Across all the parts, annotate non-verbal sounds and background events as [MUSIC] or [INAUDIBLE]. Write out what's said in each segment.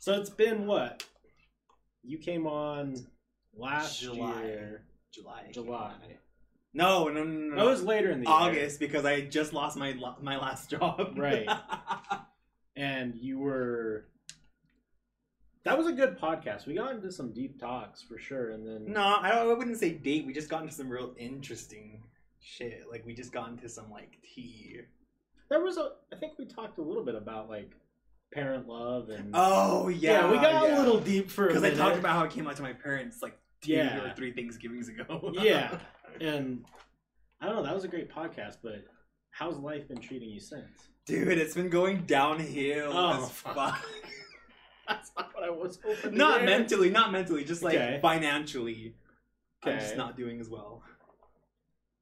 So it's been what? You came on last July. year, July. July. No, no, no, no. It was later in the year. August because I just lost my my last job. Right. [LAUGHS] and you were. That was a good podcast. We got into some deep talks for sure, and then no, I, don't, I wouldn't say date. We just got into some real interesting shit. Like we just got into some like tea. there was a. I think we talked a little bit about like parent love and Oh yeah, we got yeah. a little deep for because I talked about how it came out to my parents like two Yeah. or three Thanksgivings ago. [LAUGHS] yeah, [LAUGHS] and I don't know. That was a great podcast, but how's life been treating you since? dude, it's been going downhill Oh, as fuck. fuck. [LAUGHS] That's not what I was hoping. not hear. mentally, not mentally, just like Okay. financially. I'm just not doing as well.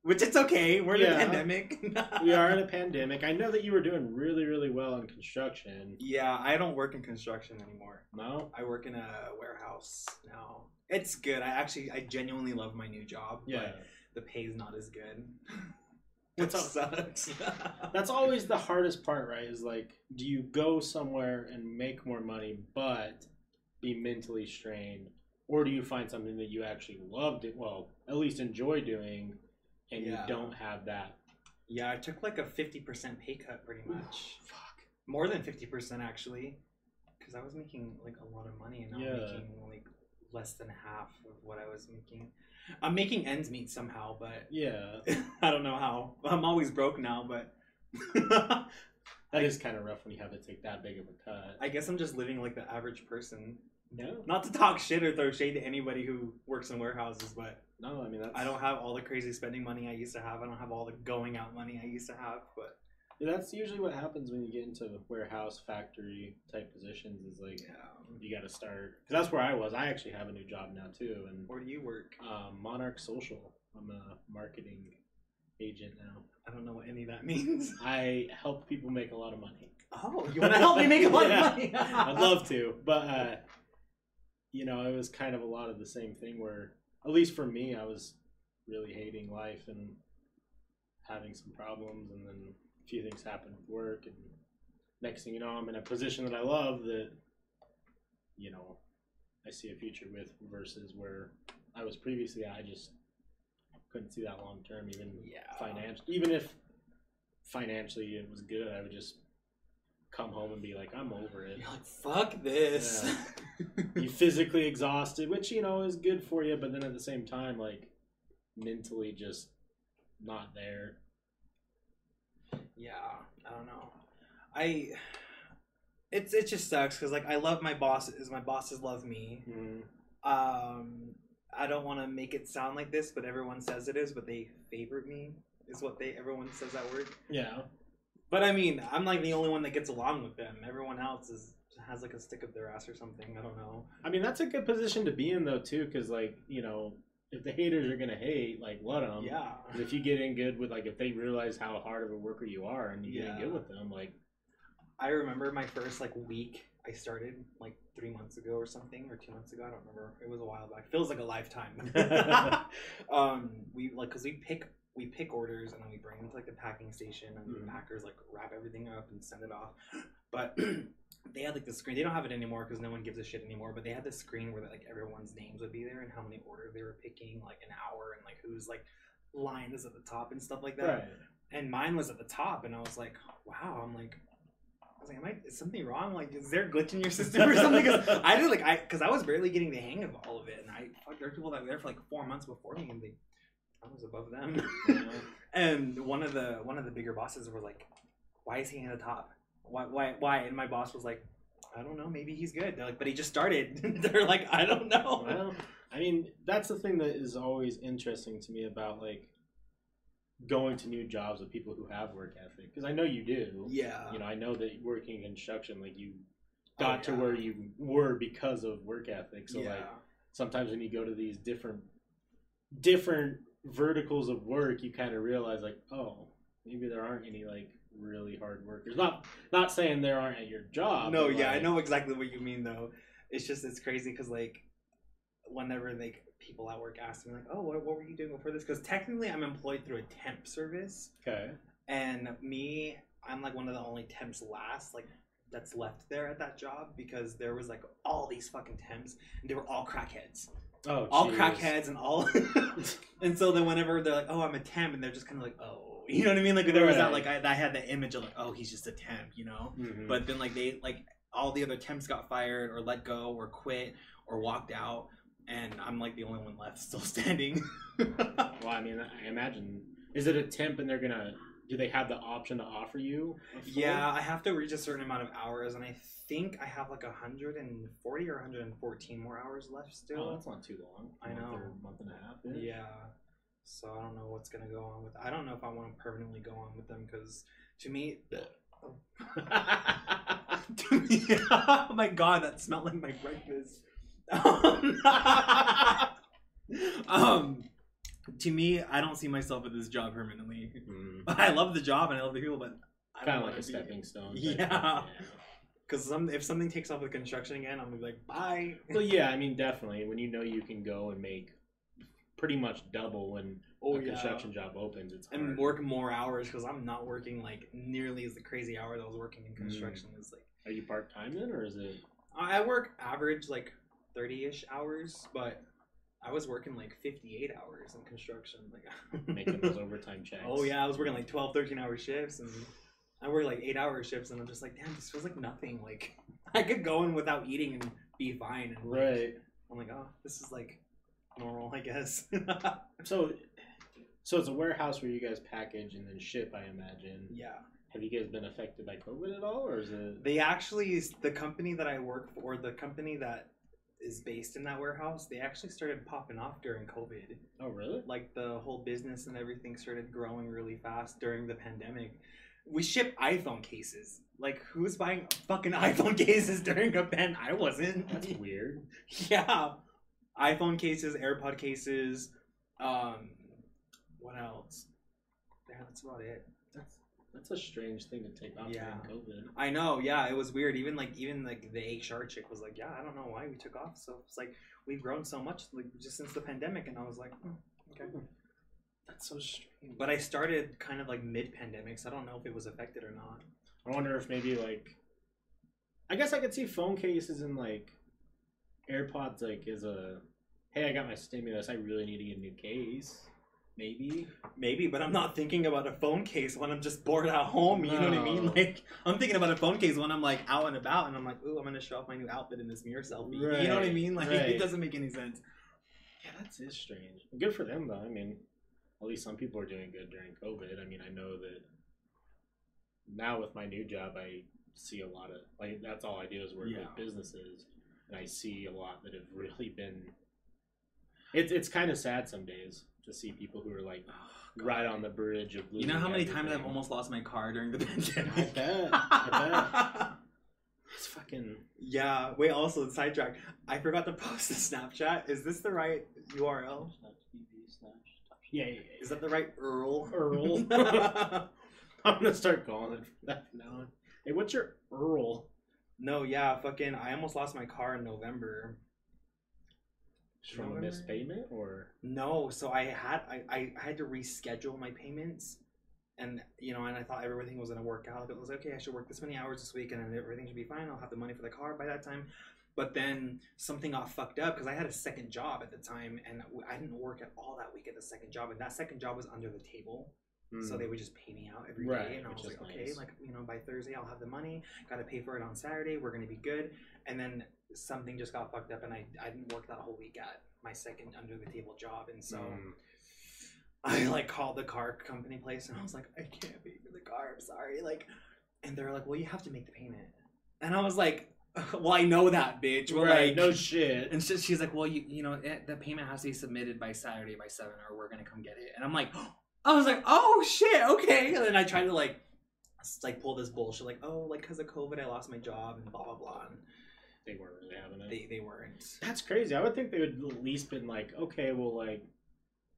Which it's okay. We're in Yeah. a pandemic. [LAUGHS] We are in a pandemic. I know that you were doing really, really well in construction. Yeah, I don't work in construction anymore. No, I work in a warehouse now. It's good. I actually, I genuinely love my new job. yeah, But the pay's not as good. [LAUGHS] Which up? sucks. [LAUGHS] that's always the hardest part, right? Is like, do you go somewhere and make more money, but be mentally strained, or do you find something that you actually loved it? Well, at least enjoy doing, and Yeah. you don't have that. yeah, I took like a 50% pay cut pretty much. Fuck. More than 50% actually. Because I was making like a lot of money and now I'm making like less than half of what I was making. I'm making ends meet somehow, but Yeah, [LAUGHS] I don't know how. I'm always broke now, but [LAUGHS] that is kind of rough when you have to take that big of a cut. I guess I'm just living like the average person. No, Not to talk shit or throw shade to anybody who works in warehouses, but no. I mean, that's I don't have all the crazy spending money I used to have. I don't have all the going out money I used to have, but Yeah, that's usually what happens when you get into warehouse, factory type positions. Is like yeah. you got to start. Cause that's where I was. I actually have a new job now too, and Where do you work? um, Monarch Social. I'm a marketing agent now. I don't know what any of that [LAUGHS] means. I help people make a lot of money. Oh, you want to help me make a lot [LAUGHS] Yeah. of money? I'd love to, but uh, you know, it was kind of a lot of the same thing. Where at least for me, I was really hating life and having some problems, and then a few things happened with work, and next thing you know, I'm in a position that I love that you know I see a future with versus where I was previously. I just couldn't see that long term, even Yeah. financial. Even if financially it was good, I would just come home and be like, I'm over it. You're like, fuck this. [LAUGHS] You physically exhausted, which you know is good for you, but then at the same time, like mentally just not there. yeah, I don't know. I. It's it just sucks because like I love my bosses. My bosses love me. Um, I don't want to make it sound like this, but everyone says it is. But they favored me is what they everyone says that word. Yeah, But I mean, I'm like the only one that gets along with them. Everyone else is has like a stick up their ass or something. I don't know. I mean that's a good position to be in though too, because like you know if the haters are gonna hate, like let them. yeah. If you get in good with like if they realize how hard of a worker you are and you get in good with them, like I remember my first like week. I started like three months ago or something, or two months ago. I don't remember. It was a while back. Feels like a lifetime. [LAUGHS] [LAUGHS] um, we like because we pick we pick orders and then we bring them to like the packing station and Mhm. the packers like wrap everything up and send it off. [GASPS] But [CLEARS THROAT] they had like the screen. They don't have it anymore because no one gives a shit anymore. But they had the screen where like everyone's names would be there and how many orders they were picking, like an hour and like who's like line is at the top and stuff like that right. and mine was at the top, and I was like, "Wow!" I'm like, I was like, "Am I? Is something wrong? Like, is there a glitch in your system or something?" Because I did like I because I was barely getting the hang of all of it, and I fuck, there were people that were there for like four months before me, and they I was above them. [LAUGHS] [LAUGHS] and one of the one of the bigger bosses were like, "Why is he at the top? Why why why?" And my boss was like. I don't know. Maybe he's good. They're like, but he just started. [LAUGHS] They're like, I don't know. Well, I mean, that's the thing that is always interesting to me about like going to new jobs with people who have work ethic because I know you do. yeah. You know, I know that working in construction, like you Oh, got to where you were because of work ethic. So yeah. like sometimes when you go to these different different verticals of work, you kind of realize like, oh, maybe there aren't any like really hard workers. Not not saying there aren't at your job. No, yeah, I know exactly what you mean though. It's just it's crazy because like whenever like people at work ask me like, oh, what, what were you doing before this? Because technically I'm employed through a temp service, Okay. and me, I'm like one of the only temps last. Like that's left there at that job because there was like all these fucking temps and they were all crackheads Oh, all crackheads and all [LAUGHS] and so then whenever they're like oh i'm a temp and they're just kind of like oh you know what i mean? Like there was that like I, I had the image of like oh he's just a temp you know? Mhm. but then like they like all the other temps got fired or let go or quit or walked out and i'm like the only one left still [LAUGHS] standing. Well, I mean, I imagine is it a temp and they're gonna do they have the option to offer you? a yeah i have to reach a certain amount of hours and i think i have like 140 or 114 more hours left still. Oh, still that's not too long. I Month know. or month and a half. Yeah. So I don't know what's gonna go on with. I don't know if I want to permanently go on with them because to me, to me, [LAUGHS] [LAUGHS] oh my god, that smelled like my breakfast. [LAUGHS] um, to me, I don't see myself at this job permanently. Mm. [LAUGHS] I love the job and I love the people, but I Kind of like wanna a be- stepping stone. [LAUGHS] Yeah. thing, Because some, if something takes off with construction again, I'm gonna be like, bye. Well, [LAUGHS] yeah, I mean, definitely. When you know you can go and make pretty much double when Oh, a yeah. construction job opens, it's hard. and work more hours because I'm not working like nearly as the crazy hour that I was working in construction. Is like Are you part time then, or is it? I I work average like thirty ish hours, but I was working like fifty eight hours in construction. Like [LAUGHS] making those overtime checks. Oh yeah, I was working like 12, 13 hour shifts, and I work like eight hour shifts, and I'm just like, damn, this feels like nothing. Like [LAUGHS] I could go in without eating and be fine. And like, Right. I'm like, oh, this is like normal, I guess. [LAUGHS] So, so it's a warehouse where you guys package and then ship. I imagine. yeah. Have you guys been affected by COVID at all, or is it? They actually, the company that I work for, the company that is based in that warehouse, they actually started popping off during COVID. Oh, really? Like the whole business and everything started growing really fast during the pandemic. We ship iPhone cases. Like, who's buying fucking [LAUGHS] iPhone cases during a pen? I wasn't. That's weird. [LAUGHS] yeah. iPhone cases, AirPod cases. Um, what else? Yeah, that's about it. That's that's a strange thing to take off Yeah. during COVID. I know, yeah, it was weird. Even like, even like the HR chick was like, "Yeah, I don't know why we took off." So it's like we've grown so much, like just since the pandemic, and I was like, hmm, okay. That's so strange. But I started kind of like mid-pandemic, so I don't know if it was affected or not. I wonder if maybe like, I guess I could see phone cases and like AirPods like is a, hey, I got my stimulus. I really need to get a new case. Maybe. Maybe, but I'm not thinking about a phone case when I'm just bored at home. You know what I mean? Like I'm thinking about a phone case when I'm like out and about, and I'm like, ooh, I'm gonna show off my new outfit in this mirror selfie. You know what I mean? Like right. it doesn't make any sense. Yeah, that's is strange. Good for them though. I mean, at least some people are doing good during COVID. I mean, I know that now with my new job, I see a lot of like that's all I do is work Yeah. with businesses, and I see a lot that have really been. It's it's kind of sad some days to see people who are like oh, right on the bridge of. You know how losing many times I've almost lost my car during the [LAUGHS] pandemic. I bet. I bet. [LAUGHS] It's fucking. yeah. Wait. Also, sidetrack. I forgot to post the Snapchat. Is this the right URL? Yeah, yeah, yeah. Is that the right Earl? Earl. [LAUGHS] I'm gonna start calling it that now. Hey, what's your Earl? no. Yeah. Fucking. I almost lost my car in November. From a missed payment or No, so I had I, I, had to reschedule my payments, and you know, and I thought everything was gonna work out. It was like, okay. I should work this many hours this week, and then everything should be fine. I'll have the money for the car by that time. But then something got fucked up because I had a second job at the time, and I didn't work at all that week at the second job, and that second job was under the table. So Hmm. they would just pay me out every day, Right, and I was like, okay, like you know, by Thursday I'll have the money. Got to pay for it on Saturday. We're gonna be good. And then something just got fucked up, and I I didn't work that whole week at my second under the table job, and so Hmm. I like called the car company place, and I was like, I can't pay for the car. I'm sorry. Like, and they're like, well, you have to make the payment, and I was like, [LAUGHS] well, I know that, bitch. Well, right, like, no shit. and she, she's like, well, you you know, it, the payment has to be submitted by Saturday by seven, or we're gonna come get it. And I'm like, [GASPS] I was like, oh shit, okay. And then I tried to like, like pull this bullshit, like, oh, like because of COVID, I lost my job and blah blah blah. And They weren't really having it. they they weren't. That's crazy. I would think they would at least been like, okay, well, like,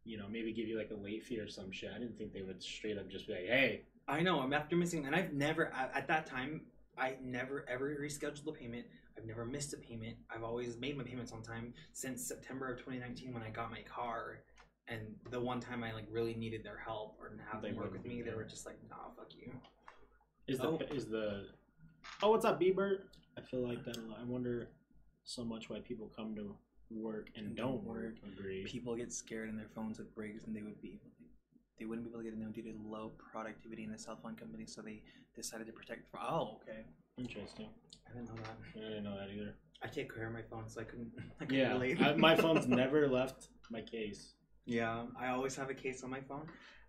you know, maybe give you like a late fee or some shit. I didn't think they would straight up just be like, hey, I know. I'm after missing, and I've never at, at that time. I never ever rescheduled a payment. I've never missed a payment. I've always made my payments on time since September of 2019 when I got my car. And the one time I like really needed their help or have They them work with me, be they were just like, "Nah, fuck you." is the Oh. is the Oh, what's up, Bieber? I feel like that a lot. I wonder so much why people come to work and don't work. Agree. People get scared and their phones would break, and they would be they wouldn't be able to get a new due to low productivity in the cell phone company, so they decided to protect. Oh, okay. Interesting. I didn't know that. I didn't know that either. I take care of my phone, so I couldn't. [LAUGHS] I couldn't Yeah, relate. I, my [LAUGHS] phone's never left my case. Yeah, I always have a case on my phone,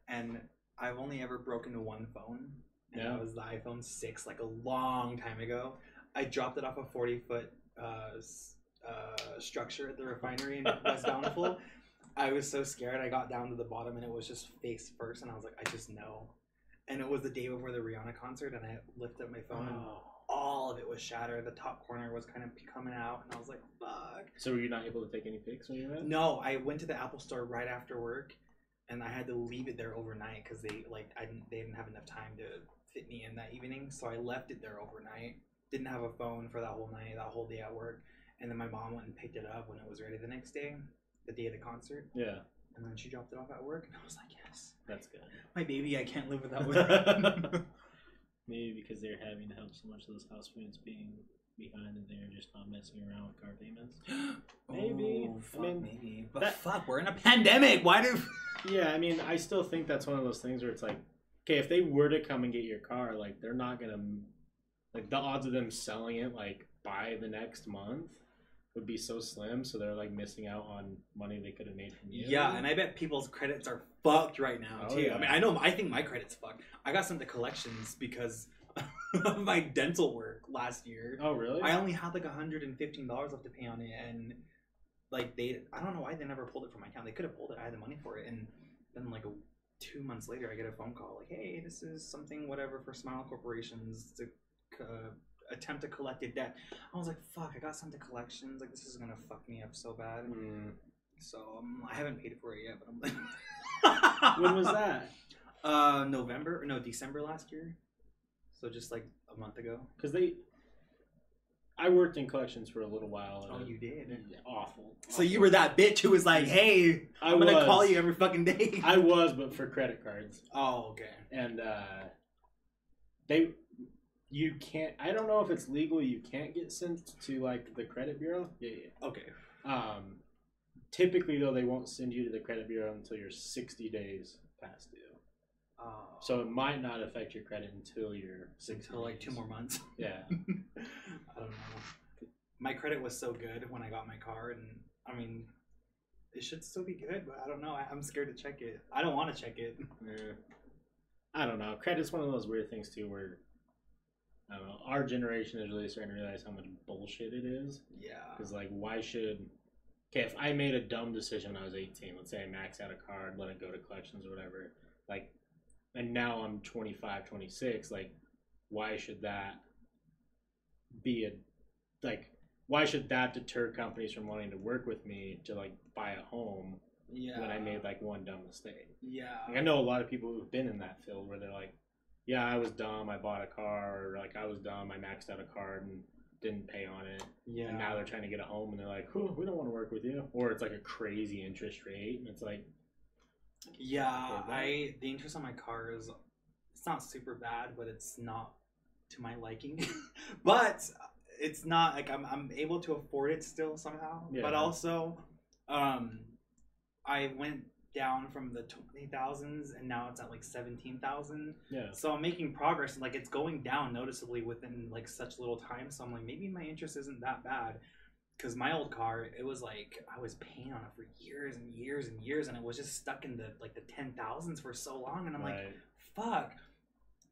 and I've only ever broken one phone, and Yeah. that was the iPhone six, like a long time ago. I dropped it off a forty foot uh, uh, structure at the refinery in West Bountiful. I was so scared. I got down to the bottom, and it was just face first, and I was like, I just know. And it was the day before the Rihanna concert, and I lifted up my phone, and Oh. all of it was shattered. The top corner was kind of coming out, and I was like, "Fuck." So were you not able to take any pics when you went? No, I went to the Apple store right after work, and I had to leave it there overnight because they like I didn't they didn't have enough time to fit me in that evening. So I left it there overnight. Didn't have a phone for that whole night, that whole day at work, and then my mom went and picked it up when it was ready the next day, the day of the concert, Yeah, and then she dropped it off at work, and I was like, yes, that's good. my baby, I can't live without [LAUGHS] her. [LAUGHS] Maybe because they're having to help so much of those house payments being behind and they're just not messing around with car payments. [GASPS] [GASPS] Maybe. Oh, I mean, maybe. But that- fuck, we're in a pandemic. Why do? [LAUGHS] Yeah, I mean, I still think that's one of those things where it's like, okay, if they were to come and get your car, like they're not gonna, like the odds of them selling it like by the next month would be so slim. So they're like missing out on money they could have made from you. Yeah, and I bet people's credits are fucked right now Oh, too. yeah. I mean, I know I think my credit's fucked. I got sent to collections because [LAUGHS] of my dental work last year. Oh really? I only had like hundred and fifteen dollars left to pay on it, and like they, I don't know why they never pulled it from my account. They could have pulled it. I had the money for it, and then like a, two months later, I get a phone call like, "Hey, this is something whatever for Smile Corporations to uh, attempt to collect a debt." I was like, "Fuck!" I got sent to collections. Like this is gonna fuck me up so bad. Mm. So um, I haven't paid it for it yet, but I'm like, [LAUGHS] When was that? [LAUGHS] Uh, November or no, December last year. So just like a month ago. Because they, I worked in collections for a little while. and Oh, you did. Awful. So you were that bitch who was like, "Hey, I I'm gonna call you every fucking day." I was, but for credit cards. oh, okay. and uh, they you can't i don't know if it's legal you can't get sent to like the credit bureau yeah, Okay. um typically though they won't send you to the credit bureau until you're 60 days past due Oh. so it might not affect your credit until you're 60 until like two more months. [LAUGHS] yeah [LAUGHS] I don't know. My credit was so good when I got my car, and I mean, it should still be good, but I don't know. I, I'm scared to check it. I don't want to check it. Yeah. i don't know credit's one of those weird things too where I don't know. Our generation is really starting to realize how much bullshit it is. Yeah. Because like, why should? Okay, if I made a dumb decision when I was 18, let's say I maxed out a card, let it go to collections or whatever, like, and now I'm 25, 26, like, why should that be a, like, why should that deter companies from wanting to work with me to like buy a home Yeah. when I made like one dumb mistake? Yeah. Like, I know a lot of people who've been in that field where they're like, yeah, I was dumb, I bought a car, or like I was dumb, I maxed out a card and didn't pay on it. Yeah. And now they're trying to get a home and they're like, "Whew, we don't want to work with you. Or it's like a crazy interest rate. And it's like, Yeah. I the interest on my car is it's not super bad, but it's not to my liking. [LAUGHS] but it's not like I'm I'm able to afford it still somehow. Yeah. But also, um, I went down from the twenty thousands and now it's at like seventeen thousand. yeah. So I'm making progress and like it's going down noticeably within like such little time. So I'm like maybe my interest isn't that bad. Cause my old car, it was like I was paying on it for years and years and years, and it was just stuck in the like the ten thousands for so long, and I'm like, fuck.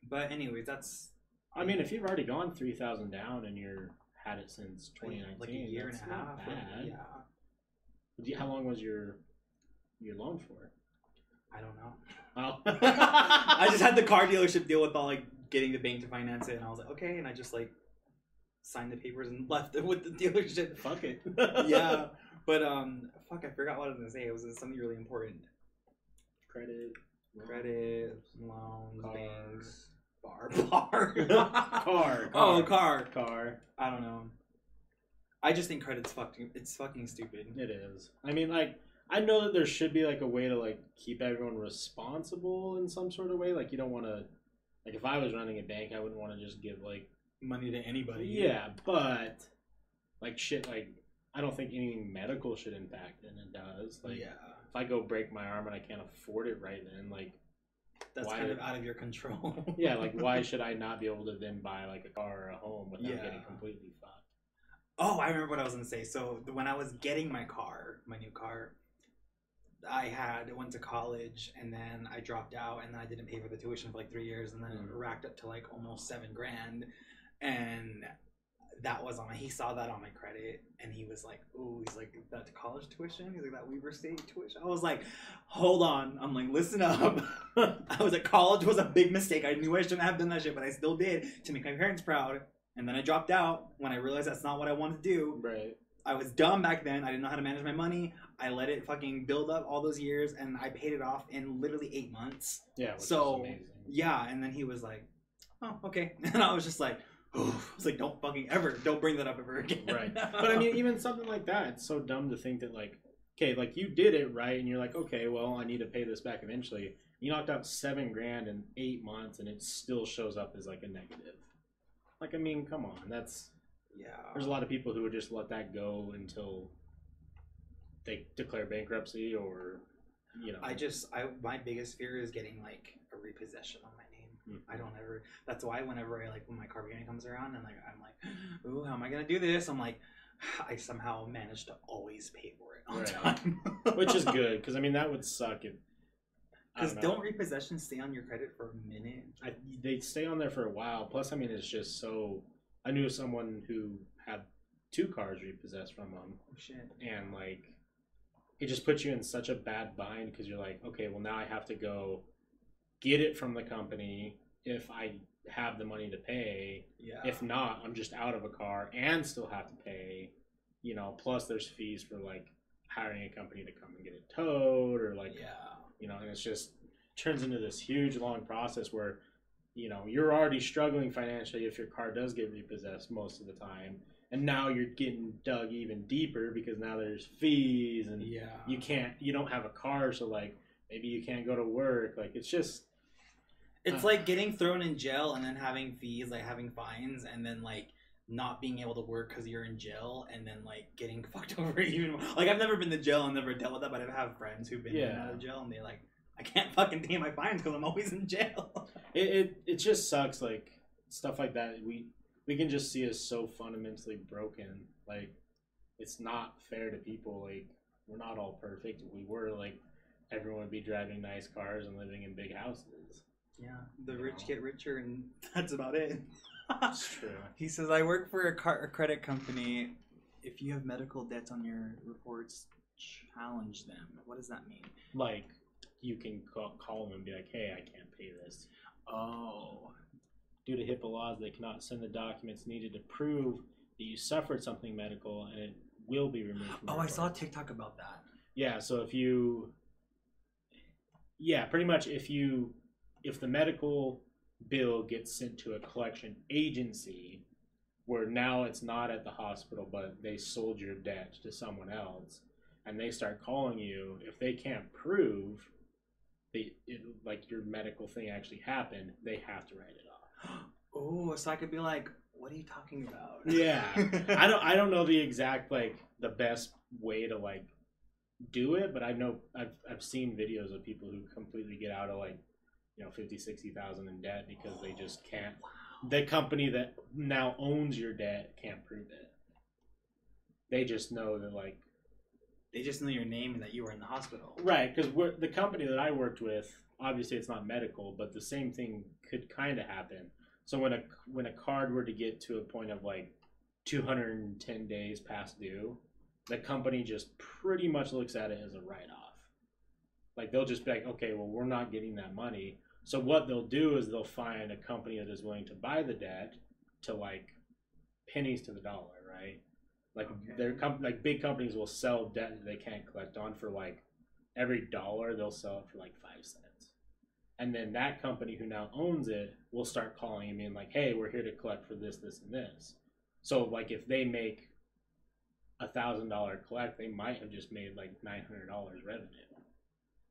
But anyways, that's I mean, if you've already gone 3000 down and you're had it since 2019, like a year and a half. bad. Yeah, How long was your your loan for? It. I don't know. Oh. [LAUGHS] [LAUGHS] I just had the car dealership deal with all like getting the bank to finance it, and I was like, okay, and I just like signed the papers and [LAUGHS] left it with the dealership. Fuck it. yeah, but um, fuck, I forgot what I was gonna say. It was something really important. Credit. Credit, loans, Car. banks, bar, bar, Car. Oh, car. car. Car. I don't know. I just think credit's fucking. It's fucking stupid. It is. I mean, like, I know that there should be like a way to like keep everyone responsible in some sort of way. Like, you don't want to, like, if I was running a bank, I wouldn't want to just give like money to anybody. Yeah, but like shit, like I don't think anything medical should impact it, and it does. Like yeah, if I go break my arm and I can't afford it right then, like that's Why kind of [LAUGHS] out of your control. yeah, like why [LAUGHS] should I not be able to then buy like a car or a home without Yeah. getting completely fucked? Oh, I remember what I was gonna say. So when I was getting my car, my new car, I had went to college and then I dropped out and then I didn't pay for the tuition for like three years and then it Mm. racked up to like almost seven grand, and that was on. My he saw that on my credit and he was like, "Ooh," he's like, "That college tuition?" He's like, "That Weber State tuition." I was like, "Hold on." I'm like, "Listen up." [LAUGHS] I was like, college was a big mistake. I knew I shouldn't have done that shit, but I still did to make my parents proud. And then I dropped out when I realized that's not what I wanted to do. Right. I was dumb back then. I didn't know how to manage my money. I let it fucking build up all those years, and I paid it off in literally eight months. Yeah. So. Yeah, and then he was like, "Oh, okay," [LAUGHS] and I was just like, I was like, "Don't fucking ever, don't bring that up ever again." Right. [LAUGHS] But I mean, even something like that, it's so dumb to think that like, okay, like you did it right, and you're like, okay, well, I need to pay this back eventually. You knocked out seven grand in eight months, and it still shows up as like a negative. Like, I mean, come on, that's yeah, there's a lot of people who would just let that go until they declare bankruptcy or, you know. I just, I my biggest fear is getting like a repossession on my name. Mhm. I don't ever. That's why whenever I like when my car payment comes around and like I'm like, ooh, how am I gonna do this? I'm like, [SIGHS] I somehow manage to always pay for it on Right. time, [LAUGHS] which is good because I mean that would suck if. Because don't don't repossessions stay on your credit for a minute? I, they stay on there for a while. Plus, I mean, it's just so. I knew someone who had two cars repossessed from them, Oh shit. and like, it just puts you in such a bad bind because you're like, okay, well now I have to go get it from the company if I have the money to pay. Yeah. If not, I'm just out of a car and still have to pay. You know, plus there's fees for like hiring a company to come and get it towed or like yeah. you know, and it's just turns into this huge long process where, you know, you're already struggling financially if your car does get repossessed most of the time, and now you're getting dug even deeper because now there's fees and Yeah. you can't, you don't have a car, so like maybe you can't go to work. Like it's just, It's Uh. like getting thrown in jail and then having fees, like having fines, and then like not being able to work because you're in jail, and then like getting [LAUGHS] fucked over even more. Like I've never been to jail and never dealt with that, but I have friends who've been in and Yeah. out of jail, and they're like, I can't [LAUGHS] fucking pay my fines because I'm always in jail. it, it, it just sucks. Like stuff like that, we we can just see as so fundamentally broken. Like it's not fair to people. Like we're not all perfect. If we were, like everyone would be driving nice cars and living in big houses. yeah, the You rich know. get richer, and [LAUGHS] that's about it. It's [LAUGHS] true. He says, I work for a, car- a credit company. If you have medical debts on your reports, challenge them. What does that mean? Like you can call, call them and be like, "Hey, I can't pay this." Oh. Due to HIPAA laws, they cannot send the documents needed to prove that you suffered something medical, and it will be removed. From Oh, I saw. TikTok about that. Yeah, so if you Yeah, pretty much if you if the medical bill gets sent to a collection agency where now it's not at the hospital but they sold your debt to someone else and they start calling you if they can't prove they it, like your medical thing actually happened they have to write it Oh, so I could be like, what are you talking about? Yeah. I don't I don't know the exact like the best way to like do it, but I know I've I've seen videos of people who completely get out of like you know 50 60,000 in debt because they just [GASPS] can't the company that now owns your debt can't prove it. They just know that like They just know your name and that you were in the hospital. right cuz the company that I worked with obviously it's not medical, but the same thing could kind of happen. So when a when a card were to get to a point of like 210 days past due, the company just pretty much looks at it as a write off. Like they'll just be like, okay, well we're not getting that money. So what they'll do is they'll find a company that is willing to buy the debt to like pennies to the dollar, right? Like Okay. their com- like big companies will sell debt that they can't collect on for like every dollar they'll sell it for like five cents. And then that company who now owns it will start calling and being like, "Hey, we're here to collect for this, this, and this." So like if they make a thousand dollar collect, they might have just made like nine hundred dollars revenue.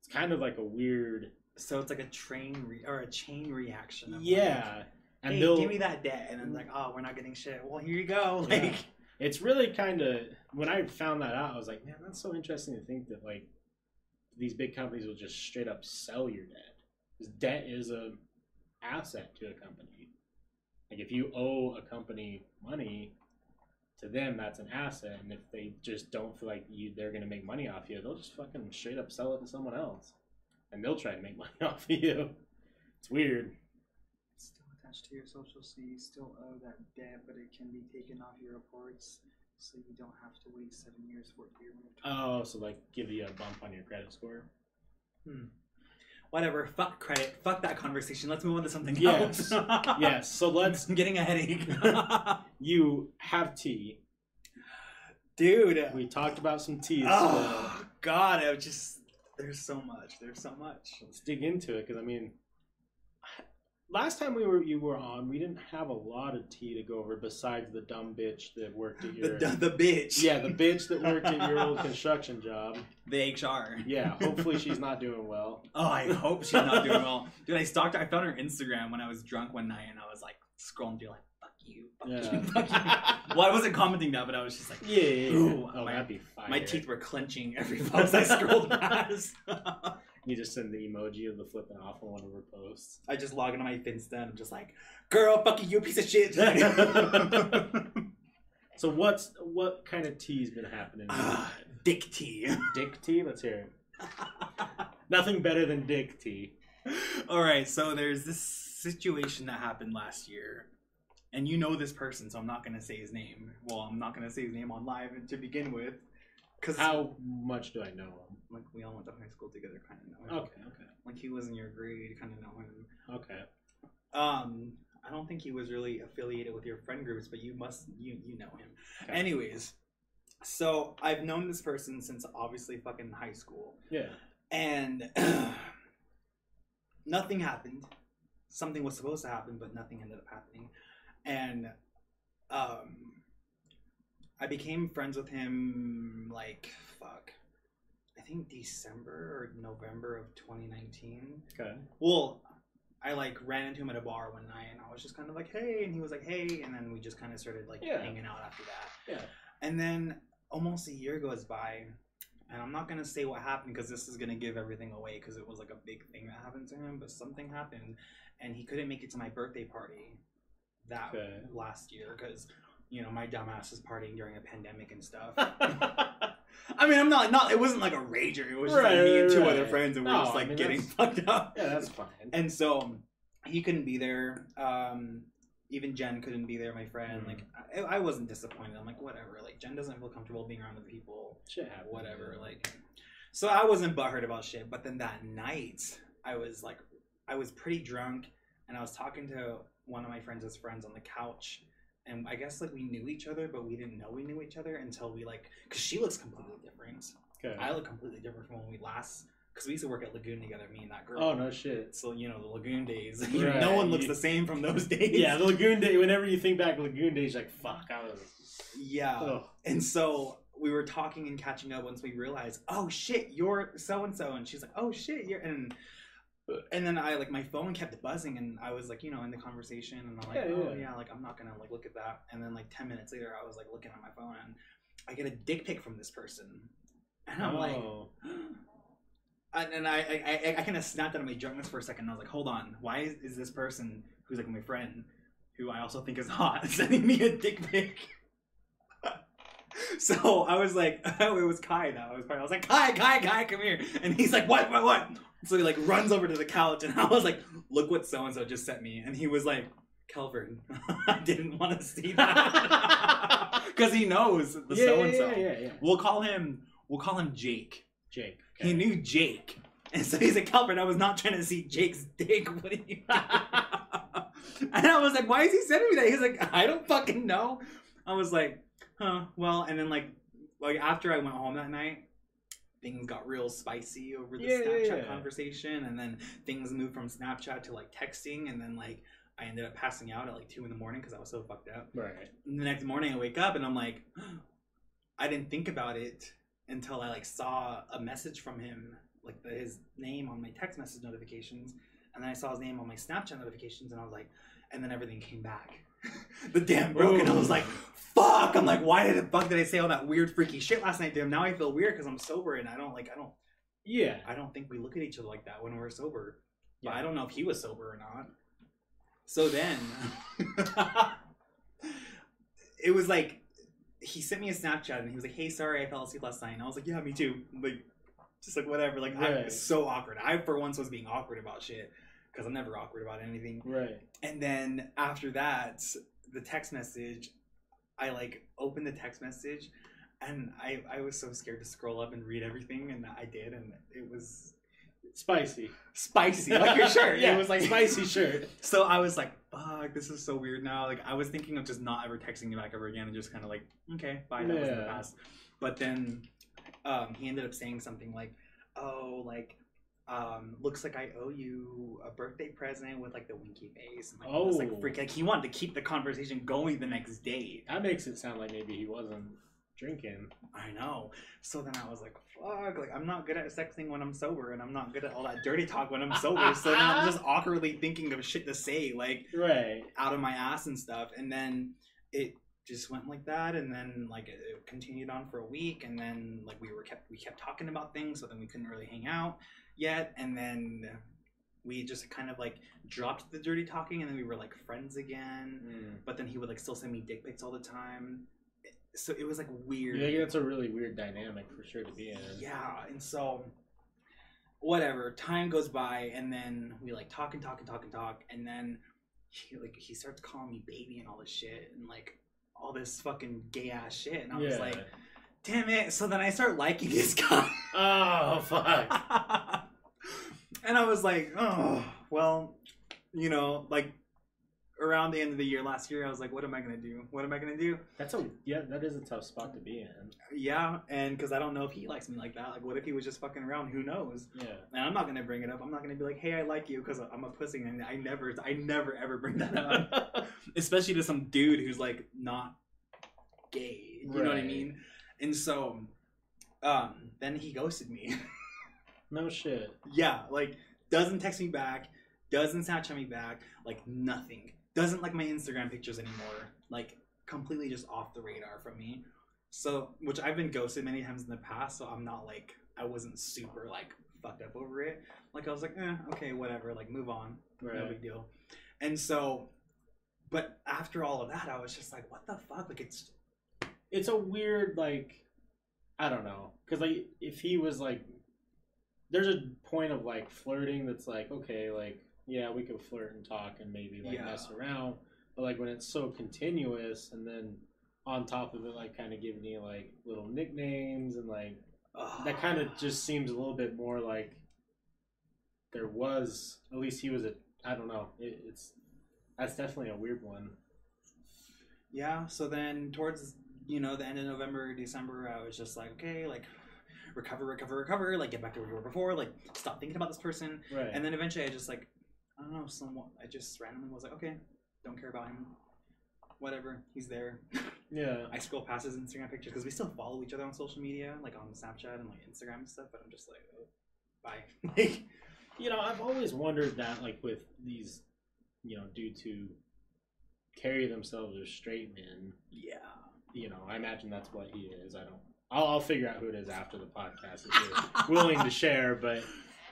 It's kind of like a weird, So it's like a train re- or a chain reaction. Of yeah. and hey, they'll. give me that debt, and then like, oh, we're not getting shit. Well, here you go. Yeah. [LAUGHS] Like, It's really kind of when I found that out, I was like, man, that's so interesting to think that like these big companies will just straight up sell your debt. Debt is a asset to a company. Like if you owe a company money, to them that's an asset, and if they just don't feel like you they're gonna make money off you, they'll just fucking straight up sell it to someone else, and they'll try to make [LAUGHS] money off of you. It's weird. still attached to your social, so you still owe that debt, but it can be taken off your reports, so you don't have to wait seven years for it to be removed. Oh, so like give you a bump on your credit score. Hmm. Whatever. Fuck credit. Fuck that conversation. Let's move on to something Yes. else. [LAUGHS] Yes. So let's I'm getting a headache. [LAUGHS] you have tea. Dude. We talked about some tea. Oh God, I just there's so much. There's so much. let's dig into it because I mean, last time we were you were on, we didn't have a lot of tea to go over besides the dumb bitch that worked at [LAUGHS] your The, the bitch. yeah the bitch that worked at your old [LAUGHS] construction job. The HR. Yeah, hopefully she's not doing well. [LAUGHS] Oh, I hope she's not doing well. Dude, I stalked her. I found her Instagram when I was drunk one night and I was like scrolling through like fuck you, fuck Yeah. you, fuck you. Well, I wasn't commenting that, but I was just like Yeah, yeah, yeah. Ooh, oh, my- that'd be fire. my teeth were clenching every post I scrolled past. You just send the emoji of the flipping off on one of her posts. I just log into my Finsta and I'm just like, girl, fuck you, you piece of shit. [LAUGHS] So what's what kind of tea's been happening? Ah, Dick tea. [LAUGHS] Dick tea. Let's hear it. Nothing better than dick tea. All right, so there's this situation that happened last year, and you know this person, so I'm not gonna say his name. Well, I'm not gonna say his name on live to begin with, because How much do I know him? like we all went to high school together, kind of know him. Okay, okay, Like he was in your grade, kind of know him. okay. Um, I don't think he was really affiliated with your friend groups, but you must you you know him. Okay. Anyways, so I've known this person since obviously fucking high school. Yeah. and [CLEARS THROAT] nothing happened. Something was supposed to happen, but nothing ended up happening. And um, I became friends with him like fuck. I think December or November of 2019. Okay. Well, I like ran into him at a bar one night, and I was just kind of like, "Hey," and he was like, "Hey," and then we just kind of started like Yeah. hanging out after that. Yeah. And then almost a year goes by, and I'm not gonna say what happened because this is gonna give everything away because it was like a big thing that happened to him. But something happened, and he couldn't make it to my birthday party that Okay. last year because you know my dumbass is partying during a pandemic and stuff. [LAUGHS] I mean, I'm not not. It wasn't like a rager. It was just Right, like me and two right, other friends, and we No, were just I like mean, getting fucked up. yeah, that's fine. And so he couldn't be there. Um, even Jen couldn't be there, my friend. Mhm. Like I, I wasn't disappointed. I'm like, whatever. Like Jen doesn't feel comfortable being around other people. Shit happens. Whatever. Like, so I wasn't butthurt about shit. But then that night, I was like, I was pretty drunk, and I was talking to one of my friends' friends on the couch. And I guess like we knew each other, but we didn't know we knew each other until we like, cause she looks completely different. Okay. I look completely different from when we last, cause we used to work at Lagoon together, me and that girl. oh no shit. So you know the Lagoon days. [LAUGHS] Right. no one looks the same from those [LAUGHS] days. Yeah, the Lagoon Day. Whenever you think back Lagoon Days, like fuck, I was. yeah. Ugh. And so we were talking and catching up once we realized, oh shit, you're so and so, and she's like, oh shit, you're and. And then I like my phone kept buzzing, and I was like, you know, in the conversation, and I'm like, Yeah, oh yeah. yeah, like I'm not gonna like look at that. And then like ten minutes later, I was like looking at my phone, and I get a dick pic from this person, and I'm like, Oh. [GASPS] and, and I, I, I, I kind of snapped out of my drunkenness for a second. And I was like, hold on, why is, is this person who's like my friend, who I also think is hot, [LAUGHS] sending me a dick pic? [LAUGHS] so I was like, oh, [LAUGHS] it was Kai though. I was, probably, I was like, Kai, Kai, Kai, come here. And he's like, what, what, what? So he like runs over to the couch, and [LAUGHS] I was like, look what so and so just sent me. And he was like, "Calvert, [LAUGHS] I didn't want to see that [LAUGHS] because he knows the yeah, so and so. yeah, yeah, yeah. We'll call him. We'll call him Jake. Jake. He knew Jake. And so he's like, "Calvert, I was not trying to see Jake's dick. What are you and I was like, why is he sending me that? He's like, I don't fucking know. I was like, huh, well, and then like like after I went home that night, things got real spicy over the Yeah, yeah, Snapchat yeah. conversation, and then things moved from Snapchat to like texting, and then like I ended up passing out at like two in the morning because I was so fucked up. Right. And the next morning I wake up and I'm like, [GASPS] I didn't think about it until I like saw a message from him, like the, his name on my text message notifications, and then I saw his name on my Snapchat notifications, and I was like, and then everything came back. [LAUGHS] the dam broke, and I was like, "Fuck!" I'm like, "Why did the fuck did I say all that weird, freaky shit last night him?" Now I feel weird because I'm sober, and I don't like, I don't, Yeah. I don't think we look at each other like that when we're sober. But Yeah. I don't know if he was sober or not. So then, [LAUGHS] it was like he sent me a Snapchat and he was like, "Hey, sorry, I fell asleep last night." And I was like, "Yeah, me too." Like, just like whatever. Like, I Right. was so awkward. I for once was being awkward about shit because I'm never awkward about anything. Right. And then after that, the text message, I like opened the text message, and I I was so scared to scroll up and read everything, and I did, and it was Spicy. spicy, like [LAUGHS] your shirt. yeah. it was like spicy shirt. So I was like, "Fuck, this is so weird now." Like I was thinking of just not ever texting you back ever again, and just kind of like, "Okay, bye, that was in the past." But then um, he ended up saying something like, "Oh, like." Um, looks like I owe you a birthday present with like the winky face and like this like Oh. freak like he wanted to keep the conversation going the next day. That makes it sound like maybe he wasn't drinking. I know. So then I was like, fuck, like I'm not good at sexting when I'm sober and I'm not good at all that dirty talk when I'm sober. so then I'm just [LAUGHS] awkwardly thinking of shit to say, like Right. out of my ass and stuff. And then it just went like that and then like it, it continued on for a week and then like we were kept we kept talking about things so then we couldn't really hang out yet and then we just kind of like dropped the dirty talking and then we were like friends again Mm. but then he would like still send me dick pics all the time so it was like weird Yeah, that's a really weird dynamic for sure to be in. yeah, and so whatever, time goes by and then we like talk and talk and talk and talk and then he like he starts calling me baby and all this shit and like all this fucking gay ass shit and I was Yeah. like, damn it. So then I start liking this guy. [LAUGHS] oh fuck. and I was like, oh well, you know, like around the end of the year last year, I was like, what am I gonna do? What am I gonna do? That's a yeah. That is a tough spot to be in. Yeah, and because I don't know if he likes me like that. Like, what if he was just fucking around? Who knows? Yeah. And I'm not gonna bring it up. I'm not gonna be like, "Hey, I like you," because I'm a pussy, and I never, I never ever bring that up, [LAUGHS] especially to some dude who's like not gay. You know what I mean? And so, um, then he ghosted me. [LAUGHS] no shit. yeah, like doesn't text me back, doesn't Snapchat me back, like nothing. Doesn't like my Instagram pictures anymore. Like completely just off the radar from me. So, which I've been ghosted many times in the past, so I'm not like I wasn't super like fucked up over it. Like I was like, eh, okay, whatever, like move on, no big deal. And so, but after all of that, I was just like, what the fuck? Like it's It's a weird like. I don't know, because like if he was like, there's a point of like flirting that's like okay, like yeah, we could flirt and talk and maybe like Yeah. mess around, but like when it's so continuous and then on top of it like kind of giving you like little nicknames and like that kind of just seems a little bit more like there was at least he was a I don't know it, it's that's definitely a weird one yeah so then towards you know the end of november december i was just like okay like recover recover recover like get back to where you were before like stop thinking about this person. Right. And then eventually i just like i don't know somewhat i just randomly was like okay don't care about him. Whatever he's there. [LAUGHS] Yeah. I scroll past his instagram pictures because we still follow each other on social media like on snapchat and like instagram and stuff but i'm just like oh, bye. [LAUGHS] Like you know I've always wondered that like with these you know dudes who carry themselves as straight men yeah you know I imagine that's what he is I don't I'll, I'll figure out who it is after the podcast if you're [LAUGHS] willing to share but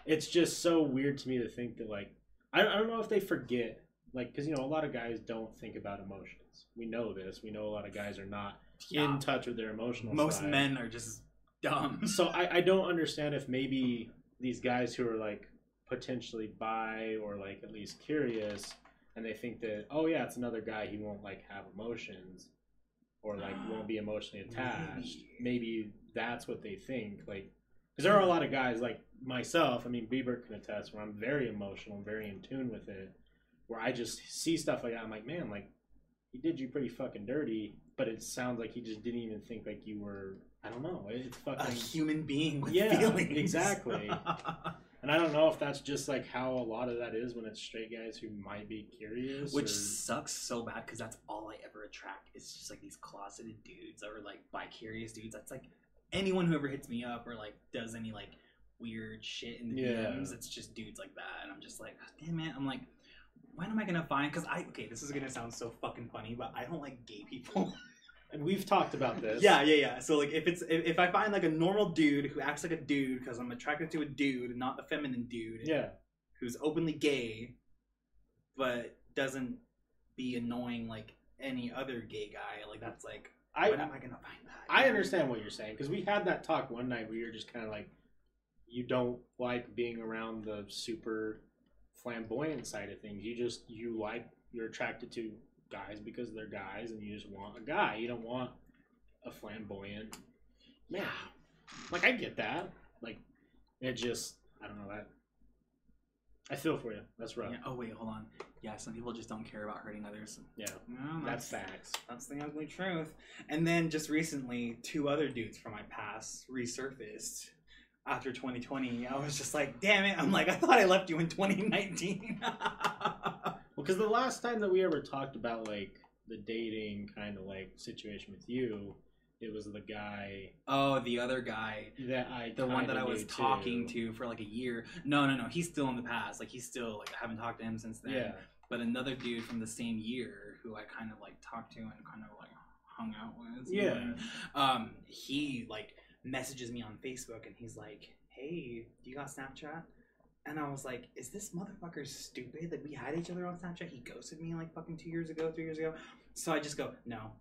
it's just so weird to me to think that like I, I don't know if they forget like because you know a lot of guys don't think about emotions we know this we know a lot of guys are not Yeah. in touch with their emotional most side. men are just dumb [LAUGHS] so I, I don't understand if maybe these guys who are like potentially bi or like at least curious and they think that oh yeah it's another guy he won't like have emotions or like won't be emotionally attached Maybe. that's what they think like because there are a lot of guys like myself i mean bieber can attest where i'm very emotional and very in tune with it where i just see stuff like that i'm like man like he did you pretty fucking dirty but it sounds like he just didn't even think like you were i don't know it's a fucking human being with Yeah, feelings exactly. [LAUGHS] and i don't know if that's just like how a lot of that is when it's straight guys who might be curious Which or- sucks so bad because that's all I ever attract. is just like these closeted dudes or like bi-curious dudes. That's like anyone who ever hits me up or like does any like weird shit in the Yeah. DMs. It's just dudes like that, and I'm just like, damn it. I'm like, when am I gonna find? Because I okay, this is gonna sound so fucking funny, but I don't like gay people. [LAUGHS] And we've talked about this. yeah, yeah, yeah. So like, if it's if, if I find like a normal dude who acts like a dude because I'm attracted to a dude, not a feminine dude, Yeah. who's openly gay, but doesn't be annoying like any other gay guy, like that's like, I when am I gonna find that? I understand what you're saying because we had that talk one night where you're just kind of like, you don't like being around the super flamboyant side of things. You just you like you're attracted to guys because they're guys, and you just want a guy. You don't want a flamboyant man. Like I get that. Like it just I don't know that. I feel for you. That's rough. Yeah. Oh wait, hold on. Yeah, some people just don't care about hurting others. Yeah, No, that's facts. That's the ugly truth. And then just recently, two other dudes from my past resurfaced after 2020. I was just like, damn it. I'm like, I thought I left you in 2019. [LAUGHS] Because the last time that we ever talked about like the dating kind of like situation with you, it was the guy oh, the other guy. that I The one that I was talking too. to for like a year. No, no, no. He's still in the past. Like, he's still, like, I haven't talked to him since then. Yeah, But another dude from the same year who I kind of, like, talked to and kind of, like, hung out with. Yeah. Um, he, like, messages me on Facebook and he's like, hey, do you got Snapchat? And I was like, is this motherfucker stupid? Like, we had each other on Snapchat. He ghosted me, like, fucking two years ago, three years ago. So I just go, no.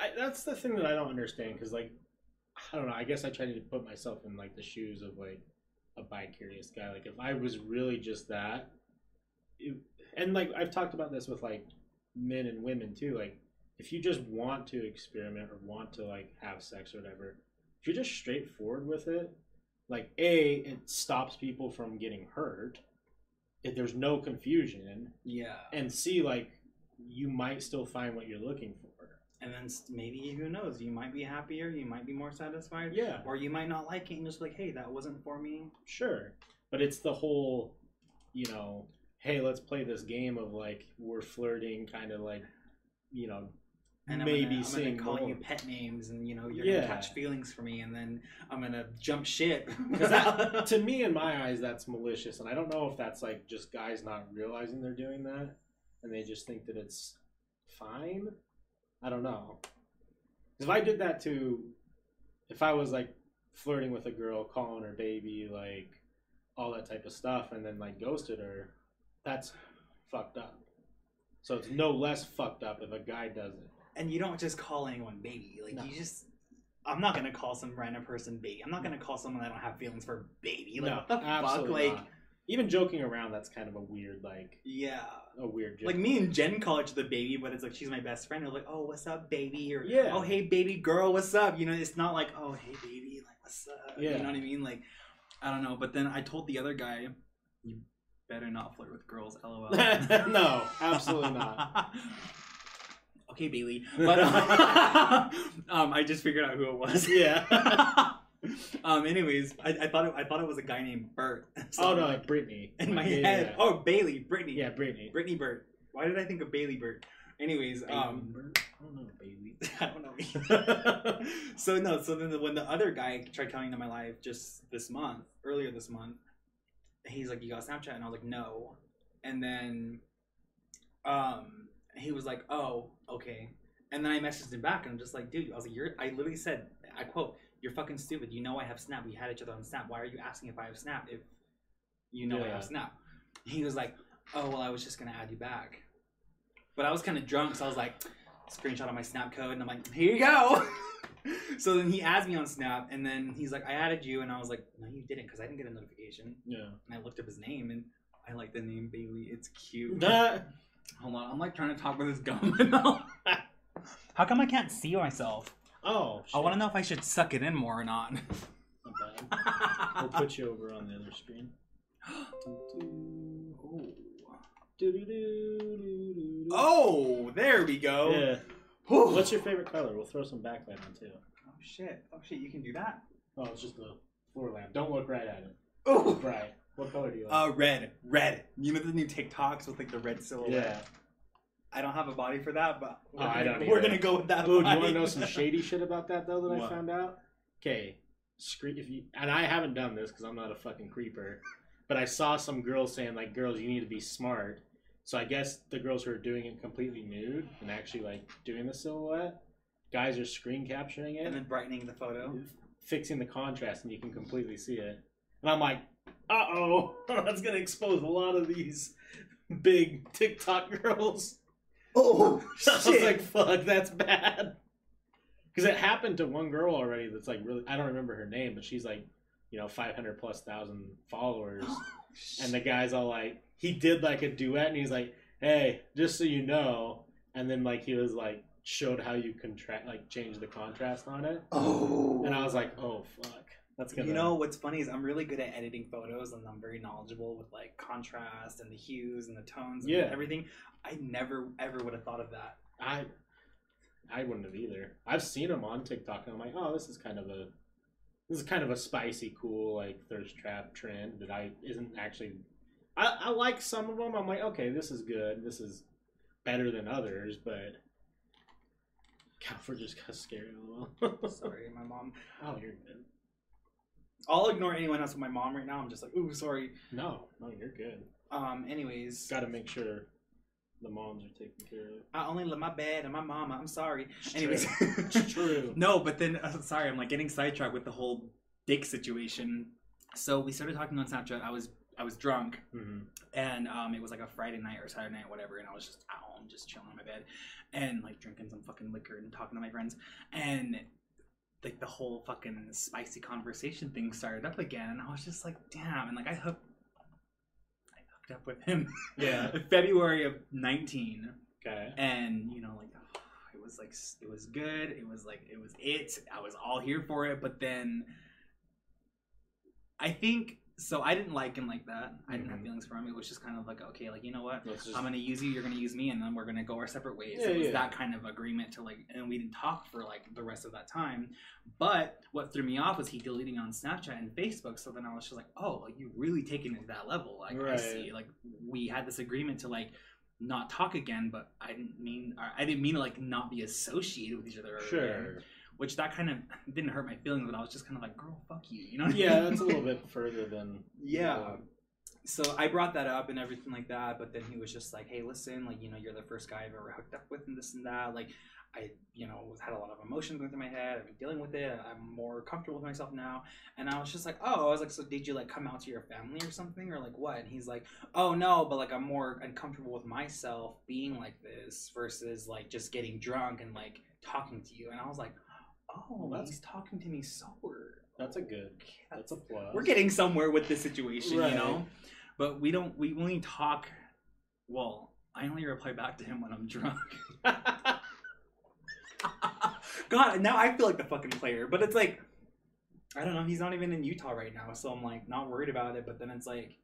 I, that's the thing that I don't understand because like I don't know. I guess I try to put myself in like the shoes of like a bi-curious guy. Like if I was really just that, it, and like I've talked about this with like men and women too. Like if you just want to experiment or want to like have sex or whatever, if you're just straightforward with it, like a it stops people from getting hurt. If there's no confusion, Yeah. and c like you might still find what you're looking for. And then maybe, who knows, you might be happier, you might be more satisfied, Yeah. or you might not like it and just be like, hey, that wasn't for me. Sure, but it's the whole, you know, hey, let's play this game of like we're flirting, kind of like, you know, and maybe I'm gonna, I'm gonna call more. you pet names, and you know you're Yeah. gonna catch feelings for me, and then I'm gonna jump shit. [LAUGHS] that- [LAUGHS] to me, in my eyes, that's malicious, and I don't know if that's like just guys not realizing they're doing that, and they just think that it's fine. I don't know. if I did that to, if I was like flirting with a girl, calling her baby, like all that type of stuff, and then like ghosted her, that's fucked up. So it's no less fucked up if a guy does it. And you don't just call anyone baby. Like No. you just. I'm not gonna call some random person baby. I'm not gonna call someone I don't have feelings for baby. Like no, what the fuck? Like not. Even joking around, that's kind of a weird, like yeah. a weird joke. Like me and Jen call each other baby, but it's like she's my best friend. We're like, oh, what's up, baby? Or Yeah. oh, hey, baby girl, what's up? You know, it's not like, oh, hey, baby, like, what's up? Yeah. You know what I mean? Like, I don't know. But then I told the other guy, you better not flirt with girls, lol. [LAUGHS] no, absolutely not. [LAUGHS] okay, Bailey. [LAUGHS] But uh, [LAUGHS] um, I just figured out who it was. Yeah. [LAUGHS] um. Anyways, I, I thought it, I thought it was a guy named Bert. So oh no, like, Brittany. in my Yeah, head. yeah. Oh, Bailey, Brittany. yeah, Brittany. Brittany Bert. Why did I think of Bailey Bert? Anyways, um, I don't know, baby. I don't know. so no, so then the, when the other guy tried coming into my life just this month, earlier this month, he's like, "You got Snapchat?" And I was like, "No." And then, um, he was like, "Oh, okay." And then I messaged him back, and I'm just like, "Dude," I was like, "You're," I literally said, I quote, "You're fucking stupid. You know I have Snap. We had each other on Snap. Why are you asking if I have Snap if you know I have Snap?" He was like, "Oh, well, I was just gonna add you back." But I was kind of drunk, so I was like, screenshot of my Snap code, and I'm like, here you go. [LAUGHS] so then he adds me on Snap, and then he's like, I added you, and I was like, no, you didn't, because I didn't get a notification. Yeah. And I looked up his name, and I like the name Bailey. It's cute. Not Hold on, I'm like trying to talk with this gum. [LAUGHS] How come I can't see myself? oh, I want to know if I should suck it in more or not. Not bad. We'll put you over on the other screen. oh. Oh, there we go. Yeah. Whew. What's your favorite color? We'll throw some backlight on too. Oh shit! Oh shit! You can do that. Oh, it's just the floor lamp. Don't look right at it. Oh. Right. What color do you like? Uh, red, red. You know the new TikToks with like the red silhouette. yeah. I don't have a body for that, but we're, Oh, gonna, don't we're gonna go with that. Oh, do you want to know some [LAUGHS] shady shit about that though that I found out? Okay, screen if you and I haven't done this because I'm not a fucking creeper, but I saw some girls saying like, "Girls, you need to be smart." So I guess the girls who are doing it completely nude and actually like doing the silhouette, guys are screen capturing it and then brightening the photo. fixing the contrast and you can completely see it. And I'm like, uh oh, [LAUGHS] that's gonna expose a lot of these big TikTok girls. Oh shit! [LAUGHS] I was like, fuck, that's bad. Because it happened to one girl already that's like really, I don't remember her name, but she's like, you know, 500 plus thousand followers. and the guy's all like, he did like a duet and he's like, hey, just so you know. And then like he was like, showed how you contract, like change the contrast on it. oh. And I was like, oh fuck. That's gonna You know what's funny is I'm really good at editing photos and I'm very knowledgeable with like contrast and the hues and the tones and Yeah. everything. I never ever would have thought of that. I I wouldn't have either. I've seen them on TikTok and I'm like, oh, this is kind of a this is kind of a spicy, cool like thirst trap trend that I isn't actually. I, I like some of them. I'm like, okay, this is good. This is better than others, but Calvert just got scary. a little. Sorry, my mom. oh, you're good. I'll ignore anyone else with my mom right now. I'm just like, ooh, sorry. No, no, you're good. Um. Anyways, Got to make sure the moms are taken care of. I only love my dad and my mama. I'm sorry. It's Anyways, true. It's [LAUGHS] true. no, but then uh, sorry, I'm like getting sidetracked with the whole dick situation. So we started talking on Snapchat. I was I was drunk Mhm. and um, it was like a Friday night or Saturday night, whatever. And I was just at home, just chilling on my bed, and like drinking some fucking liquor and talking to my friends, and like the whole fucking spicy conversation thing started up again, and I was just like, damn, and like I hooked, I hooked up with him, [LAUGHS] Yeah. February of nineteen, Okay. and you know like. [SIGHS] It was like it was good. It was like it was it. I was all here for it, but then I think so. I didn't like him like that. I didn't have Mhm. feelings for him. It was just kind of like, okay, like you know what? Just I'm gonna use you. You're gonna use me, and then we're gonna go our separate ways. Yeah, it was yeah. that kind of agreement to like, and we didn't talk for like the rest of that time. But what threw me off was he deleting on Snapchat and Facebook. So then I was just like, oh, like you really taking it to that level. Like I see. Like we had this agreement to like not talk again, but I didn't mean I didn't mean to like not be associated with each other. ever again. Sure. Which that kind of [LAUGHS] didn't hurt my feelings, but I was just kind of like, girl, fuck you. You know? what I Yeah, mean? that's a little bit [LAUGHS] further than Yeah. So I brought that up and everything like that, but then he was just like, "Hey, listen, like you know, you're the first guy I've ever hooked up with, and this and that. Like, I, you know, had a lot of emotions going through my head. I've been dealing with it. I'm more comfortable with myself now." And I was just like, "Oh, I was like, so did you like come out to your family or something, or like what?" And he's like, "Oh no, but like I'm more uncomfortable with myself being like this versus like just getting drunk and like talking to you." And I was like, "Oh, that's- he's talking to me sober. That's a good. That's a plus. we're getting somewhere with this situation, Right. you know. But we don't. We only talk. Well, I only reply back to him when I'm drunk. [LAUGHS] God, now I feel like the fucking player. But it's like, I don't know. He's not even in Utah right now, so I'm like not worried about it. But then it's like,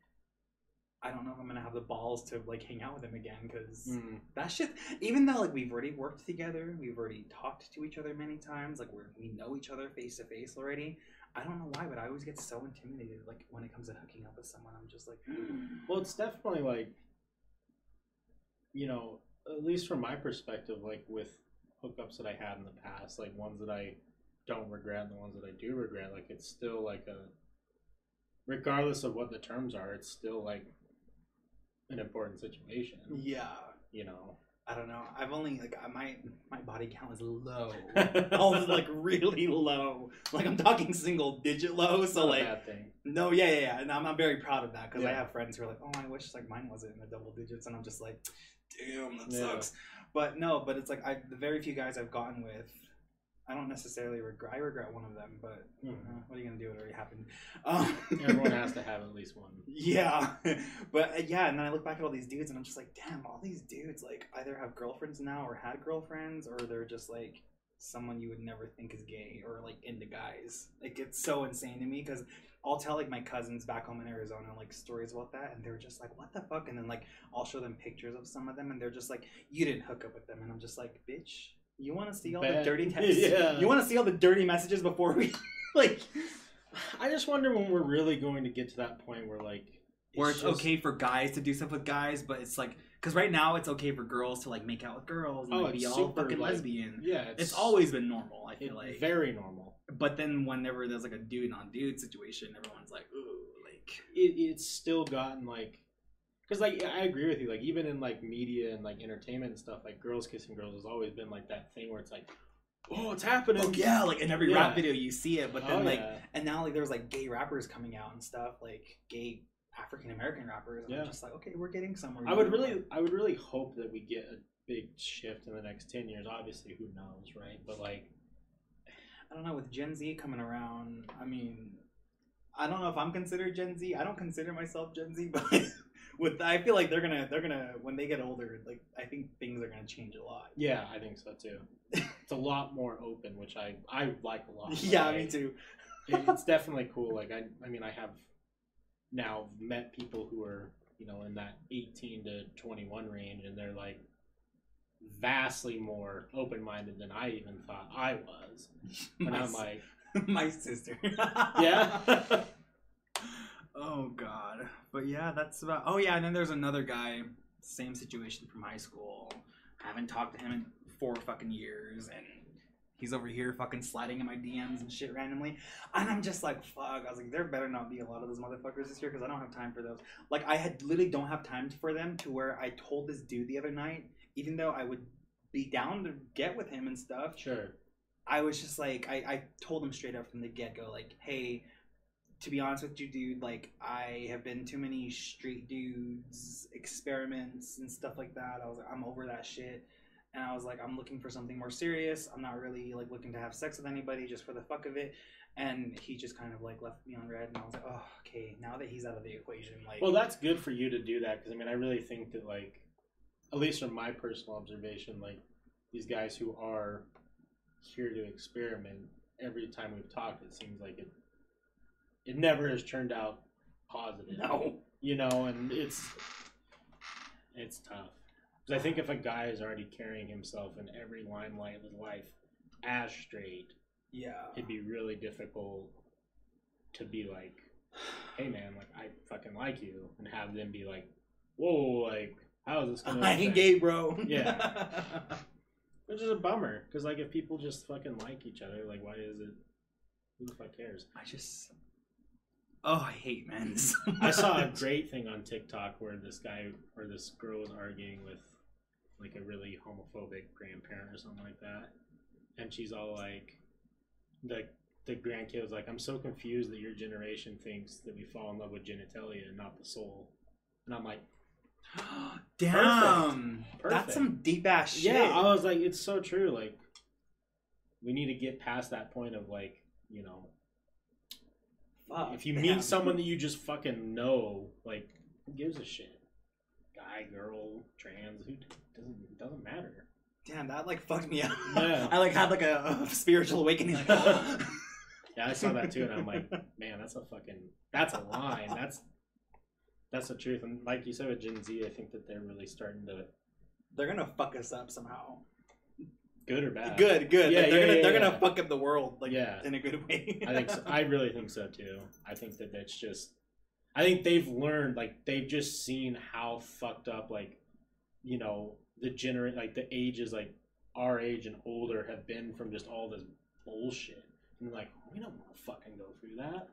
I don't know if I'm gonna have the balls to like hang out with him again because Mm. that shit. Even though like we've already worked together, we've already talked to each other many times. Like we're we know each other face to face already. I don't know why, but I always get so intimidated. Like when it comes to hooking up with someone, I'm just like, Well, it's definitely like, you know, at least from my perspective, like with hookups that I had in the past, like ones that I don't regret and the ones that I do regret, like it's still like a, regardless of what the terms are, it's still like an important situation, yeah. you know. I don't know. I've only like I- my my body count is low. [LAUGHS] All like really low. Like I'm talking single digit low. So like bad thing. no, yeah, yeah, yeah. And I'm, I'm very proud of that because I have friends who are like, oh, I wish like mine wasn't in the double digits, and I'm just like, damn, that Yeah. sucks. But no, but it's like I the very few guys I've gotten with, I don't necessarily regret. I regret one of them, but Mhm. uh, what are you gonna do? It already happened. [LAUGHS] Um, Everyone [LAUGHS] has to have at least one. Yeah, [LAUGHS] but uh, yeah, and then I look back at all these dudes, and I'm just like, damn, all these dudes like either have girlfriends now or had girlfriends, or they're just like someone you would never think is gay or like into guys. Like it's so insane to me because I'll tell like my cousins back home in Arizona like stories about that, and they're just like, what the fuck? And then like I'll show them pictures of some of them, and they're just like, you didn't hook up with them, and I'm just like, bitch, you want to see all the dirty [LAUGHS] texts? Yeah. You want to see all the dirty messages before we [LAUGHS] like I just wonder when we're really going to get to that point where like where it's just- okay for guys to do stuff with guys, but it's like because right now it's okay for girls to like make out with girls and Oh, like, be all super, fucking like, lesbian. Yeah, It's, always been normal. I feel like, very normal. but then whenever there's like a dude on dude situation, everyone's like, ooh, like It, it's still gotten like Because like I agree with you. Like even in like media and like entertainment and stuff, like girls kissing girls has always been like that thing where it's like, oh, it's happening. Oh yeah, like in every Yeah. rap video you see it, but then Oh, like yeah. and now like there's like gay rappers coming out and stuff, like gay African American rappers. And Yeah. I'm just like, okay, we're getting somewhere. I would really, I would really hope that we get a big shift in the next ten years. Obviously, who knows, right? But like, I don't know with Gen Z coming around. I mean, I don't know if I'm considered Gen Z. I don't consider myself Gen Z, [LAUGHS] but with I feel like they're gonna they're gonna when they get older, like I think things are gonna change a lot. yeah, I think so too. it's a lot more open, which I I like a lot. [LAUGHS] yeah, me too. it- it's definitely cool. Like I, I mean, I have now met people who are you know in that 18 to 21 range, and they're like vastly more open minded than I even thought I was. [LAUGHS] And My I'm like, [LAUGHS] my sister. yeah, oh god. But yeah, that's about. Oh yeah, and then there's another guy, same situation from high school. I haven't talked to him in four fucking years, and he's over here fucking sliding in my DMs and shit randomly. And I'm just like, fuck. I was like, there better not be a lot of those motherfuckers this year because I don't have time for those. Like, I had literally don't have time for them to where I told this dude the other night, even though I would be down to get with him and stuff. sure, I was just like, I, I told him straight up from the get go, like, hey, to be honest with you, dude, like, I have been too many street dudes, experiments, and stuff like that. I was like, I'm over that shit. And I was like, I'm looking for something more serious. I'm not really like looking to have sex with anybody just for the fuck of it. And he just kind of like left me on read. And I was like, oh, okay. Now that he's out of the equation, like, Well, that's good for you to do that because I mean, I really think that like, at least from my personal observation, like these guys who are here to experiment, every time we've talked, it seems like it it never has turned out positive. no. you know, and it's it's tough because I think if a guy is already carrying himself in every limelight of his life as straight, Yeah. it'd be really difficult to be like, "Hey, man, like I fucking like you," and have them be like, "Whoa, like how is this gonna?" [LAUGHS] I ain't gay, bro. Yeah. [LAUGHS] Which is a bummer because like if people just fucking like each other, like why is it? Who the fuck cares? I just. Oh, I hate men. [LAUGHS] so I saw a great thing on TikTok where this guy or this girl was arguing with like a really homophobic grandparent or something like that, and she's all like, the the grandkid was like, "I'm so confused that your generation thinks that we fall in love with genitalia and not the soul," and I'm like, [GASPS] Damn, Perfect. that's some deep ass shit. "Yeah," I was like, "It's so true." Like, we need to get past that point of like, you know, Fuck, if you [LAUGHS] meet someone that you just fucking know, like, who gives a shit? Guy, girl, trans, who doesn't it doesn't matter. damn, that like fucked me up. Yeah. [LAUGHS] I like had like a, a spiritual awakening. Like, [LAUGHS] Yeah, I saw that too, and I'm like, man, that's a fucking that's a line. That's that's the truth. And like you said with Gen Z, I think that they're really starting to they're gonna fuck us up somehow. Good or bad. Good, good. Yeah, like, they're yeah, gonna yeah, they're gonna fuck up the world like Yeah. in a good way. I think so. I really think so too. I think that that's just. I think they've learned, like they've just seen how fucked up, like, you know, the gener like the ages, like our age and older, have been from just all this bullshit. And like, we don't want to fucking go through that.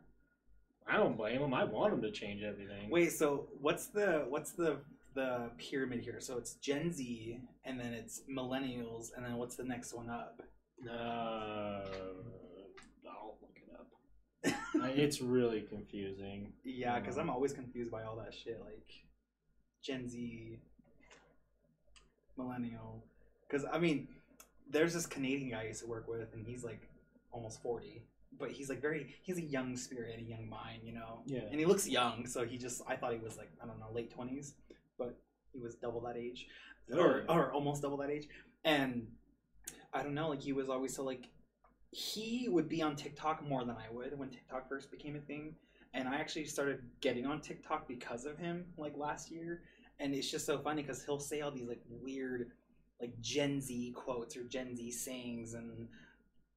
I don't blame them. I want them to change everything. Wait, so what's the what's the the pyramid here? So it's Gen Z, and then it's millennials, and then what's the next one up? Uh, I'll look it up. It's really confusing. Yeah, because I'm always confused by all that shit, like Gen Z, millennial. Because I mean, there's this Canadian guy I used to work with, and he's like almost forty, but he's like very he's a young spirit, a young mind, you know. Yeah. And he looks young, so he just I thought he was like I don't know late twenties, but he was double that age, or or almost double that age, and I don't know, like he was always so like he would be on TikTok more than I would when TikTok first became a thing. And I actually started getting on TikTok because of him, like last year. And it's just so funny because he'll say all these like weird, like Gen Z quotes or Gen Z sayings and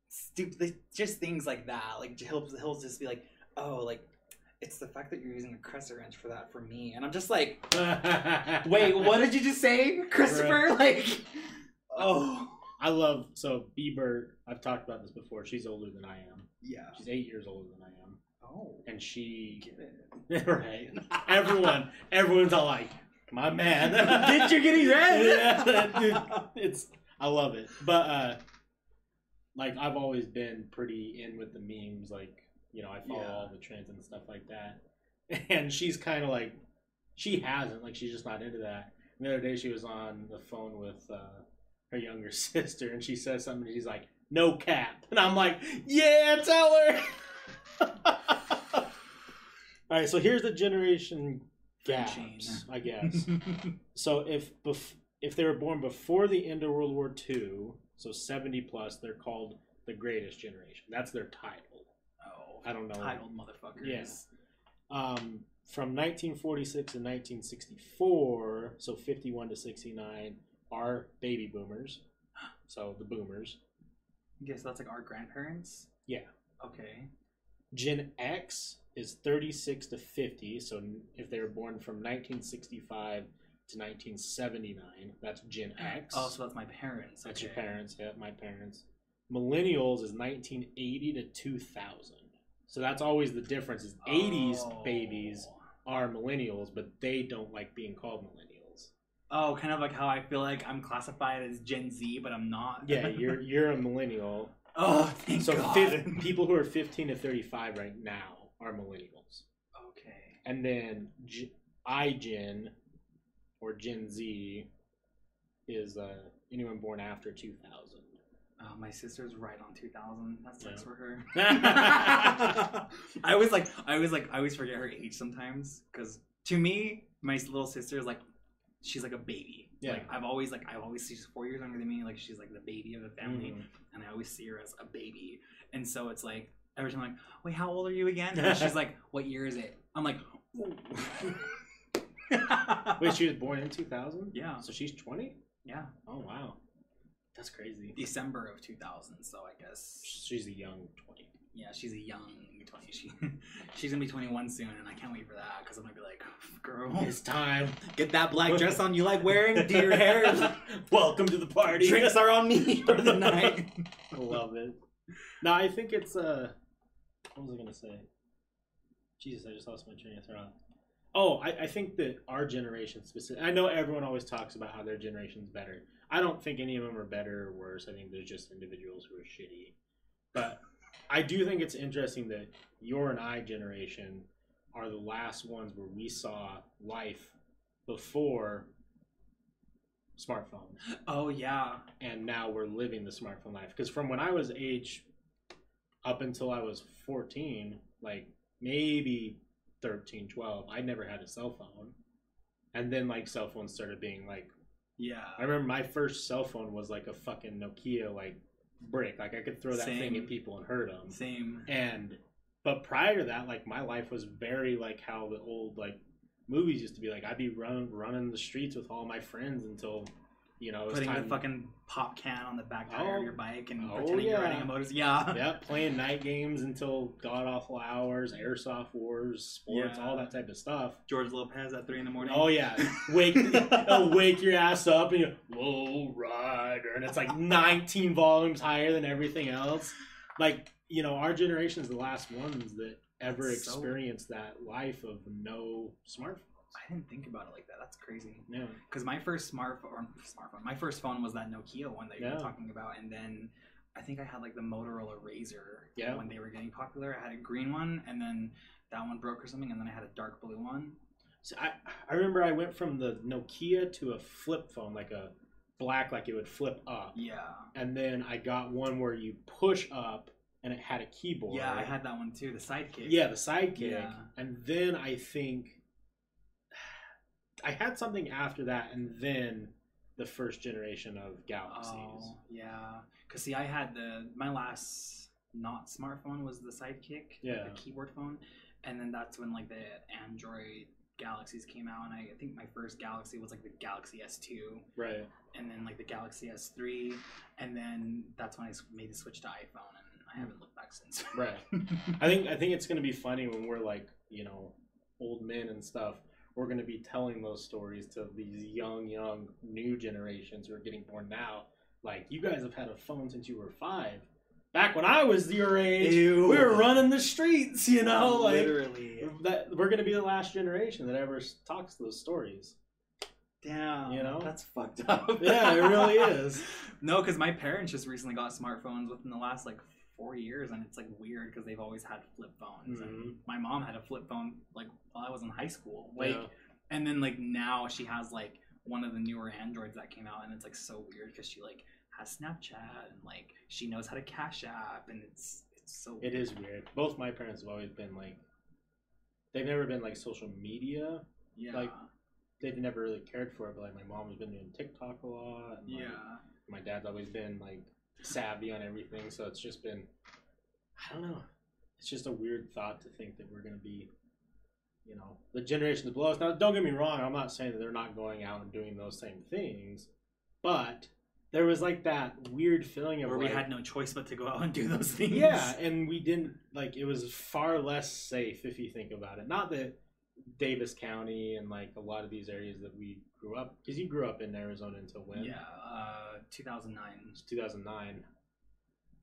stupid, just things like that. Like he'll he'll just be like, "Oh, like it's the fact that you're using a crescent wrench for that for me," and I'm just like, [LAUGHS] "Wait, what did you just say, Christopher?" Like, oh, I love so Bieber. I've talked about this before. She's older than I am. yeah. She's eight years older than I am, Oh, and she get it. [LAUGHS] right. Everyone, everyone's all like, my man. Bitch, you're getting red. yeah, dude, it's I love it. But uh like I've always been pretty in with the memes, like, you know, I follow Yeah. all the trends and stuff like that. [LAUGHS] And she's kinda like she hasn't, like she's just not into that. And the other day she was on the phone with uh her younger [LAUGHS] sister and she says something and she's like, No cap. And I'm like, Yeah, tell her [LAUGHS] All right, so here's the generation gaps. I guess. So if bef- if they were born before the end of World War II, so 70 plus, they're called the greatest generation. That's their title. I don't know. titled motherfuckers. Yes. Um, from 1946 to 1964, so 51 to 69, are baby boomers. [GASPS] So the boomers. I guess that's like our grandparents. Yeah. Okay. Gen X is 36 to 50. So if they were born from 1965 to 1979, that's Gen [GASPS] X. Oh, so that's my parents. That's okay. your parents, yeah, my parents. Millennials is 1980 to 2000. So that's always the difference is 80s Oh. babies are millennials, but they don't like being called millennials. Oh, kind of like how I feel like I'm classified as Gen Z, but I'm not. Yeah, [LAUGHS] you're you're a millennial. oh, thank So God. fif- people who are 15 to 35 right now are millennials. okay. And then G- iGen or Gen Z is uh, anyone born after 2000. Oh, my sister's right on 2000. That sucks Yeah. for her. [LAUGHS] I always like, I always like, I always forget her age sometimes because to me, my little sister is like, she's like a baby. Yeah. Like I've always like, I've always she's four years younger than me. Like she's like the baby of the family, Mhm. and I always see her as a baby. And so it's like every time I'm like, wait, how old are you again? And she's like, [LAUGHS] what year is it? I'm like, ooh. Wait, she was born in 2000? yeah, So she's 20? yeah, Oh, wow. That's crazy. December of 2000. So I guess She's a young 20. Yeah, she's a young 20. She [LAUGHS] she's gonna be 21 soon, and I can't wait for that because I'm gonna be like, girl, It's time. get that black dress on you like wearing. Do your [LAUGHS] hair. Welcome to the party. Drinks are on me for the [LAUGHS] night. I love it. No, I think it's uh what was I gonna say? Jesus, I just lost my train of thought. Oh, I, I think that our generation specific I know everyone always talks about how their generation's better. I don't think any of them are better or worse. I think there's just individuals who are shitty. But I do think it's interesting that your and I generation are the last ones where we saw life before smartphone. Oh yeah, and now we're living the smartphone life because from when i was age up until i was 14 like maybe 13 12 i never had a cell phone and then like cell phones started being like yeah. i remember my first cell phone was like a fucking nokia like brick like i could throw that thing at people and hurt them Same. and but prior to that like my life was very like how the old like movies used to be like i'd be running running the streets with all my friends until you know Putting time the fucking pop can on the back tire Oh. of your oh. bike and Oh, pretending you're riding a motor. Yeah. [LAUGHS] yep, playing [LAUGHS] night games until god awful hours, airsoft wars, sports, Yeah. all that type of stuff. George Lopez at three in the morning. Oh yeah, [LAUGHS] wake wake your ass up and you low rider, and it's like 19 volumes higher than everything else. Like you know, our generation is the last ones that ever so- experienced that life of no smartphones. I didn't think about it like that. That's crazy. Yeah, Because my first smartphone, smartphone, my first phone was that Nokia one that you Yeah. were talking about, and then I think I had like the Motorola Razor. Yeah. When they were getting popular, I had a green one, and then that one broke or something, and then I had a dark blue one. so I I remember I went from the Nokia to a flip phone, like a black, like it would flip up. Yeah. and then I got one where you push up and it had a keyboard. Yeah, I had that one too. The Sidekick. yeah the sidekick, Yeah. and then I think I had something after that, and then the first generation of Galaxies. Oh, yeah. Cause see, I had the my last not smartphone was the Sidekick, Yeah. the keyboard phone, and then that's when like the Android Galaxies came out, and I, I think my first Galaxy was like the Galaxy S2, Right. and then like the Galaxy S3, and then that's when I made the switch to iPhone, and I haven't looked back since. Right. [LAUGHS] I think I think it's gonna be funny when we're like you know old men and stuff. We're gonna be telling those stories to these young, young new generations who are getting born now. Like you guys have had a phone since you were five. Back when I was your age, Ew. we were running the streets. You know, like literally. that. We're gonna be the last generation that ever talks those stories. Damn, You know? that's fucked up. Yeah, it really [LAUGHS] is. no, because my parents just recently got smartphones within the last like four years, and it's like weird because they've always had flip phones. Mhm. And my mom had a flip phone like while I was in high school. Like, Yeah. and then like now she has like one of the newer Androids that came out, and it's like so weird because she like has Snapchat and like she knows how to Cash App, and it's it's so It is weird. Both my parents have always been like, they've never been like social media. yeah like, They've never really cared for it, but like my mom has been doing TikTok a lot. And, like, yeah. my dad's always been like savvy on everything, so it's just been, I don't know. It's just a weird thought to think that we're gonna be, you know, the generation below us. Now, don't get me wrong. I'm not saying that they're not going out and doing those same things, but there was like that weird feeling of Where like, we had no choice but to go out and do those things. yeah, and we didn't like it was far less safe if you think about it. Not that Davis County and like a lot of these areas that we grew up because you grew up in Arizona until when? Yeah, uh, 2009. It's 2009.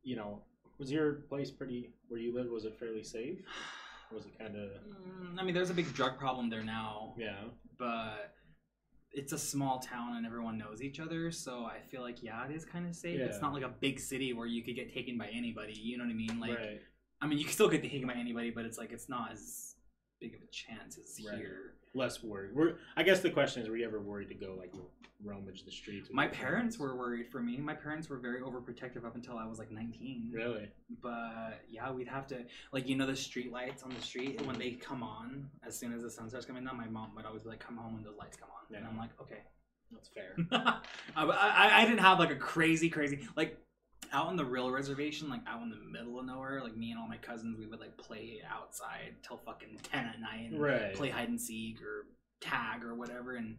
You know, was your place pretty where you lived? Was it fairly safe? Or was it kind of Mm, I mean, there's a big drug problem there now, yeah? but it's a small town and everyone knows each other. So I feel like yeah, it is kind of safe. Yeah. It's not like a big city where you could get taken by anybody. You know what I mean? Like, right. I mean, you can still get taken by anybody, but it's like it's not as big of a chance as Right. here. Less worried. We're, I guess the question is, were you ever worried to go like rummage the streets? My parents were worried for me. My parents were very overprotective up until I was like 19. really. But yeah, we'd have to like you know the street lights on the street when they come on as soon as the sun starts coming down. My mom would always be like, "Come home when those lights come on," and I'm like, "Okay." That's fair. [LAUGHS] I, I, I didn't have like a crazy, crazy like out on the real reservation, like out in the middle of nowhere. Like me and all my cousins, we would like play outside till fucking ten at night and right. play hide and seek or tag or whatever, and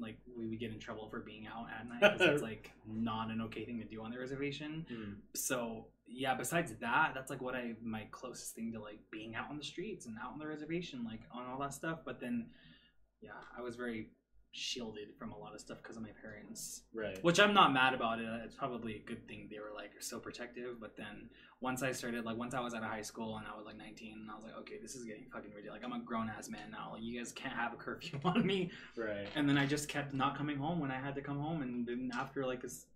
like we would get in trouble for being out at night because it's [LAUGHS] like not an okay thing to do on the reservation Hmm. so yeah besides that that's like what i my closest thing to like being out on the streets and out on the reservation like on all that stuff but then yeah i was very shielded from a lot of stuff because of my parents Right. which i'm not mad about it it's probably a good thing they were like so protective but then once i started like once i was out of high school and i was like 19 and i was like okay this is getting fucking ridiculous like i'm a grown-ass man now like you guys can't have a curfew [LAUGHS] on me Right. and then I just kept not coming home when I had to come home, and then after like this,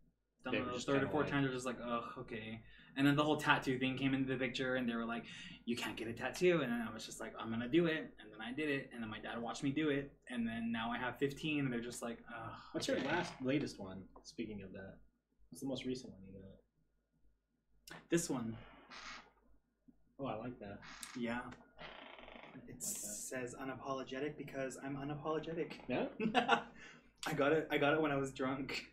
done They it were a third or fourth like- time, they're just like, ugh, okay. And then the whole tattoo thing came into the picture, and they were like, you can't get a tattoo, and then I was just like, I'm gonna do it, and then I did it, and then my dad watched me do it, and then now I have 15, and they're just like, ugh. What's okay. your last latest one? Speaking of that, what's the most recent one you got? This one, Oh, I like that. yeah. It Like says unapologetic because I'm unapologetic. Yeah. [LAUGHS] I got it. I got it when I was drunk.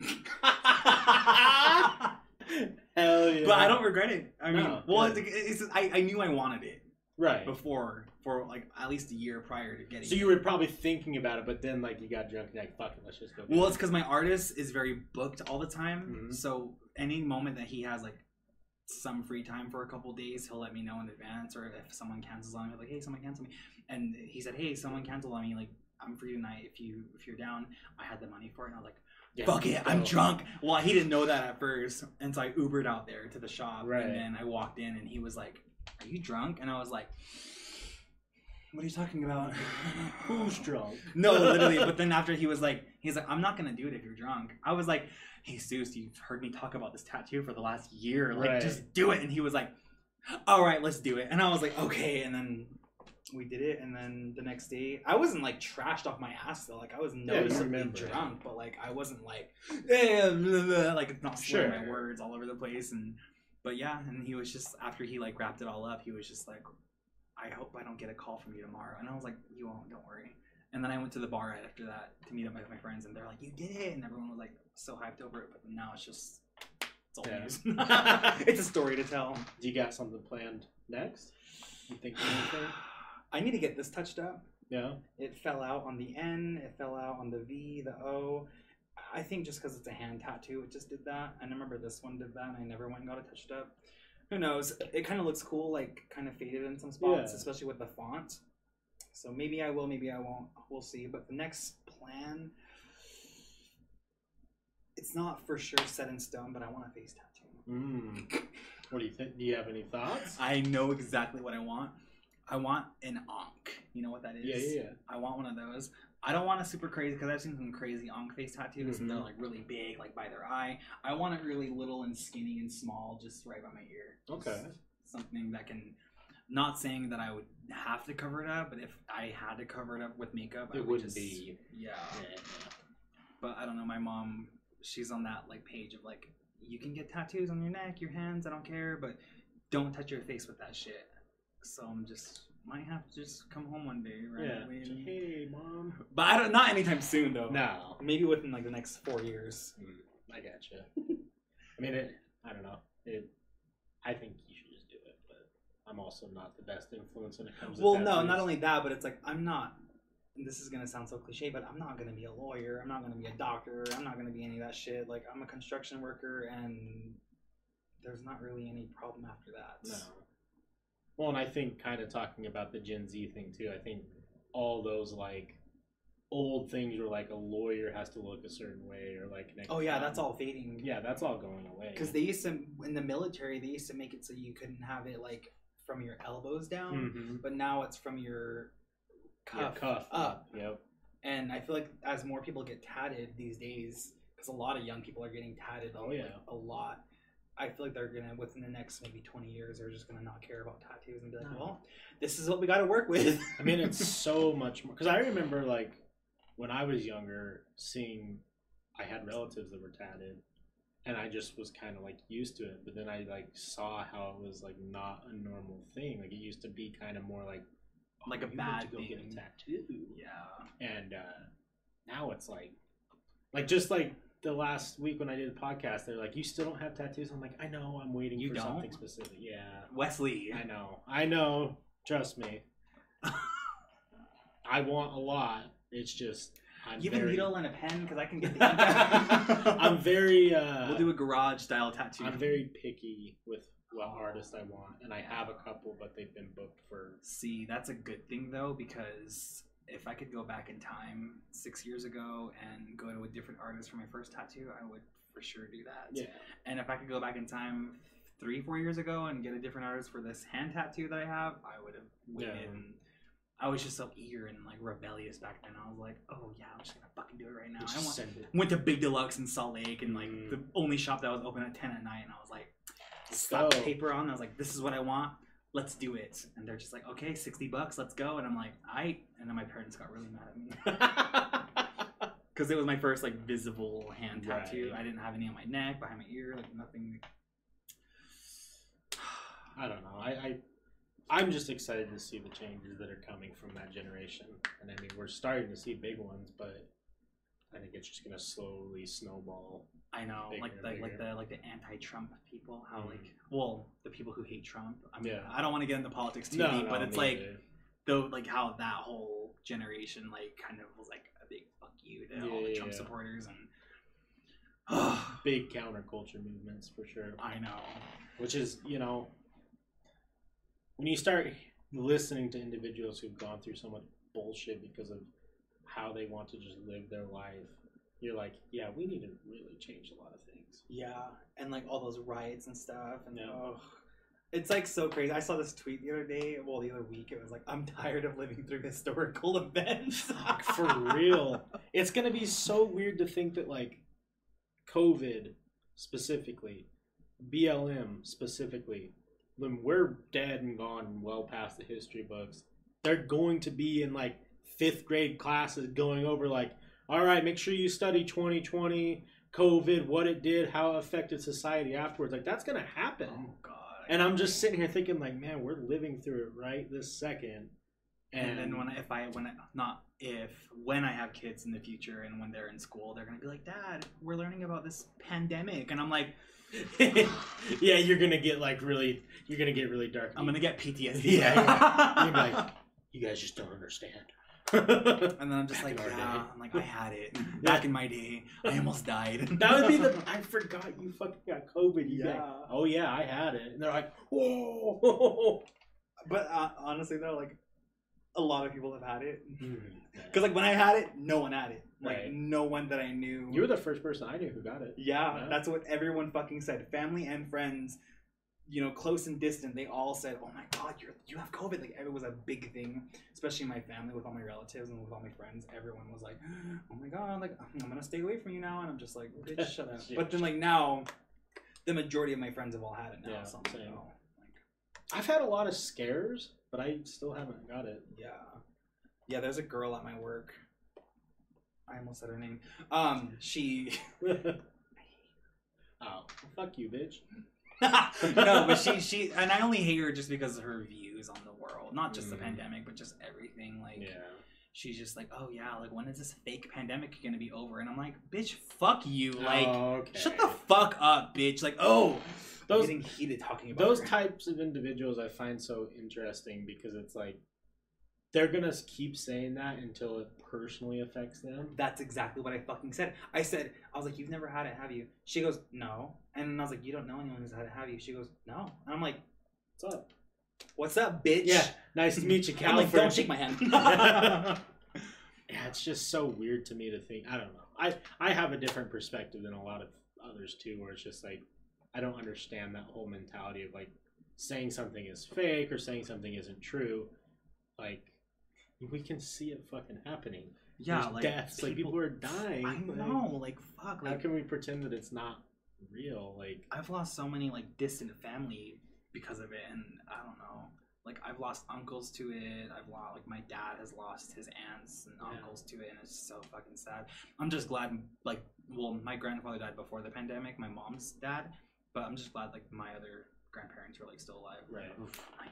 [LAUGHS] [LAUGHS] [LAUGHS] Hell yeah. But I don't regret it. I mean, No, well, it's, it's, I, I knew I wanted it Right. before, for like at least a year prior to getting So it. you were probably thinking about it, but then like you got drunk and like, fuck it, let's just go. get Well, it's because my artist is very booked all the time. Mhm. So any moment that he has like some free time for a couple days, he'll let me know in advance. Or if someone cancels on me, like, hey, someone canceled me, and he said, hey, someone canceled on me. Like, I'm free tonight. If you if you're down, I had the money for it. And I was like, Yeah, fuck it, I'm drunk. Well, he didn't know that at first, and so I Ubered out there to the shop, Right. and then I walked in, and he was like, "Are you drunk?" And I was like, "What are you talking about?" [LAUGHS] Who's drunk? no, literally. But then after he was like, he's like, "I'm not gonna do it if you're drunk." I was like, "Hey, Seuss, you've heard me talk about this tattoo for the last year. Like, Right. just do it." And he was like, "All right, let's do it." And I was like, "Okay." And then we did it, and then the next day, I wasn't like trashed off my ass though. Like I was noticeably it. drunk, but like I wasn't like, eh, blah, [LAUGHS] blah, like not slurring my words all over the place. And but yeah, and he was just after he like wrapped it all up, he was just like, "I hope I don't get a call from you tomorrow." And I was like, "You won't, don't worry." And then I went to the bar right after that to meet up with my friends, and they're like, "You did it!" And everyone was like so hyped over it. But now it's just it's all Yeah. news. [LAUGHS] it's a story to tell. Do you got something planned next? You think anything? [SIGHS] [SIGHS] [SIGHS] I need to get this touched up. Yeah. It fell out on the N. It fell out on the V, the O. I think just because it's a hand tattoo, it just did that. And I remember this one did that, and I never went and got it touched up. Who knows? It kind of looks cool, like kind of faded in some spots, Yeah. especially with the font. So maybe I will, maybe I won't. We'll see. But the next plan, it's not for sure set in stone, but I want a face tattoo. Mm. What do you think? Do you have any thoughts? I know exactly what I want. I want an Ankh. You know what that is? Yeah, yeah, yeah. I want one of those. I don't want a super crazy because I've seen some crazy on face tattoos and they're Mhm. like really big, like by their eye. I want it really little and skinny and small, just right by my ear. Okay. Just something that can. Not saying that I would have to cover it up, but if I had to cover it up with makeup, I It would wouldn't just, be. Yeah. Yeah. But I don't know. My mom, she's on that like page of like, you can get tattoos on your neck, your hands. I don't care, but don't touch your face with that shit. So I'm just might have to just come home one day, right? Yeah. When- Hey, mom. But I don't. Not anytime soon though. No. Maybe within like the next four years. Mm, I gotcha. I mean, it. I don't know. It. I think you should just do it, but I'm also not the best influence when it comes. Well, no, not only that, but it's like I'm not. and This is gonna sound so cliche, but I'm not gonna be a lawyer. I'm not gonna be a doctor. I'm not gonna be any of that shit. Like I'm a construction worker, and there's not really any problem after that. No. Well, and I think kind of talking about the Gen Z thing too. I think all those like old things where like a lawyer has to look a certain way or like Oh yeah, that's all fading. Yeah, that's all going away. Because they used to in the military, they used to make it so you couldn't have it like from your elbows down, Mhm. but now it's from your Yeah, cuff, cuff up. Yep. And I feel like as more people get tatted these days, because a lot of young people are getting tatted. Oh, like, yeah. a lot. I feel like they're gonna within the next maybe twenty years, they're just gonna not care about tattoos and be like, No. well, this is what we got to work with. I mean, it's [LAUGHS] so much more because I remember like when I was younger, seeing I had relatives that were tatted, and I just was kind of like used to it. But then I like saw how it was like not a normal thing. Like it used to be kind of more like oh, Like a you went bad to go get thing. a tattoo, yeah. and uh, now it's like like just like. The last week when I did a podcast, they're like, "You still don't have tattoos." I'm like, "I know. I'm waiting You for don't? something specific." Yeah, Wesley. I know. I know. Trust me. [LAUGHS] I want a lot. It's just I'm You have a very, needle and a pen because I can get the. [LAUGHS] I'm very uh we'll do a garage style tattoo. I'm very picky with what artist I want and I have a couple but they've been booked for See, that's a good thing though, because if I could go back in time six years ago and go to a different artist for my first tattoo, I would for sure do that. yeah. And if I could go back in time three, four years ago and get a different artist for this hand tattoo that I have, I would have waited. Yeah. And I was just so eager and like rebellious back then. I was like, oh yeah, I'm just gonna fucking do it right now. Just I want, send it. went to Big Deluxe in Salt Lake and like Mm. the only shop that was open at 10 at night. And I was like, go. paper on. I was like, this is what I want. Let's do it. And they're just like, okay, 60 bucks, let's go. And I'm like, I. And then my parents got really mad at me. [LAUGHS] Because it was my first like visible hand tattoo. Right. I didn't have any on my neck, behind my ear, like nothing. [SIGHS] I don't know. I, I I'm just excited to see the changes that are coming from that generation. And I mean we're starting to see big ones, but I think it's just gonna slowly snowball. I know, Bigger like the like the like the anti-Trump people. How Mhm. like well the people who hate Trump. I mean, Yeah. I don't want to get into politics too No, deep, but it's like neither. though like how that whole generation like kind of was like a big fuck you to all the Trump yeah. supporters and [SIGHS] big counterculture movements for sure. I know. Which is, you know, when you start listening to individuals who've gone through so much bullshit because of how they want to just live their life, you're like, yeah, we need to really change a lot of things. Yeah, and like all those riots and stuff, and Yeah. oh, it's like so crazy. I saw this tweet the other day, well, the other week. It was like, "I'm tired of living through historical [LAUGHS] events." For real. It's going to be so weird to think that, like, COVID specifically, BLM specifically, when we're dead and gone and well past the history books, they're going to be in, like, fifth grade classes going over, like, all right, make sure you study 2020, COVID, what it did, how it affected society afterwards. Like, that's going to happen. oh God! And I'm just sitting here thinking, like, man, we're living through it right this second. and then when I, if I when I, not if when I have kids in the future and when they're in school, they're gonna be like, "Dad, we're learning about this pandemic," and I'm like, [LAUGHS] yeah, you're gonna get like really, you're gonna get really dark. "I'm gonna get PTSD." Yeah, you're like, [LAUGHS] you guys just don't understand. [LAUGHS] and then I'm just Back like, "Yeah,". I'm like, "I had it [LAUGHS] back in my day. I almost died." [LAUGHS] that would be the. I forgot you fucking got COVID. You Yeah. yeah. oh yeah, I had it. And they're like, whoa. But uh, honestly, though, like a lot of people have had it. Hmm. Because like when I had it, no one had it. Like Right. no one that I knew. you were the first person I knew who got it. yeah, Yeah. that's what everyone fucking said. Family and friends. You know, close and distant, they all said, "Oh my God, you're you have COVID!" Like it was a big thing, especially in my family with all my relatives and with all my friends. Everyone was like, [GASPS] "Oh my God, like I'm gonna stay away from you now," and I'm just like, "Bitch, [LAUGHS] shut up." But then like now, the majority of my friends have all had it now. Yeah, so I'm like, oh, like, I've had a lot of scares, but I still haven't got it. yeah, yeah. There's a girl at my work. I almost said her name. Um, she [LAUGHS] [LAUGHS] oh, fuck you, bitch. No, but she [LAUGHS] she and I only hate her just because of her views on the world, not just the Mm. pandemic, but just everything. Like Yeah. she's just like, oh yeah, like when is this fake pandemic gonna be over? And I'm like, bitch, fuck you, like. Oh, okay. Shut the fuck up, bitch! Like, oh, Those- I'm getting heated talking about Those her. types of individuals I find so interesting because it's like they're gonna keep saying that until it personally affects them. That's exactly what I fucking said. I said, I was like, you've never had it, have you? She goes, no. And I was like, you don't know anyone who's had it, have you? She goes, no. And I'm like, What's up? what's up, bitch? Yeah, nice to meet you, [LAUGHS] I'm like, don't shake my hand. [LAUGHS] yeah, it's just so weird to me to think. I don't know. I I have a different perspective than a lot of others too, where it's just like I don't understand that whole mentality of like saying something is fake or saying something isn't true. Like we can see it fucking happening. yeah, There's like deaths. Like people are dying. I like, know, like fuck, How can we pretend that it's not real? Like I've lost so many like distant family because of it, and I don't know. Like I've lost uncles to it. I've lost like my dad has lost his aunts and Yeah. uncles to it, and it's so fucking sad. I'm just glad. Like, well, my grandfather died before the pandemic. My mom's dad, but I'm just glad like my other grandparents were like still alive. Right. Oof, like,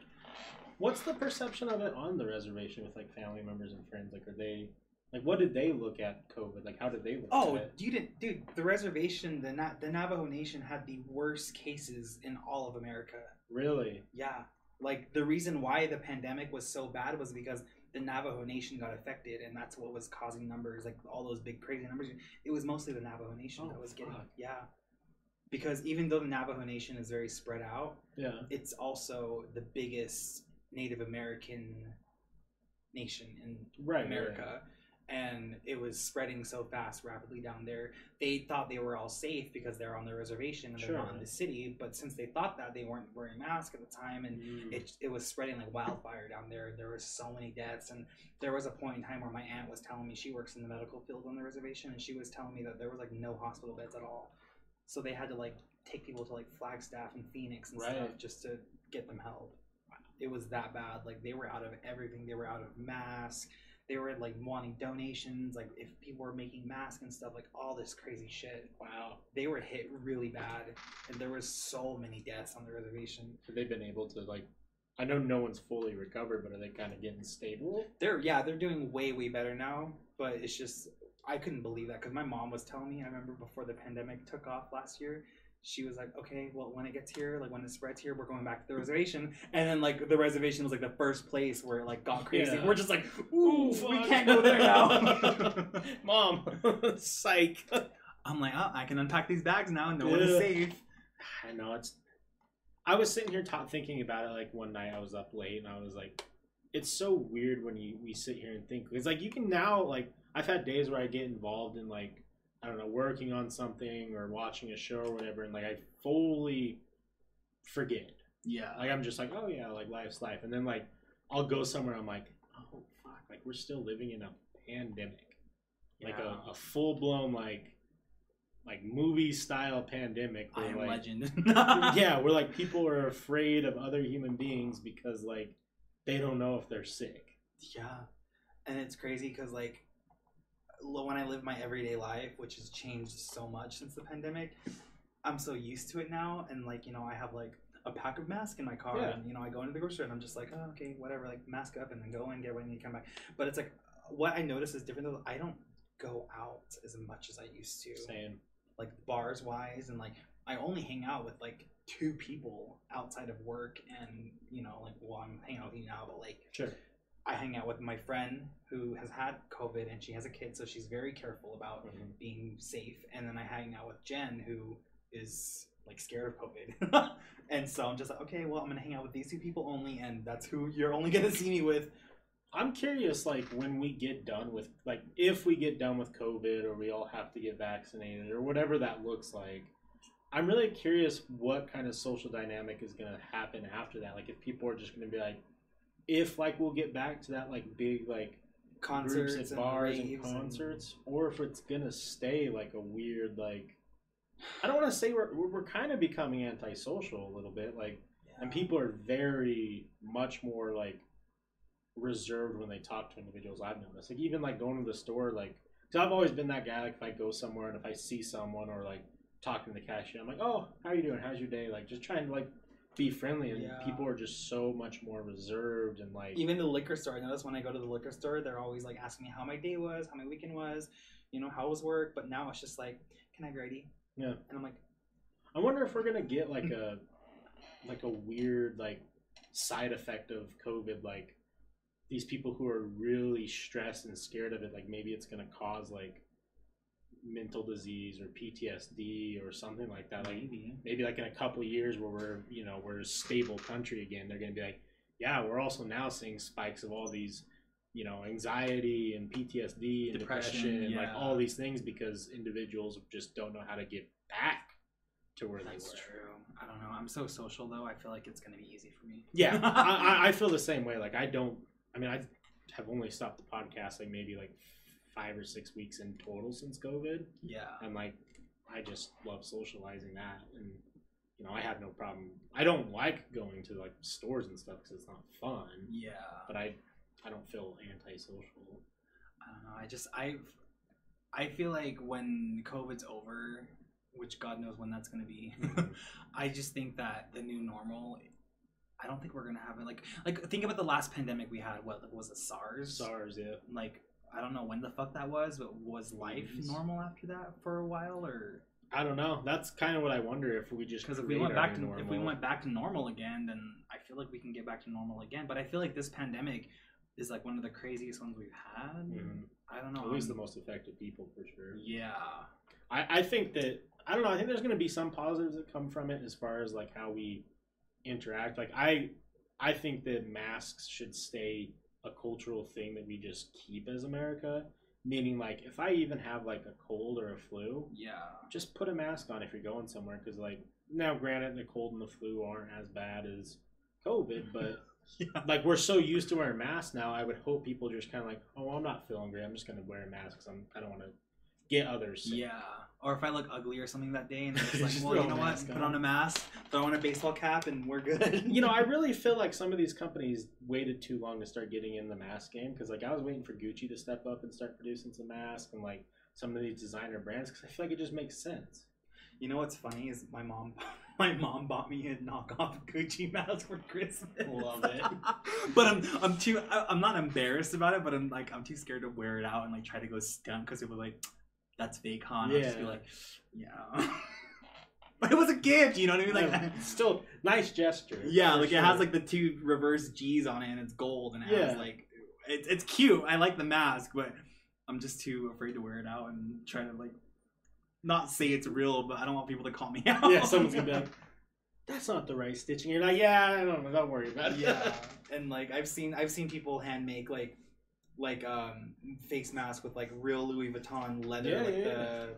What's the perception of it on the reservation with like family members and friends? Like, are they like what did they look at COVID? Like, how did they look Oh, at it? you didn't, dude. The reservation, the Na- the Navajo Nation had the worst cases in all of America. Really? Yeah, like the reason why the pandemic was so bad was because the Navajo Nation got affected, and that's what was causing numbers, like all those big crazy numbers. It was mostly the Navajo Nation Oh, that was getting, fuck. yeah. Because even though the Navajo Nation is very spread out, Yeah. it's also the biggest Native American nation in Right. America. And it was spreading so fast, rapidly down there. They thought they were all safe because they're on the reservation and they're not in the city. But since they thought that, they weren't wearing masks at the time, and Mm. it, it was spreading like wildfire down there. There were so many deaths, and there was a point in time where my aunt was telling me she works in the medical field on the reservation, and she was telling me that there was like no hospital beds at all. So they had to like take people to like Flagstaff and Phoenix and stuff just to get them help. It was that bad. Like they were out of everything. They were out of masks. They were like wanting donations. Like if people were making masks and stuff, like all this crazy shit. wow. They were hit really bad, and there was so many deaths on the reservation. Have they been able to like? I know no one's fully recovered, but are they kind of getting stable? They're yeah, they're doing way way better now. But it's just I couldn't believe that because my mom was telling me. I remember before the pandemic took off last year, she was like, "Okay, well when it gets here, like when it spreads here, we're going back to the reservation." And then like the reservation was like the first place where it like got crazy. Yeah. We're just like, "Ooh, we can't go there now." [LAUGHS] Mom, [LAUGHS] psych. I'm like, "Oh, I can unpack these bags now. And no one is safe." I know it's. I was sitting here ta- thinking about it like one night. I was up late and I was like, "It's so weird when you we sit here and think." It's like you can now like I've had days where I get involved in like I don't know working on something or watching a show or whatever, and like I fully forget. Yeah. Like I'm just like, oh yeah, like life's life, and then like I'll go somewhere. I'm like, oh fuck, like we're still living in a pandemic, like a, a full blown like like movie style pandemic. I am like, legend. [LAUGHS] yeah, where like people are afraid of other human beings because like they don't know if they're sick. Yeah, and it's crazy because like when I live my everyday life, which has changed so much since the pandemic, I'm so used to it now, and like you know, I have like a pack of masks in my car, Yeah. and you know, I go into the grocery store and I'm just like, oh, okay, whatever, like mask up, and then go and get ready and come back. But it's like what I notice is different though. I don't go out as much as I used to Saying, like bars wise and like I only hang out with like two people outside of work and you know like well I'm hanging out with you now but like sure, I hang out with my friend who has had COVID and she has a kid so she's very careful about Mhm. being safe and then I hang out with Jen who is like scared of COVID [LAUGHS] and so I'm just like okay well I'm gonna hang out with these two people only and that's who you're only [LAUGHS] gonna see me with I'm curious, like when we get done with, like if we get done with COVID or we all have to get vaccinated or whatever that looks like, I'm really curious what kind of social dynamic is gonna happen after that. Like if people are just gonna be like, if like we'll get back to that like big like Concerts groups at and bars and raves and- concerts, or if it's gonna stay like a weird like. I don't want to say we're we're, we're kind of becoming antisocial a little bit, like, and people are very much more like reserved when they talk to individuals. I've noticed, like even like going to the store, like, because I've always been that guy. Like if I go somewhere and if I see someone or like talking to the cashier, I'm like, oh, how are you doing? How's your day? Like just trying to like be friendly, and Yeah. people are just so much more reserved and like. even the liquor store. I notice when I go to the liquor store, they're always like asking me how my day was, how my weekend was, you know, how was work. But now it's just like, can I your Yeah. And I'm like, I wonder if we're gonna get like [LAUGHS] a like a weird like side effect of COVID, like these people who are really stressed and scared of it, like maybe it's gonna cause like mental disease or PTSD or something like that. Like maybe. maybe like in a couple of years where we're you know we're a stable country again, they're gonna be like, yeah, we're also now seeing spikes of all these you know anxiety and PTSD and Depression, depression, and like all these things because individuals just don't know how to get back to where That's they were. true. I don't know. I'm so social though. I feel like it's gonna be easy for me. Yeah, I- I [LAUGHS] feel the same way. Like I don't. I mean, I have only stopped the podcast like maybe like five or six weeks in total since COVID, Yeah. and like I just love socializing that, and you know I have no problem. I don't like going to like stores and stuff because it's not fun, Yeah. but I I don't feel antisocial. I don't know. I just I I feel like when COVID's over, which God knows when that's gonna be, Mhm. [LAUGHS] I just think that the new normal. I don't think we're gonna have it like like think about the last pandemic we had. What was it? SARS. SARS, yeah. Like I don't know when the fuck that was, but was life normal after that for a while, or I don't know. That's kind of what I wonder if we just because if we went back to new if we normal. went back to normal again, then I feel like we can get back to normal again. But I feel like this pandemic is like one of the craziest ones we've had. Mhm. I don't know. at least the most affected people for sure. Yeah. I, I think that I don't know. I think there's going to be some positives that come from it as far as like how we interact. Like I, I think that masks should stay a cultural thing that we just keep as America. Meaning, like if I even have like a cold or a flu, Yeah. just put a mask on if you're going somewhere. Because like now, granted, the cold and the flu aren't as bad as COVID, but [LAUGHS] Yeah. like we're so used to wearing masks now. I would hope people just kind of like, oh, I'm not feeling great. I'm just gonna wear a mask because I'm I don't want to get others sick. Yeah. Or if I look ugly or something that day, and they're [LAUGHS] just like, Just well, you know what? mask Put on. on a mask, throw on a baseball cap, and we're good. [LAUGHS] you know, I really feel like some of these companies waited too long to start getting in the mask game because, like, I was waiting for Gucci to step up and start producing some masks and like some of these designer brands because I feel like it just makes sense. You know what's funny is my mom. [LAUGHS] My mom bought me a knockoff Gucci mask for Christmas. Love it. but I'm I'm too I- I'm not embarrassed about it, but I'm like I'm too scared to wear it out and like try to go stunt because it was like that's fake, huh? And I'll just be like, yeah. but [LAUGHS] it was a gift, you know what I mean? Like, Yeah, [LAUGHS] still nice gesture. yeah, like it has like the two reverse G's on it, and it's gold, and it has like it's it's cute. I like the mask, but I'm just too afraid to wear it out and try to like not say it's real, but I don't want people to call me [LAUGHS] out. yeah, someone's gonna be like, "That's not the right stitching." You're like, "Yeah, I don't know. Don't worry about it." yeah and like i've seen i've seen people hand make like like um face mask with like real louis vuitton leather Yeah, like yeah. the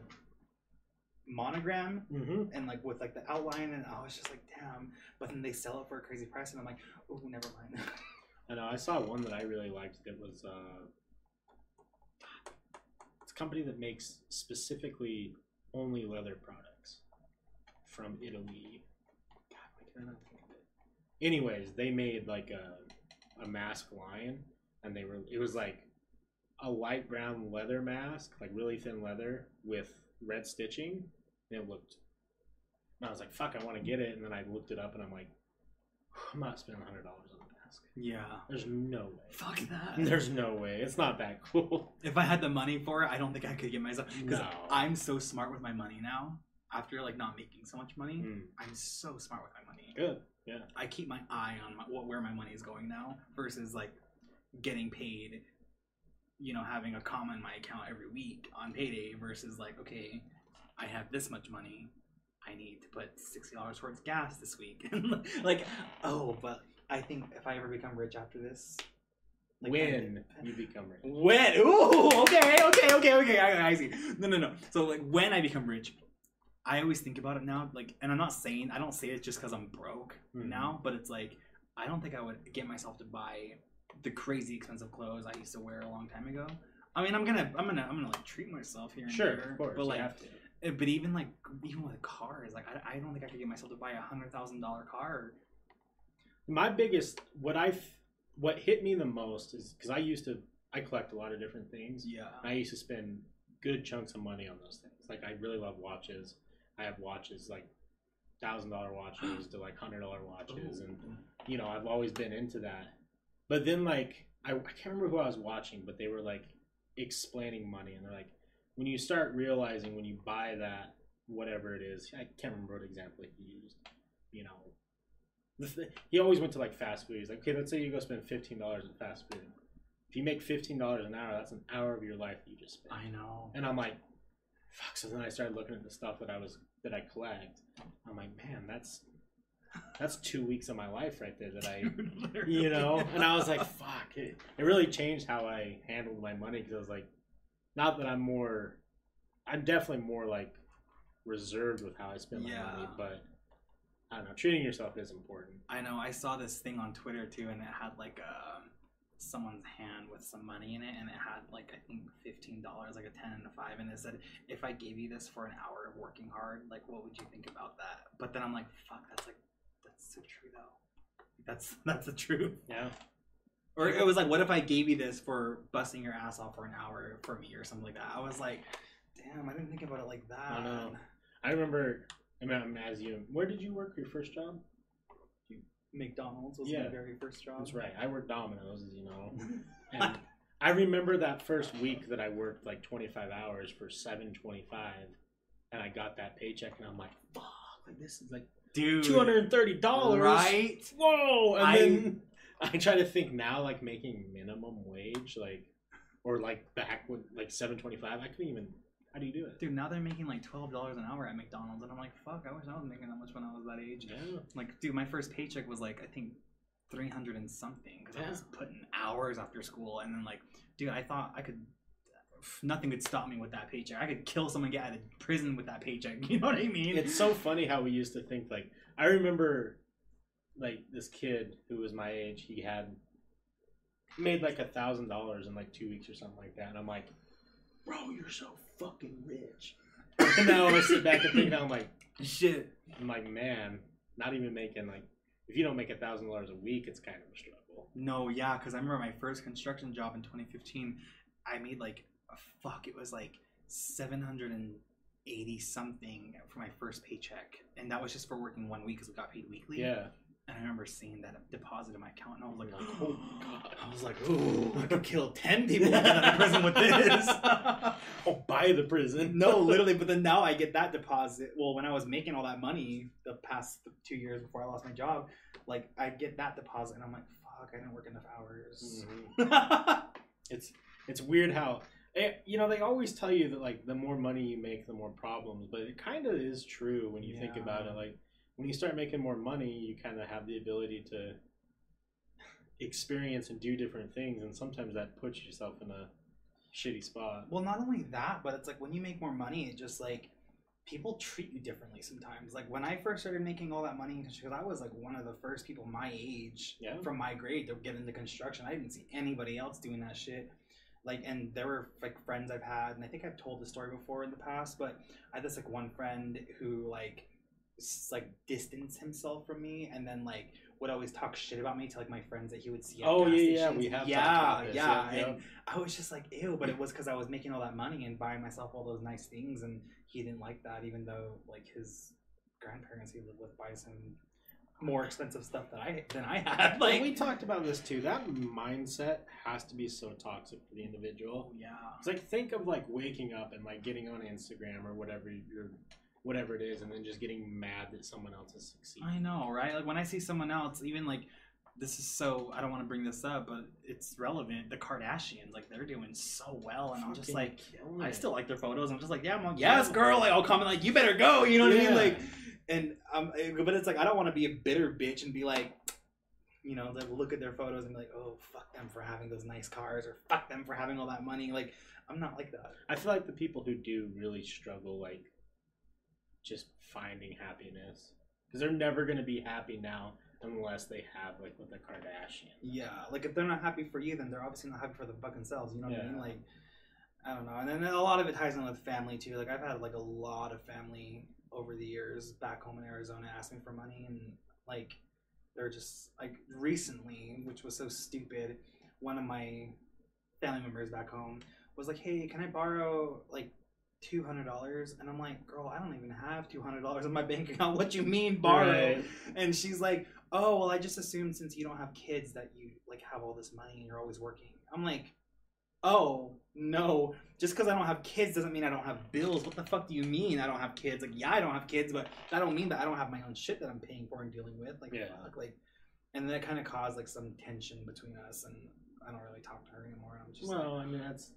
monogram hmm and like with like the outline and i was just like damn but then they sell it for a crazy price and i'm like oh never mind [LAUGHS] I know. I saw one that I really liked. That was uh, it's a company that makes specifically only leather products from Italy. God, why can I not think of it? Anyways, they made like a a mask line, and they were it was like a light brown leather mask, like really thin leather with red stitching. And it looked. And I was like, "Fuck, I want to get it." And then I looked it up, and I'm like, "I'm not spending hundred dollars on a mask." yeah There's no way. fuck that [LAUGHS] There's no way. It's not that cool. if i had the money for it i don't think i could get myself because No. i'm so smart with my money now after like not making so much money Mm, i'm so smart with my money good. Yeah. I keep my eye on my, what where my money is going now versus like getting paid. You know, having a comma in my account every week on payday versus like, okay, I have this much money. I need to put sixty dollars towards gas this week. [LAUGHS] like, oh, but I think if I ever become rich after this, like, when I- you become rich. when? Ooh, okay, okay, okay, okay. I, I see. No, no, no. So like when I become rich, I always think about it now, like, and I'm not saying I don't say it just because I'm broke Mhm. now, but it's like I don't think I would get myself to buy the crazy expensive clothes I used to wear a long time ago. I mean, I'm gonna, I'm gonna, I'm gonna like treat myself here. And Sure, there, of course. but like, have to. eh, but even like, even with cars, like, I, I don't think I could get myself to buy a hundred thousand dollar car. My biggest, what I, what hit me the most is because I used to, I collect a lot of different things. Yeah. I used to spend good chunks of money on those things. Like I really love watches. I have watches like thousand dollar watches [GASPS] to like hundred dollar watches, and you know I've always been into that. But then like I, I can't remember who I was watching, but they were like explaining money, and they're like, when you start realizing when you buy that whatever it is, I can't remember what example he used. You know, the th- he always went to like fast food. He's like, okay, let's say you go spend fifteen dollars at fast food. If you make fifteen dollars an hour, that's an hour of your life that you just spent. I know. And I'm like, fuck. So then I started looking at the stuff that I was that I collect. I'm like, man, that's that's two weeks of my life right there that I, [LAUGHS] you know. And I was like, fuck. It, it really changed how I handled my money because I was like, not that I'm more, I'm definitely more like reserved with how I spend my money, but I don't know. Treating yourself is important. I know. I saw this thing on Twitter too, and it had like a someone's hand with some money in it, and it had like I think fifteen dollars, like a ten and a five, and it said, "If I gave you this for an hour of working hard, like what would you think about that?" But then I'm like, "Fuck, that's like that's so true though. That's [LAUGHS] that's the truth." Yeah. Or it was like, "What if I gave you this for busting your ass off for an hour for me or something like that?" I was like, "Damn, I didn't think about it like that." I know. I remember. I mean, as you, where did you work your first job? McDonald's was Yeah. my very first job. That's right. I worked Domino's, as you know. [LAUGHS] And I remember that first week that I worked like 25 hours for 725 and I got that paycheck and I'm like, fuck, like this is like Dude, $230. right? Whoa. And I- then [LAUGHS] I try to think now like making minimum wage like or like back when like 725 I couldn't even how do you do it? Dude, now they're making like twelve dollars an hour at McDonald's, and I'm like, fuck, I wish I was making that much when I was that age. Yeah. Like, dude, my first paycheck was like I think three hundred and something because I was putting hours after school, and then like, dude, I thought I could. Nothing could stop me with that paycheck. I could kill someone, get out of prison with that paycheck. [LAUGHS] You know what I mean? it's so funny how we used to think like I remember like this kid who was my age, he had made like a thousand dollars in like two weeks or something like that, and I'm like, bro, you're so fucking rich. [LAUGHS] And now I sit back and think, now I'm like, shit. I'm like, man, not even making like, if you don't make a thousand dollars a week, it's kind of a struggle. No, yeah, because I remember my first construction job in 2015. I made like fuck. It was like 780 something for my first paycheck, and that was just for working one week because we got paid weekly. Yeah, And I remember seeing that deposit in my account, and I was like, Oh, God. I was like, ooh, I could kill 10 people and get out of prison with this. [LAUGHS] oh, buy the prison. no, literally. But then now I get that deposit. Well, when I was making all that money the past two years before I lost my job, like I get that deposit, and I'm like, fuck, I didn't work enough hours. Mhm. [LAUGHS] It's it's weird how eh, you know they always tell you that like the more money you make, the more problems, but it kind of is true when you think about it. Like when you start making more money, you kind of have the ability to experience and do different things, and sometimes that puts yourself in a shitty spot. Well, not only that, but it's like when you make more money, it just like people treat you differently sometimes. Like when I first started making all that money, because I was like one of the first people my age Yeah. from my grade to get into construction. I didn't see anybody else doing that shit. Like, and there were like friends I've had, and I think I've told the story before in the past, but I had this like one friend who like s- like distanced himself from me, and then like would always talk shit about me to like my friends that he would see. Oh yeah, yeah, stations. we have. yeah, yeah, yeah. and I was just like, ew, but it was because I was making all that money and buying myself all those nice things, and he didn't like that, even though like his grandparents he lived with buy some more expensive stuff that I than I had. [LAUGHS] Like we talked about this too. That mindset has to be so toxic for the individual. oh yeah, It's like think of like waking up and like getting on Instagram or whatever you're, whatever it is, and then just getting mad that someone else is succeeding. I know, right? Like when I see someone else, even like this is so I don't want to bring this up, but it's relevant. The Kardashians, like they're doing so well, and I'm just like. I still like their photos. I'm just like, yeah, I'm like, yes, girl. Like, I'll comment like, you better go. You know what I mean? Like, and um, but it's like I don't want to be a bitter bitch and be like, you know, like look at their photos and be like, oh, fuck them for having those nice cars or fuck them for having all that money. Like, I'm not like that. I feel like the people who do really struggle, like just finding happiness because they're never gonna be happy now unless they have like with the Kardashian. Yeah, like if they're not happy for you, then they're obviously not happy for the fucking selves. You know what I mean? Like, I don't know. And then a lot of it ties in with family too. Like I've had like a lot of family over the years back home in Arizona ask me for money, and like they're just like recently, which was so stupid. One of my family members back home was like, "Hey, can I borrow like?" Two hundred dollars, and I'm like, girl, I don't even have two hundred dollars in my [LAUGHS] bank account. What you mean borrow? Right. And she's like, "Oh, well, I just assumed since you don't have kids that you like have all this money and you're always working." I'm like, "Oh no, just because I don't have kids doesn't mean I don't have bills. What the fuck do you mean I don't have kids? Like, yeah, I don't have kids, but that don't mean that I don't have my own shit that I'm paying for and dealing with. Like, Yeah. fuck, like." And that kind of caused like some tension between us, and I don't really talk to her anymore. I'm just Well, I mean that's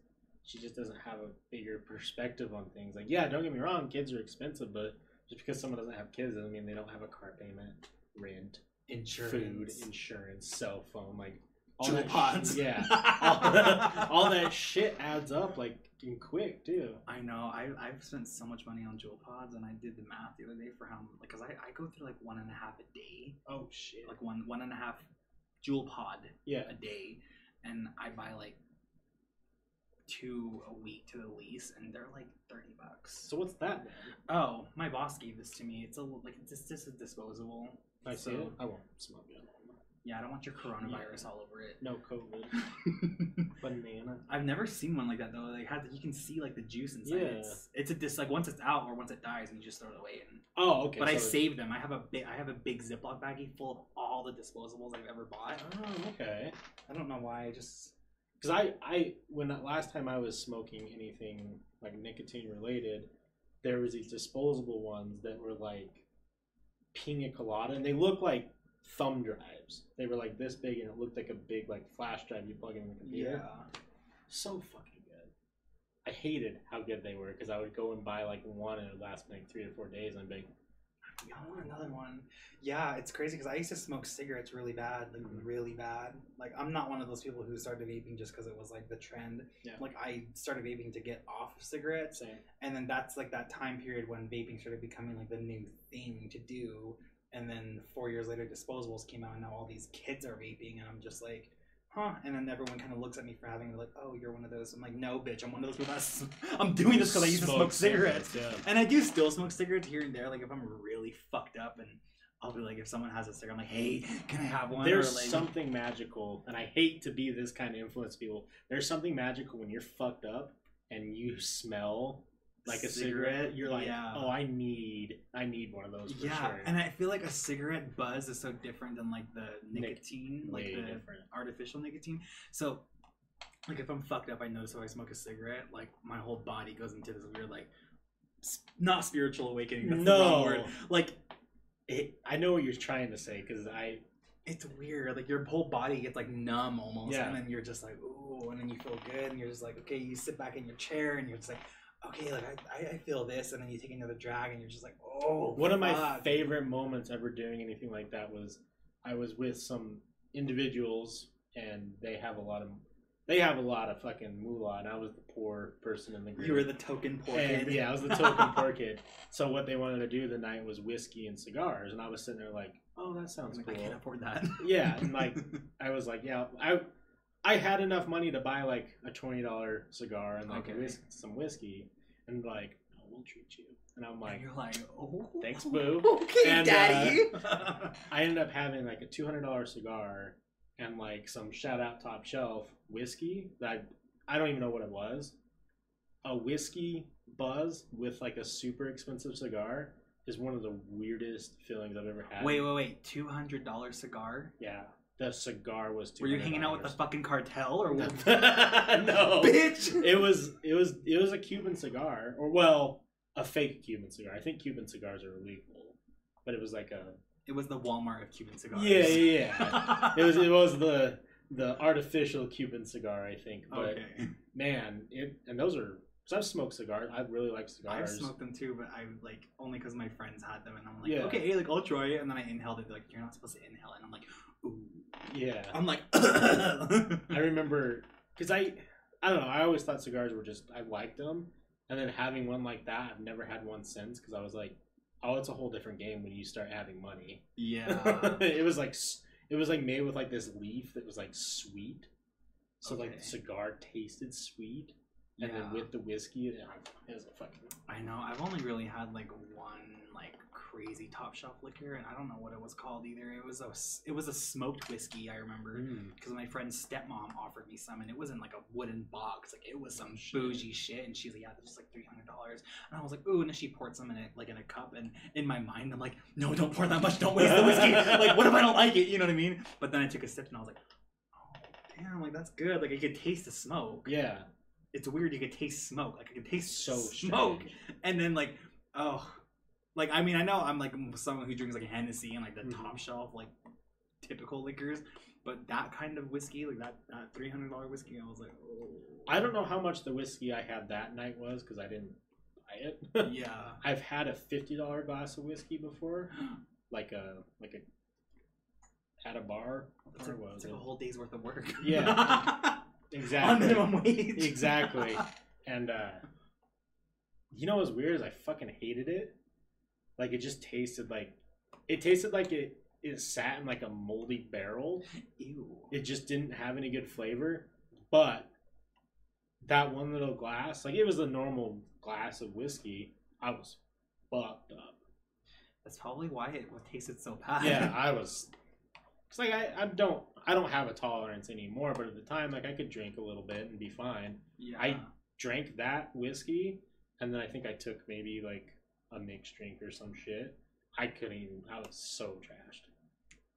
she just doesn't have a bigger perspective on things. Like, yeah, don't get me wrong, kids are expensive, but just because someone doesn't have kids doesn't mean they don't have a car payment, rent, insurance, food, insurance, cell phone, like all Juul that sh- pods. yeah, [LAUGHS] all, all that shit adds up like in quick too. I know. I I've spent so much money on Juul pods, and I did the math the other day for how like because I, I go through like one and a half a day, Oh shit. like one one and a half Juul pod Yeah. a day, and I buy like two a week to the lease, and they're like thirty bucks. So what's that? Then? Oh, my boss gave this to me. It's a like it's just, just a disposable. I see it. I won't smoke it. Yeah, I don't want your coronavirus all over it. No COVID. [LAUGHS] Banana. I've never seen one like that though. Like had you can see like the juice inside. Yeah. It's it's a dis like once it's out or once it dies and you just throw it away and Oh, okay. but I so- save them. I have a big I have a big Ziploc baggie full of all the disposables I've ever bought. Oh, okay. I don't know why. I just Because I, I, when the last time I was smoking anything like nicotine related, there was these disposable ones that were like pina colada, and they look like thumb drives. They were like this big, and it looked like a big like flash drive you plug in the computer. Yeah. So fucking good. I hated how good they were because I would go and buy like one, and it would last me like three or four days, and I'd be like, I want another one. Yeah, it's crazy because I used to smoke cigarettes really bad, like Mhm. really bad. Like I'm not one of those people who started vaping just because it was like the trend. Yeah. Like I started vaping to get off of cigarettes, same. and then that's like that time period when vaping started becoming like the new thing to do. And then four years later, disposables came out, and now all these kids are vaping, and I'm just like, huh? And then everyone kind of looks at me for having like, oh, you're one of those. I'm like, no, bitch, I'm one of those people that's [LAUGHS] I'm doing this because I used to smoke cigarettes. Yeah. And I do still smoke cigarettes here and there, like if I'm really fucked up, and I'll be like, if someone has a cigarette, I'm like, hey, can I have one? There's like, something magical, and I hate to be this kind of influence people. There's something magical when you're fucked up and you smell like a cigarette. You're like, yeah. oh, I need, I need one of those for yeah, sure. and I feel like a cigarette buzz is so different than like the Nic- nicotine, like the different. artificial nicotine. So, like if I'm fucked up, I notice if I smoke a cigarette, like my whole body goes into this weird like, s- not spiritual awakening. That's the wrong No, word. Like it, I know what you're trying to say because I, it's weird. Like your whole body gets like numb almost, Yeah. and then you're just like, ooh, and then you feel good, and you're just like, okay, you sit back in your chair, and you're just like, okay, like I, I, feel this, and then you take another drag, and you're just like, oh. one of my fuck. favorite moments ever doing anything like that was I was with some individuals and they have a lot of, they have a lot of fucking moolah, and I was the poor person in the group. You were the token poor And, kid. yeah, I was the token poor kid. So what they wanted to do the night was whiskey and cigars, and I was sitting there like, "Oh, that sounds like, I can't afford that. Yeah, and like [LAUGHS] I was like, "Yeah, I I had enough money to buy like a twenty dollar cigar and like a Okay. whis- some whiskey, and like, no, we'll treat you." And I'm and like, you're like, oh, Thanks, boo. [LAUGHS] Okay, And, uh, daddy. [LAUGHS] I ended up having like a two hundred dollar cigar and like some shout out top shelf whiskey that I, I don't even know what it was. A whiskey buzz with like a super expensive cigar is one of the weirdest feelings I've ever had. wait, wait, wait. Two hundred dollar cigar. Yeah, the cigar was. $200. Were you hanging out with the fucking cartel or what? [LAUGHS] no, Bitch. It was it was it was a Cuban cigar, or well, a fake Cuban cigar. I think Cuban cigars are illegal, but it was like a It was the Walmart of Cuban cigars. yeah yeah yeah. [LAUGHS] it was it was the the artificial Cuban cigar, I think. But okay. man, it and those are because I've smoked cigars. I really like cigars. I've smoked them too, but I like only because my friends had them, and I'm like, Yeah. okay, like I'll try it, and then I inhaled it. They're like, you're not supposed to inhale it, and I'm like, ooh. Yeah, I'm like, [LAUGHS] I remember because I I don't know. I always thought cigars were just I liked them, and then having one like that, I've never had one since because I was like, oh, it's a whole different game when you start adding money. Yeah. [LAUGHS] it was like it was like made with like this leaf that was like sweet, so like the cigar tasted sweet, and then with the whiskey, it, it was a fucking I know. I've only really had like one like crazy top shelf liquor, and I don't know what it was called either. It was a it was a smoked whiskey. I remember Mm. because my friend's stepmom offered me some, and it was in like a wooden box. Like it was some Shit. bougie shit, and she's like, "Yeah, this is like three hundred dollars." And I was like, "Ooh!" And then she poured some in it, like in a cup, and in my mind, I'm like, "No, don't pour that much. Don't waste the whiskey. [LAUGHS] like, what if I don't like it? You know what I mean?" But then I took a sip, and I was like, "Oh, damn! Like that's good. Like I could taste the smoke." yeah, it's weird you could taste smoke like i could taste so smoke strange. and then like oh like i mean i know i'm like someone who drinks like a hennessy and like the Mhm. top shelf like typical liquors but that kind of whiskey like that, that $300 whiskey i was like oh I don't know how much the whiskey I had that night was because I didn't buy it. [LAUGHS] yeah I've had a fifty dollar glass of whiskey before, [GASPS] like a like a at a bar. it's, like, was it's like a whole day's worth of work Yeah. [LAUGHS] on Exactly. minimum wage Exactly. [LAUGHS] And uh you know what's weird is I fucking hated it. Like it just tasted like it tasted like it it sat in like a moldy barrel. ew It just didn't have any good flavor. But that one little glass, like it was a normal glass of whiskey, I was fucked up. that's probably why it tasted so bad Yeah, [LAUGHS] I was. It's like I, I don't I don't have a tolerance anymore, but at the time, like I could drink a little bit and be fine. yeah I- Drank that whiskey, and then I think I took maybe like a mixed drink or some shit. I couldn't even. I was so trashed.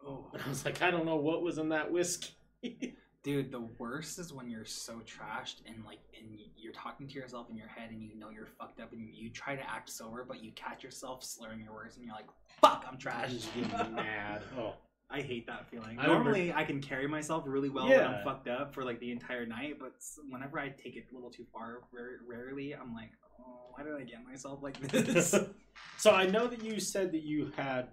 oh and [LAUGHS] I was like, I don't know what was in that whiskey. [LAUGHS] Dude, the worst is when you're so trashed and like, and you're talking to yourself in your head, and you know you're fucked up, and you try to act sober, but you catch yourself slurring your words, and you're like, "Fuck, I'm I trash." was getting [LAUGHS] mad. Oh, I hate that feeling. I remember- Normally, I can carry myself really well when I'm fucked up for like the entire night, but whenever I take it a little too far, rare- rarely, I'm like, "Oh, why did I get myself like [LAUGHS] this?" so I know that you said that you had.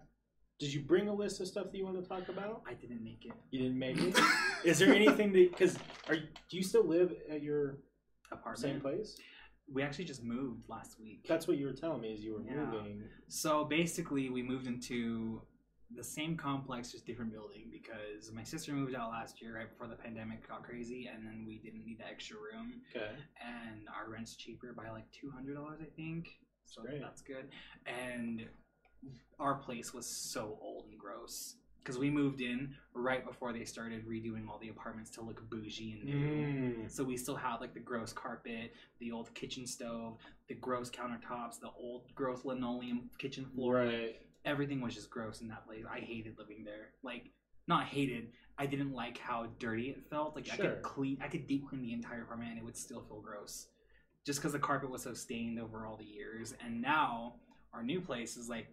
Did you bring a list of stuff that you want to talk about? I didn't make it. You didn't make it. [LAUGHS] Is there anything that because are you, do you still live at your apartment? same place? We actually just moved last week. That's what you were telling me is you were Yeah. moving. So basically, we moved into the same complex, just different building, because my sister moved out last year right before the pandemic got crazy, and then we didn't need the extra room, Okay. and our rent's cheaper by like two hundred dollars, I think. So Great. that's good. And our place was so old and gross because we moved in right before they started redoing all the apartments to look bougie and new. Mm. So we still have like the gross carpet, the old kitchen stove, the gross countertops, the old gross linoleum kitchen floor. Right. Everything was just gross in that place. I hated living there. Like not hated. I didn't like how dirty it felt. Like I Sure. could clean, I could deep clean the entire apartment and it would still feel gross, just because the carpet was so stained over all the years. And now our new place is like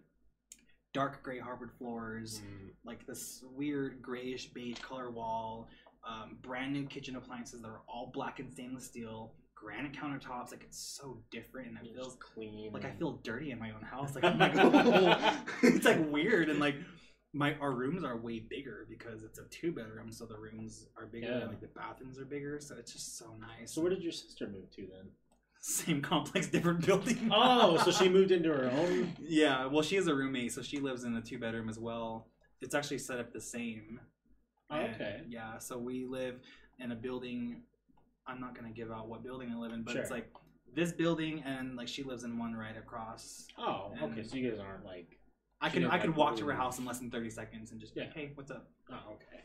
dark gray hardwood floors, Mm. like this weird grayish beige color wall, um, brand new kitchen appliances that are all black and stainless steel, granite countertops. Like it's so different, and it feels clean. like I feel dirty in my own house. Like I'm like, oh. [LAUGHS] [LAUGHS] it's like weird, and like my our rooms are way bigger because it's a two bedroom, so the rooms are bigger, Yeah. and like the bathrooms are bigger, so it's just so nice. So where did your sister move to then? Same complex, different [LAUGHS] building. Oh, so she moved into her own. yeah. Well, she is a roommate, so she lives in a two bedroom as well. It's actually set up the same. Oh, And, okay. Yeah, so we live in a building. I'm not gonna give out what building I live in, but it's like this building, and like she lives in one right across. Oh, okay. So you guys aren't like. I can I can like walk to her house in less than 30 seconds and just be like, Yeah. hey, what's up? Oh, okay.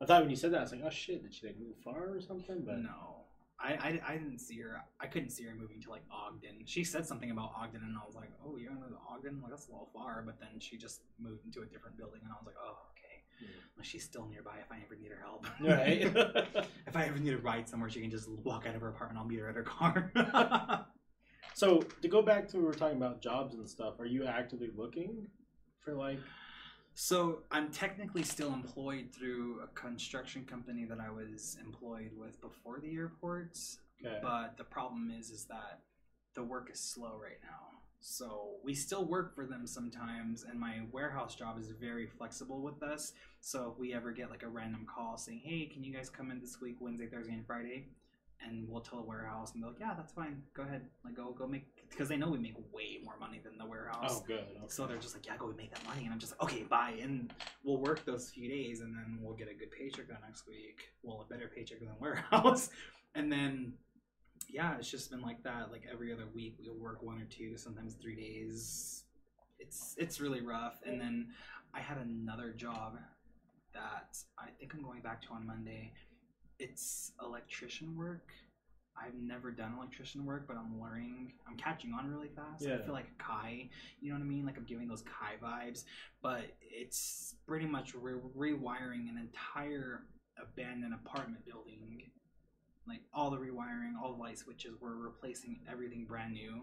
I thought when you said that, I was like, oh shit, did she like move far or something? But No, I, I I didn't see her. I couldn't see her moving to like Ogden. She said something about Ogden, and I was like, oh, you're gonna move to Ogden? Like that's a little far. But then she just moved into a different building, and I was like, oh. Well, she's still nearby if I ever need her help. right. [LAUGHS] if I ever need a ride somewhere, she can just walk out of her apartment. I'll meet her at her car. [LAUGHS] so to go back to we were talking about jobs and stuff, are you actively looking for like? So I'm technically still employed through a construction company that I was employed with before the airports. Okay. But the problem is is that the work is slow right now. So we still work for them sometimes and my warehouse job is very flexible with us. So if we ever get like a random call saying, "Hey, can you guys come in this week Wednesday, Thursday, and Friday?" and we'll tell the warehouse, and they're like, "Yeah, that's fine. Go ahead. Like, go go make." Because they know we make way more money than the warehouse. Oh, good. So they're just like, yeah, go make that money, and I'm just like, okay, bye, and we'll work those few days, and then we'll get a good paycheck the next week. Well, a better paycheck than warehouse, [LAUGHS] and then yeah, it's just been like that. Like every other week, we'll work one or two, sometimes three days. It's it's really rough. And then I had another job that I think I'm going back to on Monday. It's electrician work. I've never done electrician work, but I'm learning. I'm catching on really fast. I feel like a Kai. You know what I mean? Like I'm giving those Kai vibes, but it's pretty much re- rewiring an entire abandoned apartment building. Like all the rewiring, all the light switches. We're replacing everything brand new.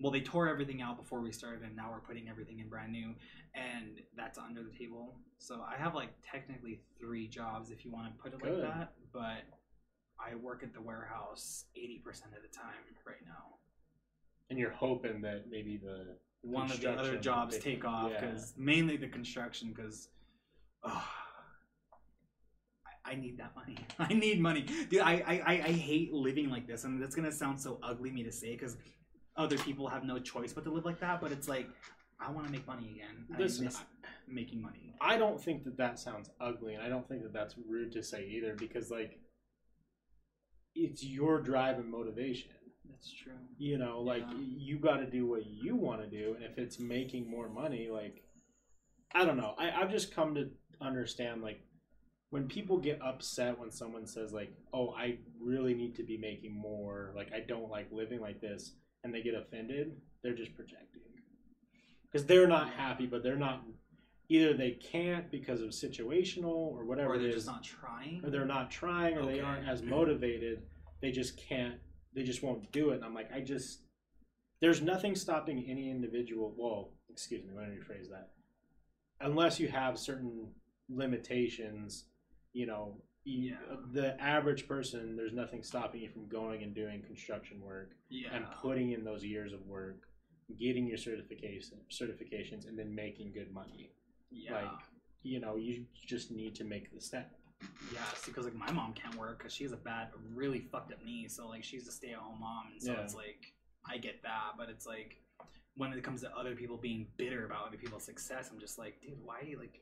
Well, they tore everything out before we started, and now we're putting everything in brand new, and that's under the table. So I have like technically three jobs if you want to put it Good. like that, but I work at the warehouse eighty percent of the time right now. And you're hoping that maybe the One of the other jobs they- take off yeah. because mainly the construction because. I need that money. [LAUGHS] I need money, dude. I, I I I hate living like this, and that's gonna sound so ugly me to say because other people have no choice but to live like that. But it's like I want to make money again. I Listen, miss making money. I don't think that that sounds ugly, and I don't think that that's rude to say either, because like, it's your drive and motivation. That's true. You know, like Yeah. you got to do what you want to do, and if it's making more money, like, I don't know. I, I've just come to understand like when people get upset when someone says like, "Oh, I really need to be making more," like I don't like living like this, and they get offended, they're just projecting because they're not happy, but they're not. Either they can't because of situational or whatever Or they're just not trying. or they're not trying, or they aren't as motivated. They just can't. They just won't do it. And I'm like, I just. There's nothing stopping any individual. Well, excuse me. Let me rephrase that. Unless you have certain limitations, you know, you- Yeah. Uh, the average person, there's nothing stopping you from going and doing construction work yeah. and putting in those years of work, getting your certification certifications, and then making good money. yeah. Like, you know, you just need to make the step. Yeah, because like my mom can't work because she has a bad, really fucked up knee. So like she's a stay-at-home mom, and so Yeah. it's like I get that, but it's like when it comes to other people being bitter about other people's success, I'm just like, dude, why? are you Like,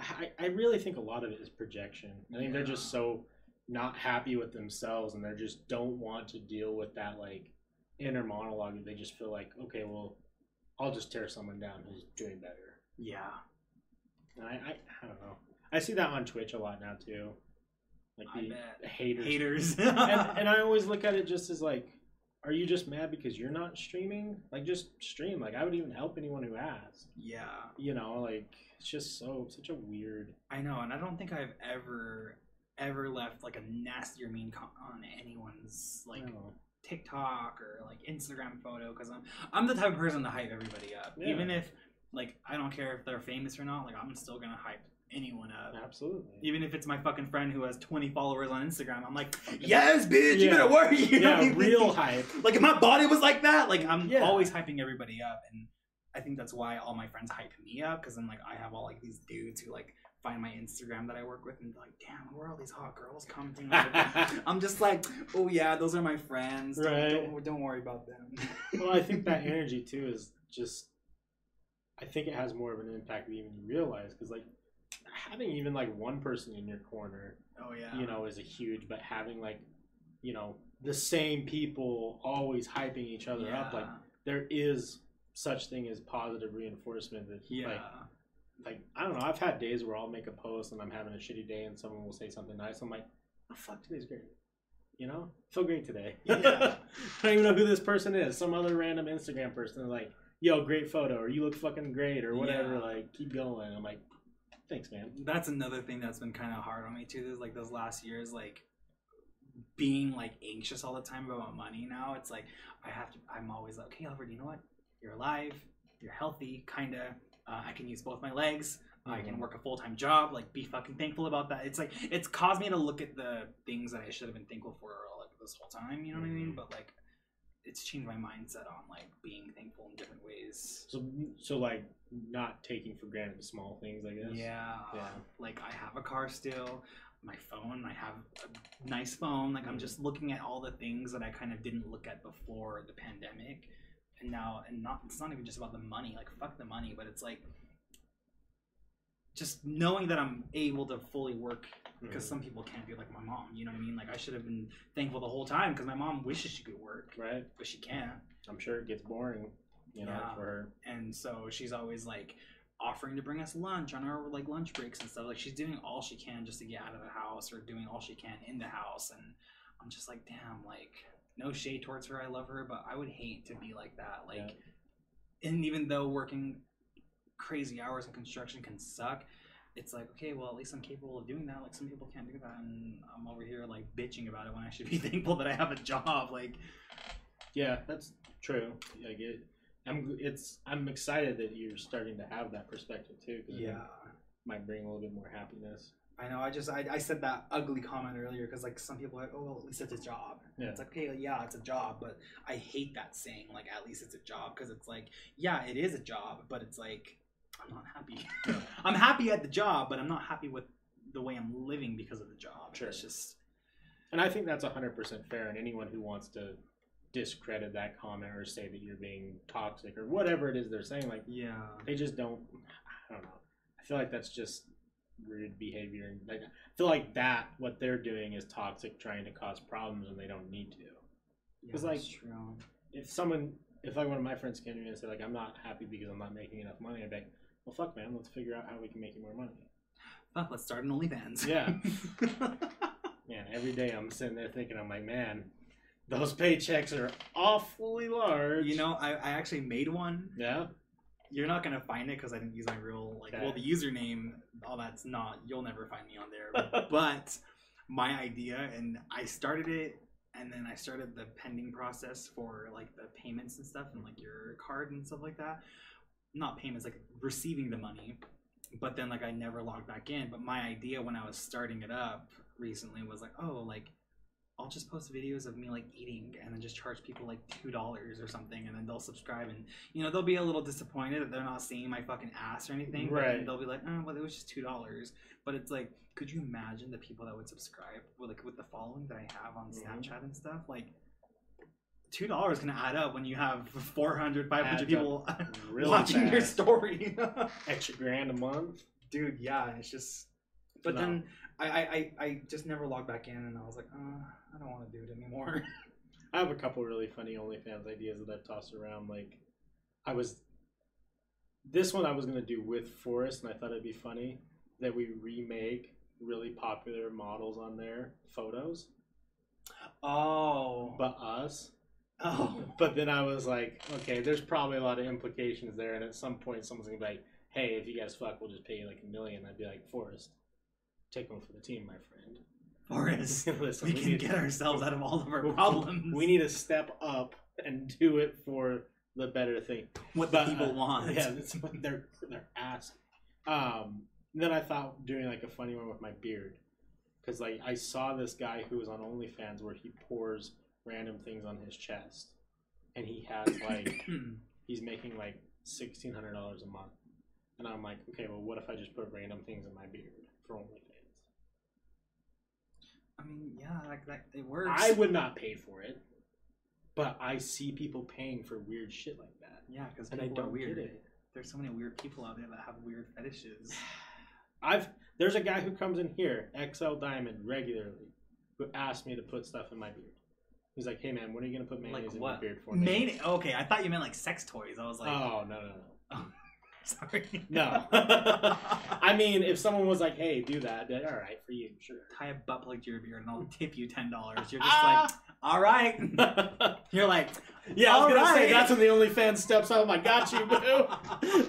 I, I really think a lot of it is projection. I think they're just so not happy with themselves and they just don't want to deal with that like inner monologue. They just feel like, okay, well, I'll just tear someone down who's doing better. yeah, And I, I, I don't know. I see that on Twitch a lot now too. Like I the, bet. the haters. haters. and, and [LAUGHS] I always look at it just as like, are you just mad because you're not streaming? Like just stream. Like I would even help anyone who asks. yeah, You know, like it's just so such a weird. I know, and I don't think I've ever, ever left like a nasty or mean comment on anyone's like I. TikTok or like Instagram photo because I'm I'm the type of person to hype everybody up. Yeah. Even if like I don't care if they're famous or not, like I'm still gonna hype anyone. Absolutely. Even if it's my fucking friend who has 20 followers on Instagram, I'm like, [LAUGHS] yes, bitch, you better work. You know yeah, mean? real hype. [LAUGHS] Like if my body was like that, like I'm Yeah. always hyping everybody up, and I think that's why all my friends hype me up because I'm like I have all like these dudes who like find my Instagram that I work with and they're like, damn, where are all these hot girls commenting? on it?" [LAUGHS] I'm just like, oh yeah, those are my friends. Don't, Right. don't, don't worry about them. well, I think that energy too is just. I think it has more of an impact than even you realize because like having even like one person in your corner, oh yeah, you know, is a huge. But having like, you know, the same people always hyping each other up, like there is such thing as positive reinforcement that yeah, like like I don't know. I've had days where I'll make a post and I'm having a shitty day, and someone will say something nice. I'm like, oh fuck, today's great. You know, feel great today. Yeah. [LAUGHS] I don't even know who this person is. Some other random Instagram person. Like, yo, great photo, or you look fucking great, or whatever. Yeah. Like, keep going. I'm like, thanks, man. that's another thing that's been kind of hard on me too. Is like those last years, like being like anxious all the time about money. Now it's like I have to. I'm always like, okay, Albert, you know what? You're alive. You're healthy. Kinda. Uh, I can use both my legs. I can Mhm. work a full time job. Like, be fucking thankful about that. It's like it's caused me to look at the things that I should have been thankful for like this whole time. You know what I mean? Mhm. But like, it's changed my mindset on like being thankful in different ways. So, so like, not taking for granted the small things, I guess. Yeah. Yeah. Like I have a car still. my phone. I have a nice phone. Like I'm mm-hmm. just looking at all the things that I kind of didn't look at before the pandemic, and now and not it's not even just about the money. Like fuck the money, but it's like just knowing that I'm able to fully work because Mhm. some people can't be like my mom. You know what I mean? Like I should have been thankful the whole time because my mom wishes she could work, right. but she can't. I'm sure it gets boring, you know, Yeah. for her. and so she's always like offering to bring us lunch on our like lunch breaks and stuff like she's doing all she can just to get out of the house or doing all she can in the house and i'm just like damn like no shade towards her i love her but i would hate to be like that like and even though working crazy hours in construction can suck it's like okay well at least i'm capable of doing that like some people can't do that and i'm over here like bitching about it when i should be [LAUGHS] thankful that i have a job like Yeah, that's true. I get. I'm. It's. I'm excited that you're starting to have that perspective too. 'cause it might bring a little bit more happiness. I know. I just I, I said that ugly comment earlier because like some people are like, oh, well, at least it's a job. Yeah. It's like okay, yeah, it's a job, but I hate that saying like at least it's a job because it's like yeah, it is a job, but it's like I'm not happy. [LAUGHS] I'm happy at the job, but I'm not happy with the way I'm living because of the job. Sure. It's just And I think that's 100% fair. And anyone who wants to discredit that comment or say that you're being toxic or whatever it is they're saying, like yeah. they just don't. I don't know. I feel like that's just rude behavior. And like, I feel like that what they're doing is toxic, trying to cause problems when they don't need to. Yeah, It's like-. If someone, if like one of my friends came to me and said like I'm not happy because I'm not making enough money, I'd be like, well, fuck, man, let's figure out how we can make you more money. Fuck, let's start an OnlyFans. Yeah. [LAUGHS] Man, every day I'm sitting there thinking, I'm like, man, those paychecks are awfully large. you know, I, I actually made one Yeah. You're not gonna find it because I didn't use my real like. Well, the username, all that's not. You'll never find me on there. [LAUGHS] but my idea, and I started it, and then I started the pending process for like the payments and stuff, and like your card and stuff like that. Not payments, like receiving the money. But then like I never logged back in. But my idea when I was starting it up recently was like, oh, like I'll just post videos of me like eating and then just charge people like two dollars or something and then they'll subscribe and you know they'll be a little disappointed that they're not seeing my fucking ass or anything Right. they'll be like oh well it was just two dollars but it's like could you imagine the people that would subscribe with like with the following that I have on Mhm. Snapchat and stuff like two dollars can add up when you have 400 500 Adds people [LAUGHS] Really watching your story [LAUGHS] Extra grand a month. dude yeah it's just but No. then I, I I just never logged back in and I was like uh, I don't want to do it anymore [LAUGHS] I have a couple really funny OnlyFans ideas that I've tossed around. Like, I was this one I was gonna do with Forrest, and I thought it'd be funny that we remake really popular models on their photos, oh but us. Oh But then I was like, okay, there's probably a lot of implications there, and at some point someone's gonna be like, hey, if you guys fuck, we'll just pay you like a million. I'd be like, Forrest, take one for the team, my friend. Forrest [LAUGHS] Listen, we can need- get ourselves out of all of our we- problems We need to step up and do it for the better thing. what the people uh, want Yeah, that's what they're they're asking. Um, then I thought doing like a funny one with my beard, because like I saw this guy who was on OnlyFans where he pours random things on his chest, and he has like [COUGHS] he's making like sixteen hundred dollars a month, and I'm like, okay, well, what if I just put random things in my beard for OnlyFans? I mean yeah like that it works I would not pay for it, but I see people paying for weird shit like that, yeah because and I people are don't weird get it. there's so many weird people out there that have weird fetishes [SIGHS] I've there's a guy who comes in here, XL Diamond, regularly, who asked me to put stuff in my beard. He's like, "Hey man, when are you gonna put mayonnaise like in what your beard for me?" main okay I thought you meant like sex toys I was like oh no no no [LAUGHS] sorry no. [LAUGHS] I mean, if someone was like, "Hey, do that," I'd be like, "All right, for you, sure." tie a butt plug to your beard and I'll tip you ten dollars you're just like all right [LAUGHS] you're like yeah, I was All gonna say right. that's when the OnlyFans steps up. I got you, boo. oh,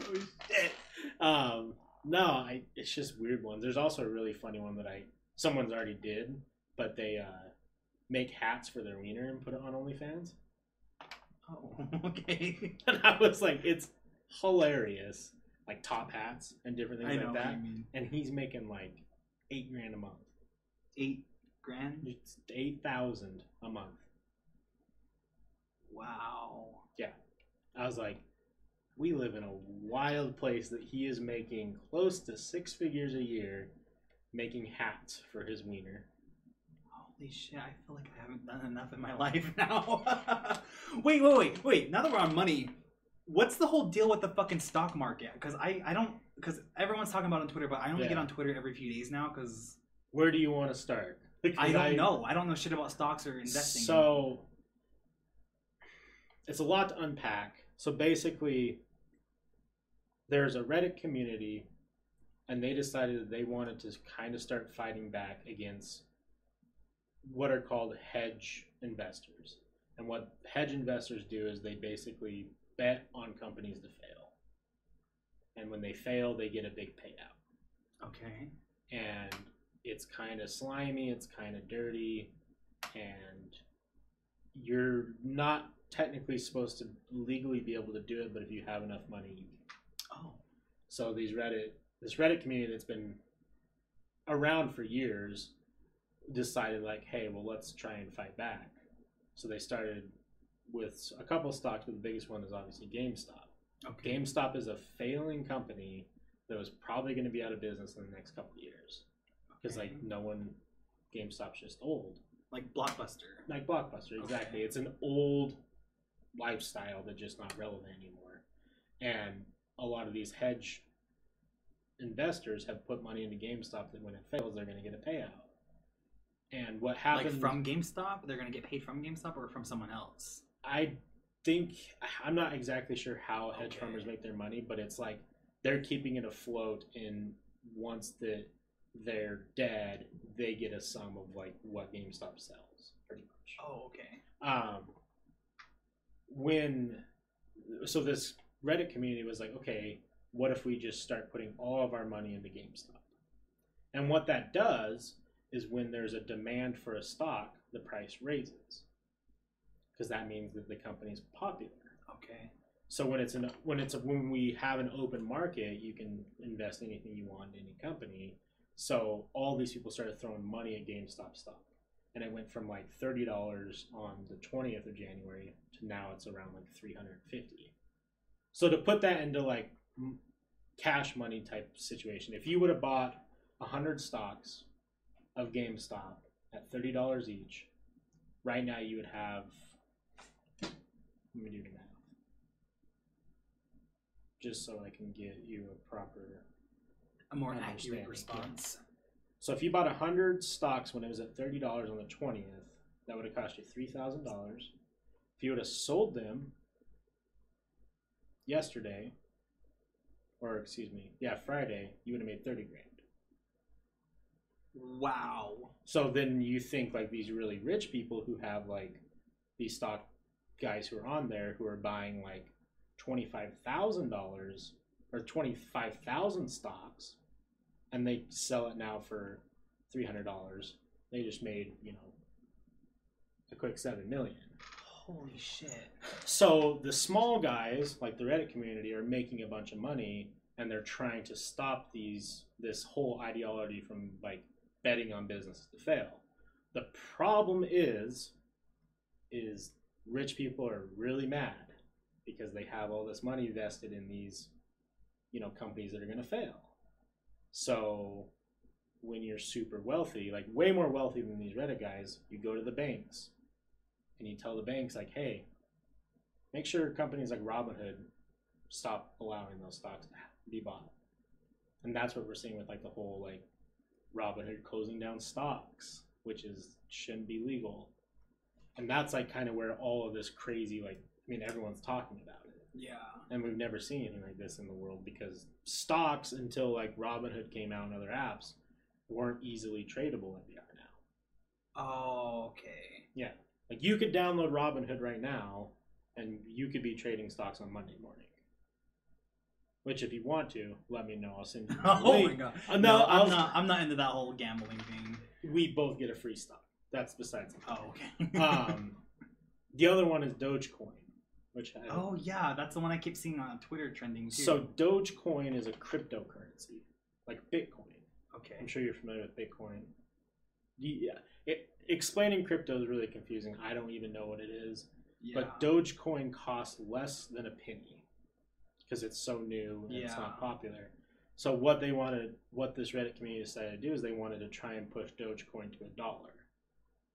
shit. um, no, I, it's just weird ones. There's also a really funny one that I someone's already did, but they uh, make hats for their wiener and put it on OnlyFans. oh [LAUGHS] okay [LAUGHS] And I was like, it's hilarious. Like top hats and different things I know like what that. you mean And he's making like eight grand a month. eight grand It's eight thousand a month. wow Yeah. I was like, we live in a wild place that he is making close to six figures a year making hats for his wiener. Holy shit! I feel like I haven't done enough in my [LAUGHS] life now. [LAUGHS] wait, wait, wait, wait. Now that we're on money, what's the whole deal with the fucking stock market? Because I, I don't, because everyone's talking about it on Twitter, but I only Yeah. get on Twitter every few days now because Where do you want to start? [LAUGHS] I don't know. I don't know shit about stocks or investing. So it's a lot to unpack. So basically, there's a Reddit community, and they decided that they wanted to kind of start fighting back against what are called hedge investors. And what hedge investors do is they basically bet on companies to fail. And when they fail, they get a big payout okay. and it's kind of slimy, it's kind of dirty, and you're not technically supposed to legally be able to do it, but if you have enough money, you can. Oh, So these Reddit, this Reddit community that's been around for years, decided like, hey, well, let's try and fight back. So they started with a couple stocks, but the biggest one is obviously GameStop. okay. GameStop is a failing company that was probably going to be out of business in the next couple years because Okay. like no one GameStop's just old like Blockbuster. like Blockbuster exactly Okay. it's an old lifestyle that's just not relevant anymore and a lot of these hedge investors have put money into GameStop that when it fails they're going to get a payout and what happened Like from GameStop, they're gonna get paid from GameStop or from someone else. I think I'm not exactly sure how hedge Okay. farmers make their money, but it's like they're keeping it afloat, and once that they're dead, they get a sum of like what GameStop sells, pretty much. Oh, okay. Um, when so this Reddit community was like, okay, what if we just start putting all of our money into GameStop? And what that does is when there's a demand for a stock, the price raises because that means that the company's popular. Okay. So when it's an when it's a, when we have an open market, you can invest anything you want in any company. So all these people started throwing money at GameStop stock, and it went from like thirty dollars on the twentieth of January to now it's around like three hundred fifty. So to put that into like cash money type situation, if you would have bought hundred stocks of GameStop at thirty dollars each, right now you would have. Let me do the math just so I can get you a proper. A more accurate response. So if you bought hundred stocks when it was at thirty dollars on the twentieth, that would have cost you three thousand dollars. If you would have sold them yesterday, or excuse me, yeah, Friday, you would have made thirty grand. Wow. So then you think like these really rich people who have like these stock guys who are on there who are buying like twenty five thousand dollars or twenty five thousand stocks, and they sell it now for three hundred dollars. They just made you know a quick seven million. Holy shit. So the small guys, like the Reddit community, are making a bunch of money, and they're trying to stop these this whole ideology from like betting on businesses to fail. The problem is, is rich people are really mad because they have all this money vested in these, you know, companies that are going to fail. So when you're super wealthy, like way more wealthy than these Reddit guys, you go to the banks and you tell the banks like, hey, make sure companies like Robinhood stop allowing those stocks to be bought. And that's what we're seeing with like the whole like Robinhood closing down stocks, which is shouldn't be legal. And that's like kind of where all of this crazy like I mean everyone's talking about it. Yeah. And we've never seen anything like this in the world because stocks until like Robinhood came out and other apps weren't easily tradable like they are now. Oh, okay. Yeah. Like you could download Robinhood right now, and you could be trading stocks on Monday morning. Which, if you want to, let me know. I'll send you. [LAUGHS] Oh my god. Uh, no, I'm not. I'm not into that whole gambling thing. We both get a free stock. That's besides. the. Oh, okay. [LAUGHS] um, the other one is Dogecoin, which I, oh yeah, that's the one I keep seeing on Twitter trending too. so Dogecoin is a cryptocurrency, like Bitcoin. okay. I'm sure you're familiar with Bitcoin. Yeah, it, explaining crypto is really confusing. I don't even know what it is. Yeah. But Dogecoin costs less than a penny because it's so new and it's not popular. So what they wanted, what this Reddit community decided to do is they wanted to try and push Dogecoin to a dollar,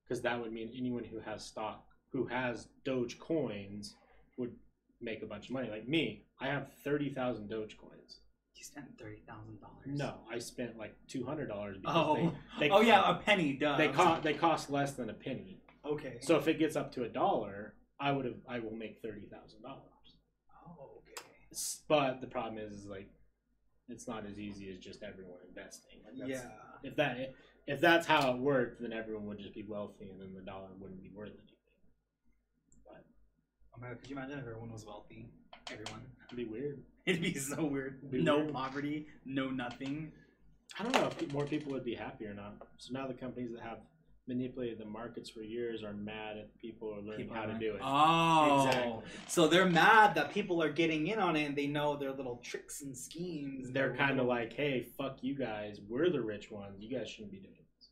because that would mean anyone who has stock, who has Doge coins, would make a bunch of money. Like me, I have thirty thousand Doge coins. You spent thirty thousand dollars. No, I spent like two hundred dollars Oh. they, they oh yeah, a penny. Duh. they cost they cost less than a penny. Okay. So if it gets up to a dollar, I would have I will make thirty thousand dollars. But the problem is, is like it's not as easy as just everyone investing. Like Yeah. If that if that's how it worked, then everyone would just be wealthy, and then the dollar wouldn't be worth anything. But could you imagine if everyone was wealthy? Everyone. it'd be weird. [LAUGHS] It'd be so weird. Be no weird. poverty, no nothing. I don't know if more people would be happy or not. So now the companies that have manipulated the markets for years are mad at people are learning People how are to do it. Oh, Exactly. so they're mad that people are getting in on it, and they know their little tricks and schemes. They're kind of like, hey, fuck you guys. We're the rich ones. You guys shouldn't be doing this.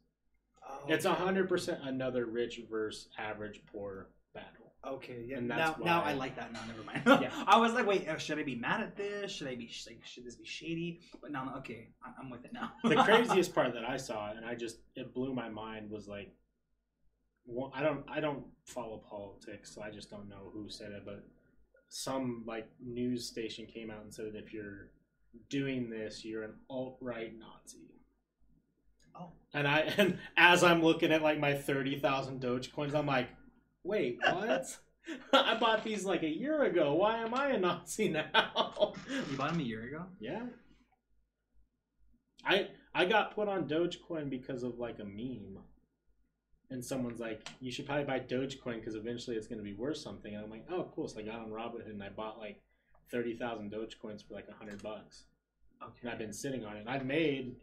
Oh, It's okay. hundred percent another rich versus average poor. Okay, yeah. And Now, now I like that. Now, never mind. Yeah. [LAUGHS] I was like, wait, uh, should I be mad at this? Should I be like, should this be shady? But now, I'm- okay, I'm with it now. the [LAUGHS] craziest part that I saw, and I just it blew my mind, was like, one, I don't I don't follow politics, so I just don't know who said it, but some like news station came out and said that if you're doing this, you're an alt right Nazi. Oh. And I [LAUGHS] and as I'm looking at like my thirty thousand Doge coins, I'm like, wait, what? [LAUGHS] I bought these like a year ago. Why am I a Nazi [LAUGHS] now? you bought them a year ago. Yeah. I I got put on Dogecoin because of like a meme. And someone's like, you should probably buy Dogecoin because eventually it's going to be worth something. And I'm like, oh, cool. So I got on Robinhood and I bought like 30,000 Dogecoins for like 100 bucks. Okay. And I've been sitting on it. And I've made,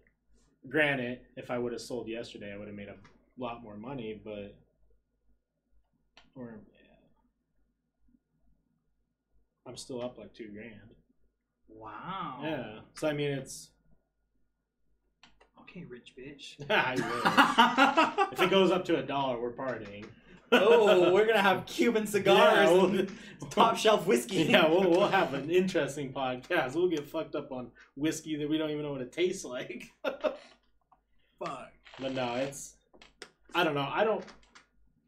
granted, if I would have sold yesterday, I would have made a lot more money, but. Or, yeah. I'm still up like two grand. Wow. Yeah. So I mean, it's Okay, rich bitch. [LAUGHS] I [LAUGHS] if it goes up to a dollar, we're partying. oh, we're gonna have [LAUGHS] Cuban cigars Yeah, and top shelf whiskey. Yeah, we'll, we'll have an interesting podcast. We'll get fucked up on whiskey that we don't even know what it tastes like. Fuck. But no, it's I don't know. I don't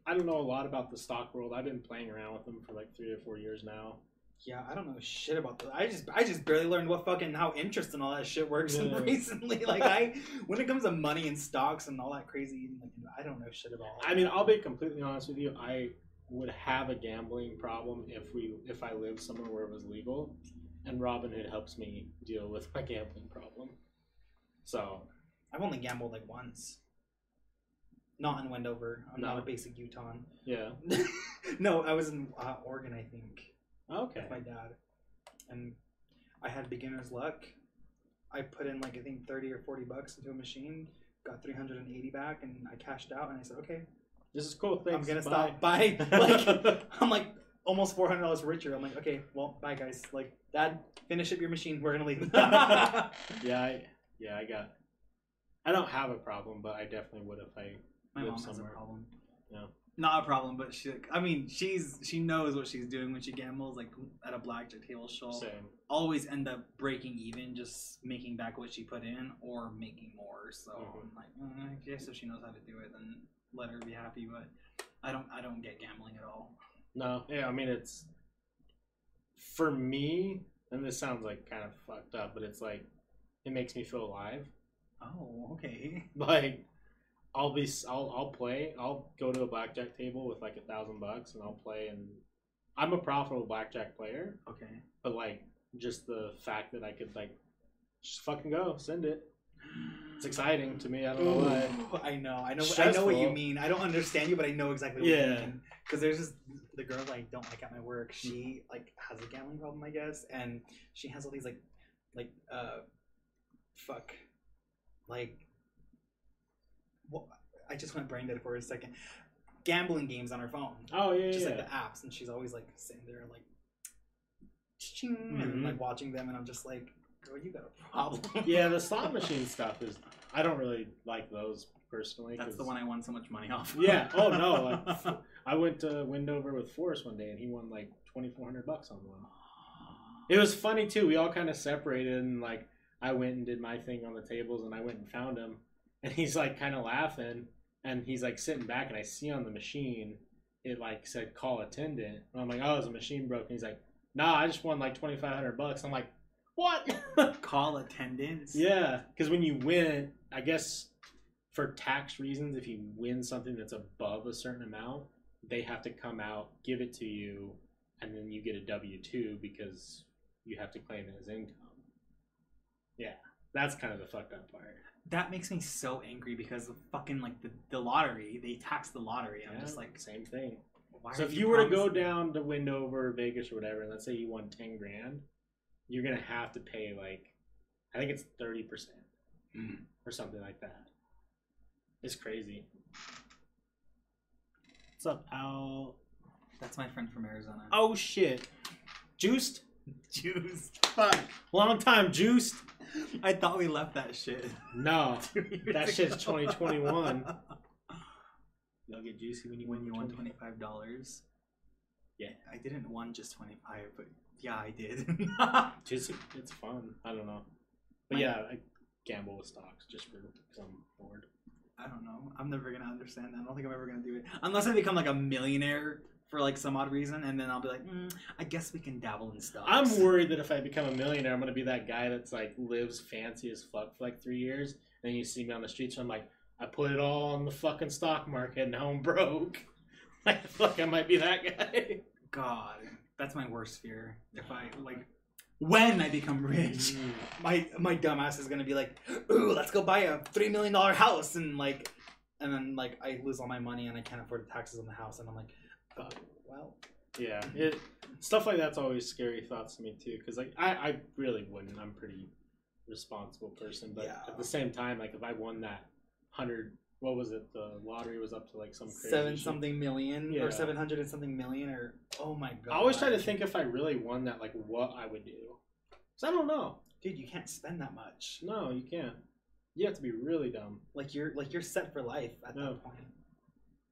I don't know a lot about the stock world. I've been playing around with them for like three or four years now. Yeah, I don't know shit about that. I just I just barely learned what fucking how interest and all that shit works Yeah. [LAUGHS] recently. Like I when it comes to money and stocks and all that crazy like I don't know shit about all I mean. I'll be completely honest with you. I would have a gambling problem if we if I lived somewhere where it was legal, and Robinhood helps me deal with my gambling problem. So I've only gambled like once. Not in Wendover. I'm not No. a basic Utah. yeah, [LAUGHS] no, I was in uh, Oregon, I think. okay. with my dad, and I had beginner's luck. I put in like I think thirty or forty bucks into a machine, got three hundred and eighty back, and I cashed out. And I said, "Okay, This is cool. Thanks. I'm gonna stop." Bye. [LAUGHS] Like I'm like almost four hundred dollars richer. I'm like, "Okay, well, bye guys. Like, Dad, finish up your machine. We're gonna leave." [LAUGHS] yeah, I, yeah, I got. I don't have a problem, but I definitely would if I. My mom has a problem. Yeah. Not a problem, but she. I mean, she's she knows what she's doing when she gambles. Like at a blackjack table, she'll Same. always end up breaking even, just making back what she put in or making more. So Mhm. I'm like, mm, I guess if she knows how to do it, then let her be happy. But I don't, I don't get gambling at all. No, yeah, I mean it's for me, and this sounds like kind of fucked up, but it's like it makes me feel alive. Oh, okay. Like I'll be, I'll, I'll play. I'll go to a blackjack table with like a thousand bucks, and I'll play. And I'm a profitable blackjack player, Okay. but like just the fact that I could like just fucking go, send it. It's exciting to me. I don't know why. I know, I know, I know what you mean. I don't understand you, but I know exactly what you Yeah. mean. Because there's this the girl I don't like at my work. She like has a gambling problem, I guess, and she has all these like, like uh, fuck, like, what? I just went brain dead for a second. Gambling games on her phone, Oh yeah, just yeah. like the apps, and she's always like sitting there like, ching, Mhm. and like watching them, and I'm just like, girl, you got a problem. yeah, the slot [LAUGHS] machine stuff is. I don't really like those personally. That's the one I won so much money off. Yeah. Oh no. [LAUGHS] Like, I went to Wendover with Forrest one day, and he won like twenty four hundred bucks on one. It was funny too. We all kind of separated, and like I went and did my thing on the tables, and I went and found him, [LAUGHS] and he's like kind of laughing, and he's like sitting back, and I see on the machine, it like said call attendant, and I'm like, oh, is the machine broken? He's like, nah, I just won like twenty five hundred bucks. I'm like, what? [LAUGHS] Call attendance. yeah, because when you win, I guess for tax reasons, if you win something that's above a certain amount, they have to come out, give it to you, and then you get a W two because you have to claim it as income. Yeah, that's kind of the fucked up part. That makes me so angry because the fucking like the, the lottery, they tax the lottery. I'm Yeah, just like, same thing. why So if you were to go promising- down to Wendover, Vegas, or whatever, and let's say you won ten grand, you're gonna have to pay like, I think it's thirty percent Mm. or something like that. It's crazy. What's up, Al? That's my friend from Arizona. Oh shit, juiced. [LAUGHS] juice. Fuck, long time juiced. I thought we left that shit. No, [LAUGHS] That shit's ago. 2021. [LAUGHS] you'll get juicy when you when win. you won twenty five dollars. Yeah. I didn't won just twenty five, but yeah, I did. Juicy, it's fun. I don't know, but My- yeah, I gamble with stocks just for because I'm bored. I don't know. I'm never gonna understand that. I don't think I'm ever gonna do it unless I become like a millionaire for like some odd reason, and then I'll be like, mm, I guess we can dabble in stocks. I'm worried that if I become a millionaire, I'm gonna be that guy that's like lives fancy as fuck for like three years. and Then you see me on the streets, and I'm like, I put it all on the fucking stock market, and now I'm broke. [LAUGHS] Like, fuck, I might be that guy. God, that's my worst fear. If I like, when I become rich, Mm. my my dumbass is gonna be like, "Ooh, let's go buy a three million dollar house," and like, and then like I lose all my money and I can't afford the taxes on the house, and I'm like, oh, well, Yeah, it stuff like that's always scary thoughts to me too. Because like I, I really wouldn't. I'm pretty responsible person, but Yeah. at the same time, like if I won that hundred, what was it? The lottery was up to like some crazy seven shit. something million Yeah. or seven hundred and something million or oh my god. I always try to think if I really won that, like what I would do. Cause I don't know. dude, you can't spend that much. No, you can't. You have to be really dumb. Like you're like you're set for life at No. that point.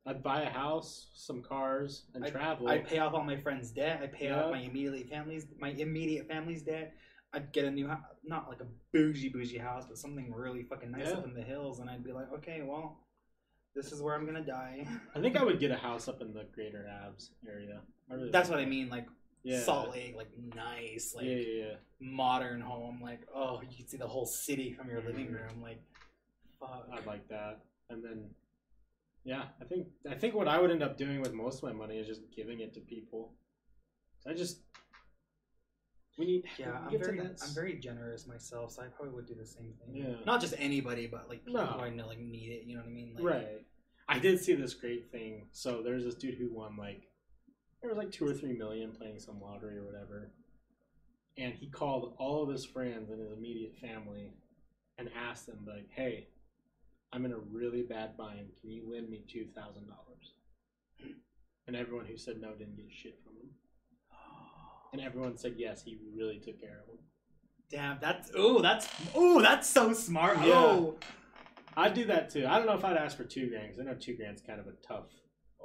I'd buy a house, some cars, and travel. I'd pay off all my friends' debt. I'd pay Yeah. off my immediate family's my immediate family's debt. I'd get a new house, not like a bougie bougie house, but something really fucking nice Yeah. up in the hills, and I'd be like, okay, well, this is where I'm gonna die. I think I [LAUGHS] would get a house up in the Greater Abs area. I really That's what I mean, like Yeah. Salt Lake, like nice, like yeah, yeah, modern home. Like, oh, you can see the whole city from your living Mhm. room. Like, fuck. I'd like that. And then, yeah, I think I think what I would end up doing with most of my money is just giving it to people. I just we need Yeah, I'm very, I'm very generous myself, so I probably would do the same thing. Yeah. Not just anybody, but like people No. who I know like need it. You know what I mean? Like, right. I did see this great thing. So there's this dude who won like there was like two or three million playing some lottery or whatever, and he called all of his friends and his immediate family and asked them like, "Hey, I'm in a really bad bind. Can you lend me two thousand dollars?" And everyone who said no didn't get shit from him. And everyone said yes. He really took care of them. Damn, that's oh, that's oh, that's so smart. Yeah. Oh, I'd do that too. I don't know if I'd ask for two grand because I know two grand's kind of a tough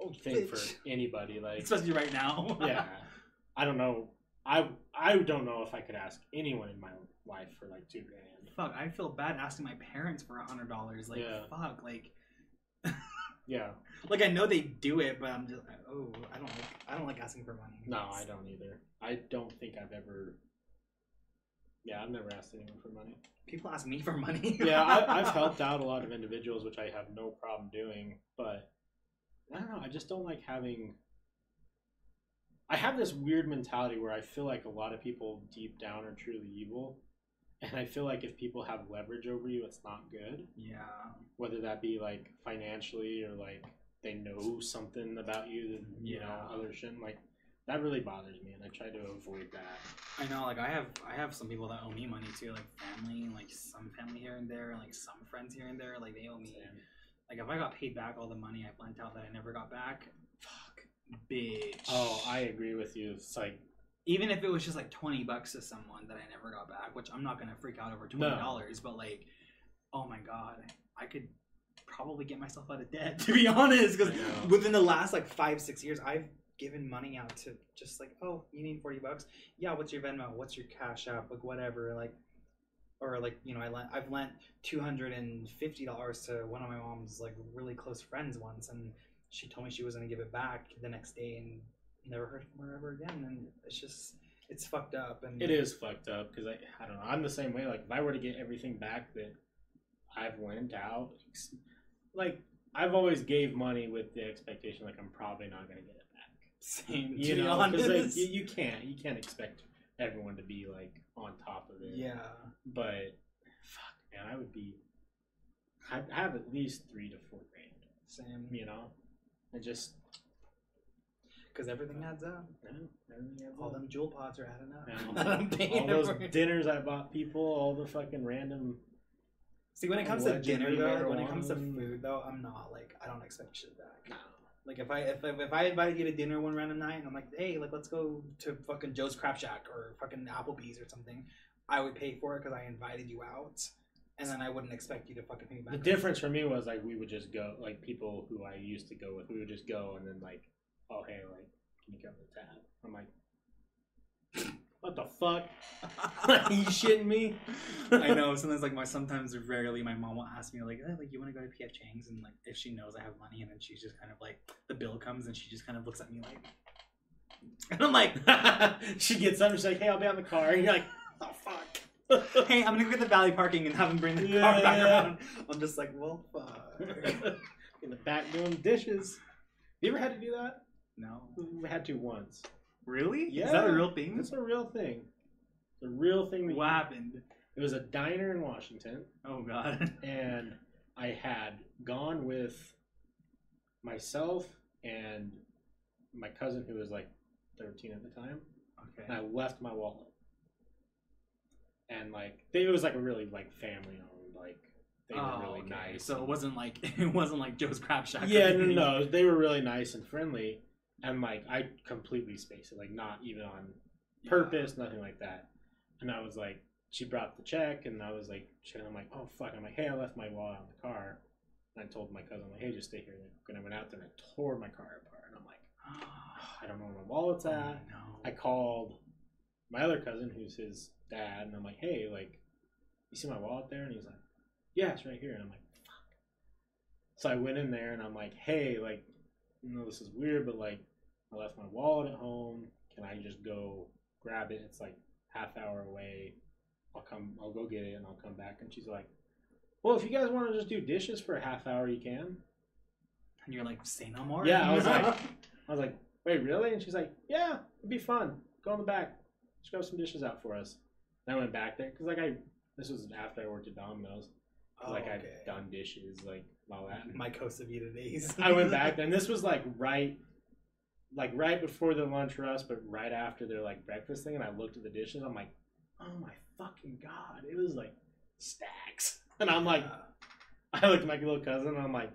oh, thing for anybody. Like, especially right now. yeah, [LAUGHS] I don't know. I I don't know if I could ask anyone in my life for like two grand. fuck, I feel bad asking my parents for a hundred dollars. Like, Yeah. fuck, like, [LAUGHS] Yeah, like I know they do it, but I'm just like, oh, I don't like, I don't like asking for money. no, I don't either. I don't think I've ever. Yeah, I've never asked anyone for money. People ask me for money. [LAUGHS] Yeah, I, I've [LAUGHS] helped out a lot of individuals, which I have no problem doing. But I don't know. I just don't like having. I have this weird mentality where I feel like a lot of people deep down are truly evil, and I feel like if people have leverage over you, it's not good. Yeah. Whether that be like financially or like they know something about you that you know Yeah. others shouldn't. Like that really bothers me, and I try to avoid that. I know, like I have, I have some people that owe me money too, like family, like some family here and there, like some friends here and there, like they owe me. Same. Like if I got paid back all the money I lent out that I never got back, bitch. Oh, I agree with you. It's like even if it was just like 20 bucks to someone that I never got back, which I'm not going to freak out over $20, but like, oh my God, I could probably get myself out of debt, [LAUGHS] to be honest. Because within the last like five, six years, I've given money out to just like, oh, you need 40 bucks? Yeah, what's your Venmo? What's your Cash App? Like, whatever. Like, or like you know I lent I've lent two hundred and fifty dollars to one of my mom's like really close friends once, and she told me she was gonna give it back the next day, and never heard from her ever again. And it's just it's fucked up. And It is fucked up because I I don't know. I'm the same way. Like if I were to get everything back that I've lent out, like I've always gave money with the expectation like I'm probably not gonna get it back. same. [LAUGHS] You know, because like you, you can't you can't expect everyone to be like on top of it. yeah. But fuck, man, I would be. I I have at least three to four grand. Same. You know, and just Because everything adds up. everything adds All up. them Juul pods are adding up. Yeah. [LAUGHS] that I'm paying all those dinners I bought people, all the fucking random. See, when it comes to dinner though, when it comes to food though, I'm not like I don't expect shit back. No. Like if I if, if if I invited you to dinner one random night and I'm like, hey, like let's go to fucking Joe's Crab Shack or fucking Applebee's or something, I would pay for it because I invited you out, and then I wouldn't expect you to fucking pay me back. The difference for me was like we would just go, like people who I used to go with, we would just go and then like, oh hey, like, can you come to the tab? I'm like, what the fuck? Are [LAUGHS] you shitting me? I know. Sometimes like my sometimes rarely my mom will ask me like, hey, like you want to go to PF Chang's and like if she knows I have money and then she's just kind of like the bill comes and she just kind of looks at me like, [LAUGHS] and I'm like, [LAUGHS] she gets up and she's like, hey, I'll be on the car. And you're like, oh fuck. [LAUGHS] hey, I'm gonna go get the valley parking and have him bring the Yeah, car back yeah. around. I'm just like, well, fuck. In the back doing dishes. You ever had to do that? no. We had to once. Really? Yeah. Is that a real thing? It's a real thing. It's a real thing. That What happened? It was a diner in Washington, Oh god. [LAUGHS] and I had gone with myself and my cousin, who was like 13 at the time, Okay. and I left my wallet. And like, they, it was like a really like family owned, like they were Oh, really okay. nice. So it wasn't like [LAUGHS] it wasn't like Joe's Crab Shack. yeah, no, no, they were really nice and friendly, and like I completely spaced it, like not even on Yeah. purpose, nothing like that. And I was like, she brought the check, and I was like, shit, I'm like, oh fuck, I'm like, hey, I left my wallet in the car, and I told my cousin, like, hey, just stay here. And I went out there and I tore my car apart, and I'm like, [GASPS] I don't know where my wallet's Oh, at. no. I called my other cousin, who's his dad, and I'm like, hey, like, you see my wallet there? And he's like, yeah, it's right here. And I'm like, fuck. So I went in there and I'm like, hey, like, you know, this is weird, but like, I left my wallet at home. Can I just go grab it? It's like half hour away. I'll come, I'll go get it and I'll come back. And she's like, well, if you guys want to just do dishes for a half hour, you can. And you're like, say no more. Yeah, I was like- [LAUGHS] I was like, wait, really? And she's like, yeah, it'd be fun. Go in the back. Just grab some dishes out for us. And I went back there because like I, this was after I worked at Domino's. Oh, like okay. I'd done dishes, like all that. [LAUGHS] my Costa Vida days. I went back [LAUGHS] and this was like right, like right before the lunch rush, but right after their like breakfast thing. And I looked at the dishes. I'm like, oh my fucking god! It was like stacks. [LAUGHS] And I'm like, I looked at my little cousin, and I'm like,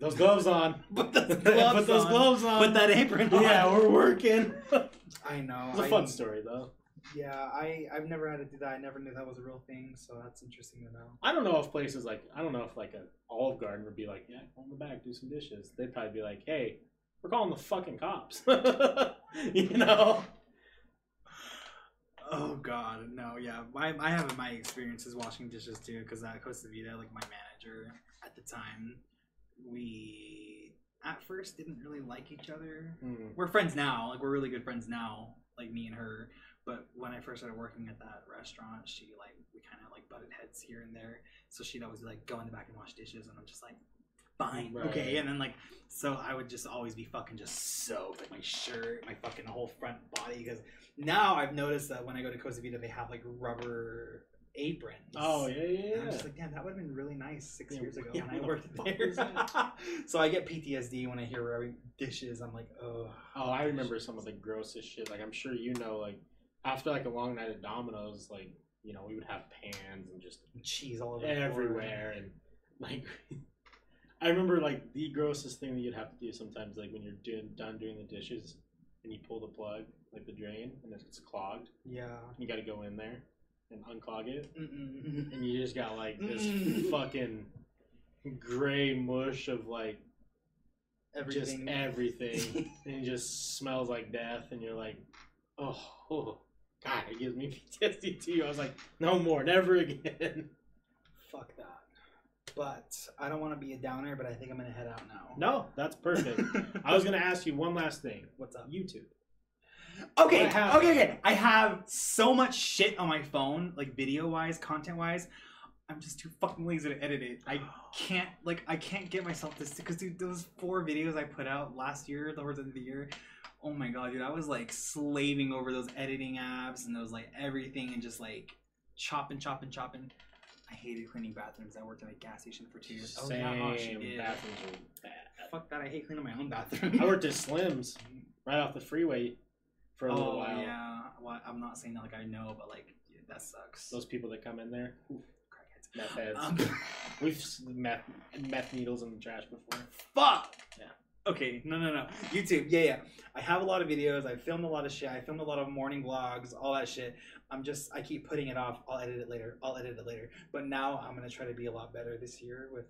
those gloves on. put those Put gloves those on. gloves on. Put that apron on. yeah, we're working. I know. It's a I- fun story though. Yeah, I I've never had to do that. I never knew that was a real thing. So that's interesting to know. I don't know if places like I don't know if like a Olive Garden would be like, yeah, go in the back, do some dishes. They'd probably be like, hey, we're calling the fucking cops. [LAUGHS] you know? Oh God, no, yeah. My I have my experiences washing dishes too, because at Costa Vida, like my manager at the time, we at first didn't really like each other. Mm. We're friends now, like we're really good friends now, like me and her. But when I first started working at that restaurant, she like we kind of like butted heads here and there. So she'd always be like, "Go in the back and wash dishes," and I'm just like, "Fine, okay." And then like, so I would just always be fucking just soaked, like my shirt, my fucking whole front body. Because now I've noticed that when I go to Costa Vida, they have like rubber aprons. Oh yeah, yeah, And I'm just like, damn, that would have been really nice six Yeah, years ago yeah, when I worked there. [LAUGHS] so I get PTSD when I hear rubbing dishes. I'm like, oh. Oh, I remember some of the grossest shit. Like I'm sure you know, like after like a long night at Domino's, like you know we would have pans and just cheese all over the everywhere, and like [LAUGHS] I remember like the grossest thing that you'd have to do sometimes, like when you're doing done doing the dishes and you pull the plug, like the drain, and it's clogged. Yeah. You got to go in there and unclog it, Mm-mm. and you just got like this Mm. fucking gray mush of like just Everything. everything, [LAUGHS] and it just smells like death, and you're like, oh. God, it gives me [LAUGHS] PTSD too. I was like, no more, never again. [LAUGHS] Fuck that. But I don't want to be a downer, but I think I'm gonna head out now. No, that's perfect. [LAUGHS] I was gonna ask you one last thing. What's up? YouTube. Okay, happened? okay, okay. I have so much shit on my phone, like video wise, content wise. I'm just too fucking lazy to edit it. I [GASPS] can't, like, I can't get myself to because dude, those four videos I put out last year, towards the end of the year. Oh my god, dude, I was like slaving over those editing apps and those like everything and just like chopping, chopping, chopping. I hated cleaning bathrooms. I worked at a gas station for two years. Same. Oh, yeah, oh. Bathrooms are bad. Fuck that. I hate cleaning my own bathroom. I worked [LAUGHS] at Slim's right off the freeway for a little oh while. yeah. Well, I'm not saying that like I know, but like yeah, that sucks. Those people that come in there, crackheads. meth heads. Um, [LAUGHS] We've s- meth meth needles in the trash before. fuck. Yeah. Okay. No, no, no. YouTube. Yeah, yeah. I have a lot of videos. I filmed a lot of shit. I filmed a lot of morning vlogs. All that shit. I'm just. I keep putting it off. I'll edit it later. I'll edit it later. But now I'm gonna try to be a lot better this year with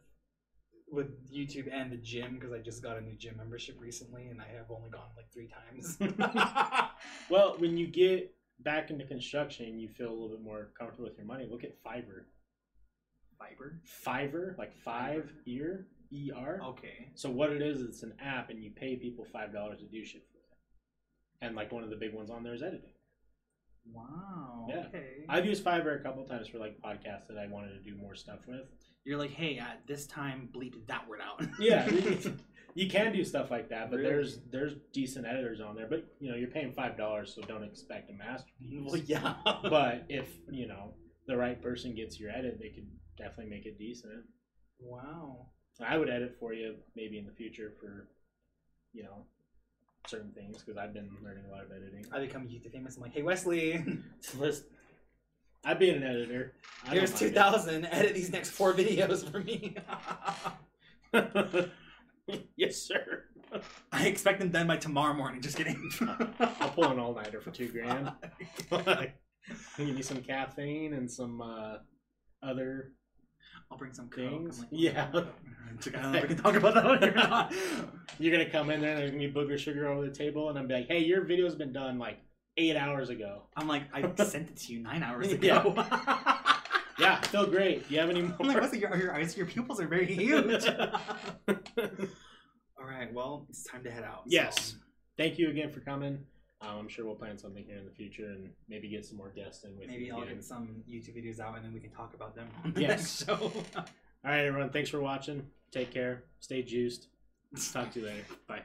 with YouTube and the gym because I just got a new gym membership recently and I have only gone like three times. [LAUGHS] [LAUGHS] Well, when you get back into construction, you feel a little bit more comfortable with your money. Look at Fiverr. Fiber. Fiverr, like five ear E R. Okay. So what it is, it's an app, and you pay people five dollars to do shit for it. And like one of the big ones on there is editing. Wow. Yeah. Okay. I've used Fiverr a couple times for like podcasts that I wanted to do more stuff with. You're like, hey, at this time, bleep that word out. [LAUGHS] Yeah, you can do stuff like that, but Really? there's there's decent editors on there. But you know, you're paying five dollars, so don't expect a masterpiece. well, yeah. [LAUGHS] but if you know the right person gets your edit, they could definitely make it decent. wow. I would edit for you maybe in the future for you know certain things because I've been learning a lot of editing. I become YouTube famous. I'm like, hey Wesley, Listen, I've been an editor. I here's two thousand. it. Edit these next four videos for me. [LAUGHS] yes, sir. I expect them done by tomorrow morning. Just kidding. [LAUGHS] I'll pull an all nighter for two grand. [LAUGHS] Give me some caffeine and some uh, other. I'll bring some coke. Things? like, Yeah. [LAUGHS] I don't know if we can [LAUGHS] talk about that one [LAUGHS] or not. You're gonna come in there and there's gonna be booger sugar over the table, and I'm be like, "Hey, your video's been done like eight hours ago." I'm like, I sent it to you nine hours ago. Yeah, feel great. Do you have any more? I'm like, Wesley, your, your eyes, your pupils are very huge. All right, well, it's time to head out. so- Yes. Thank you again for coming. Um, I'm sure we'll plan something here in the future and maybe get some more guests in with Maybe I'll get some YouTube videos out and then we can talk about them on the Yes. next show. [LAUGHS] [LAUGHS] All right, everyone. Thanks for watching. Take care. Stay juiced. Talk to you later. Bye.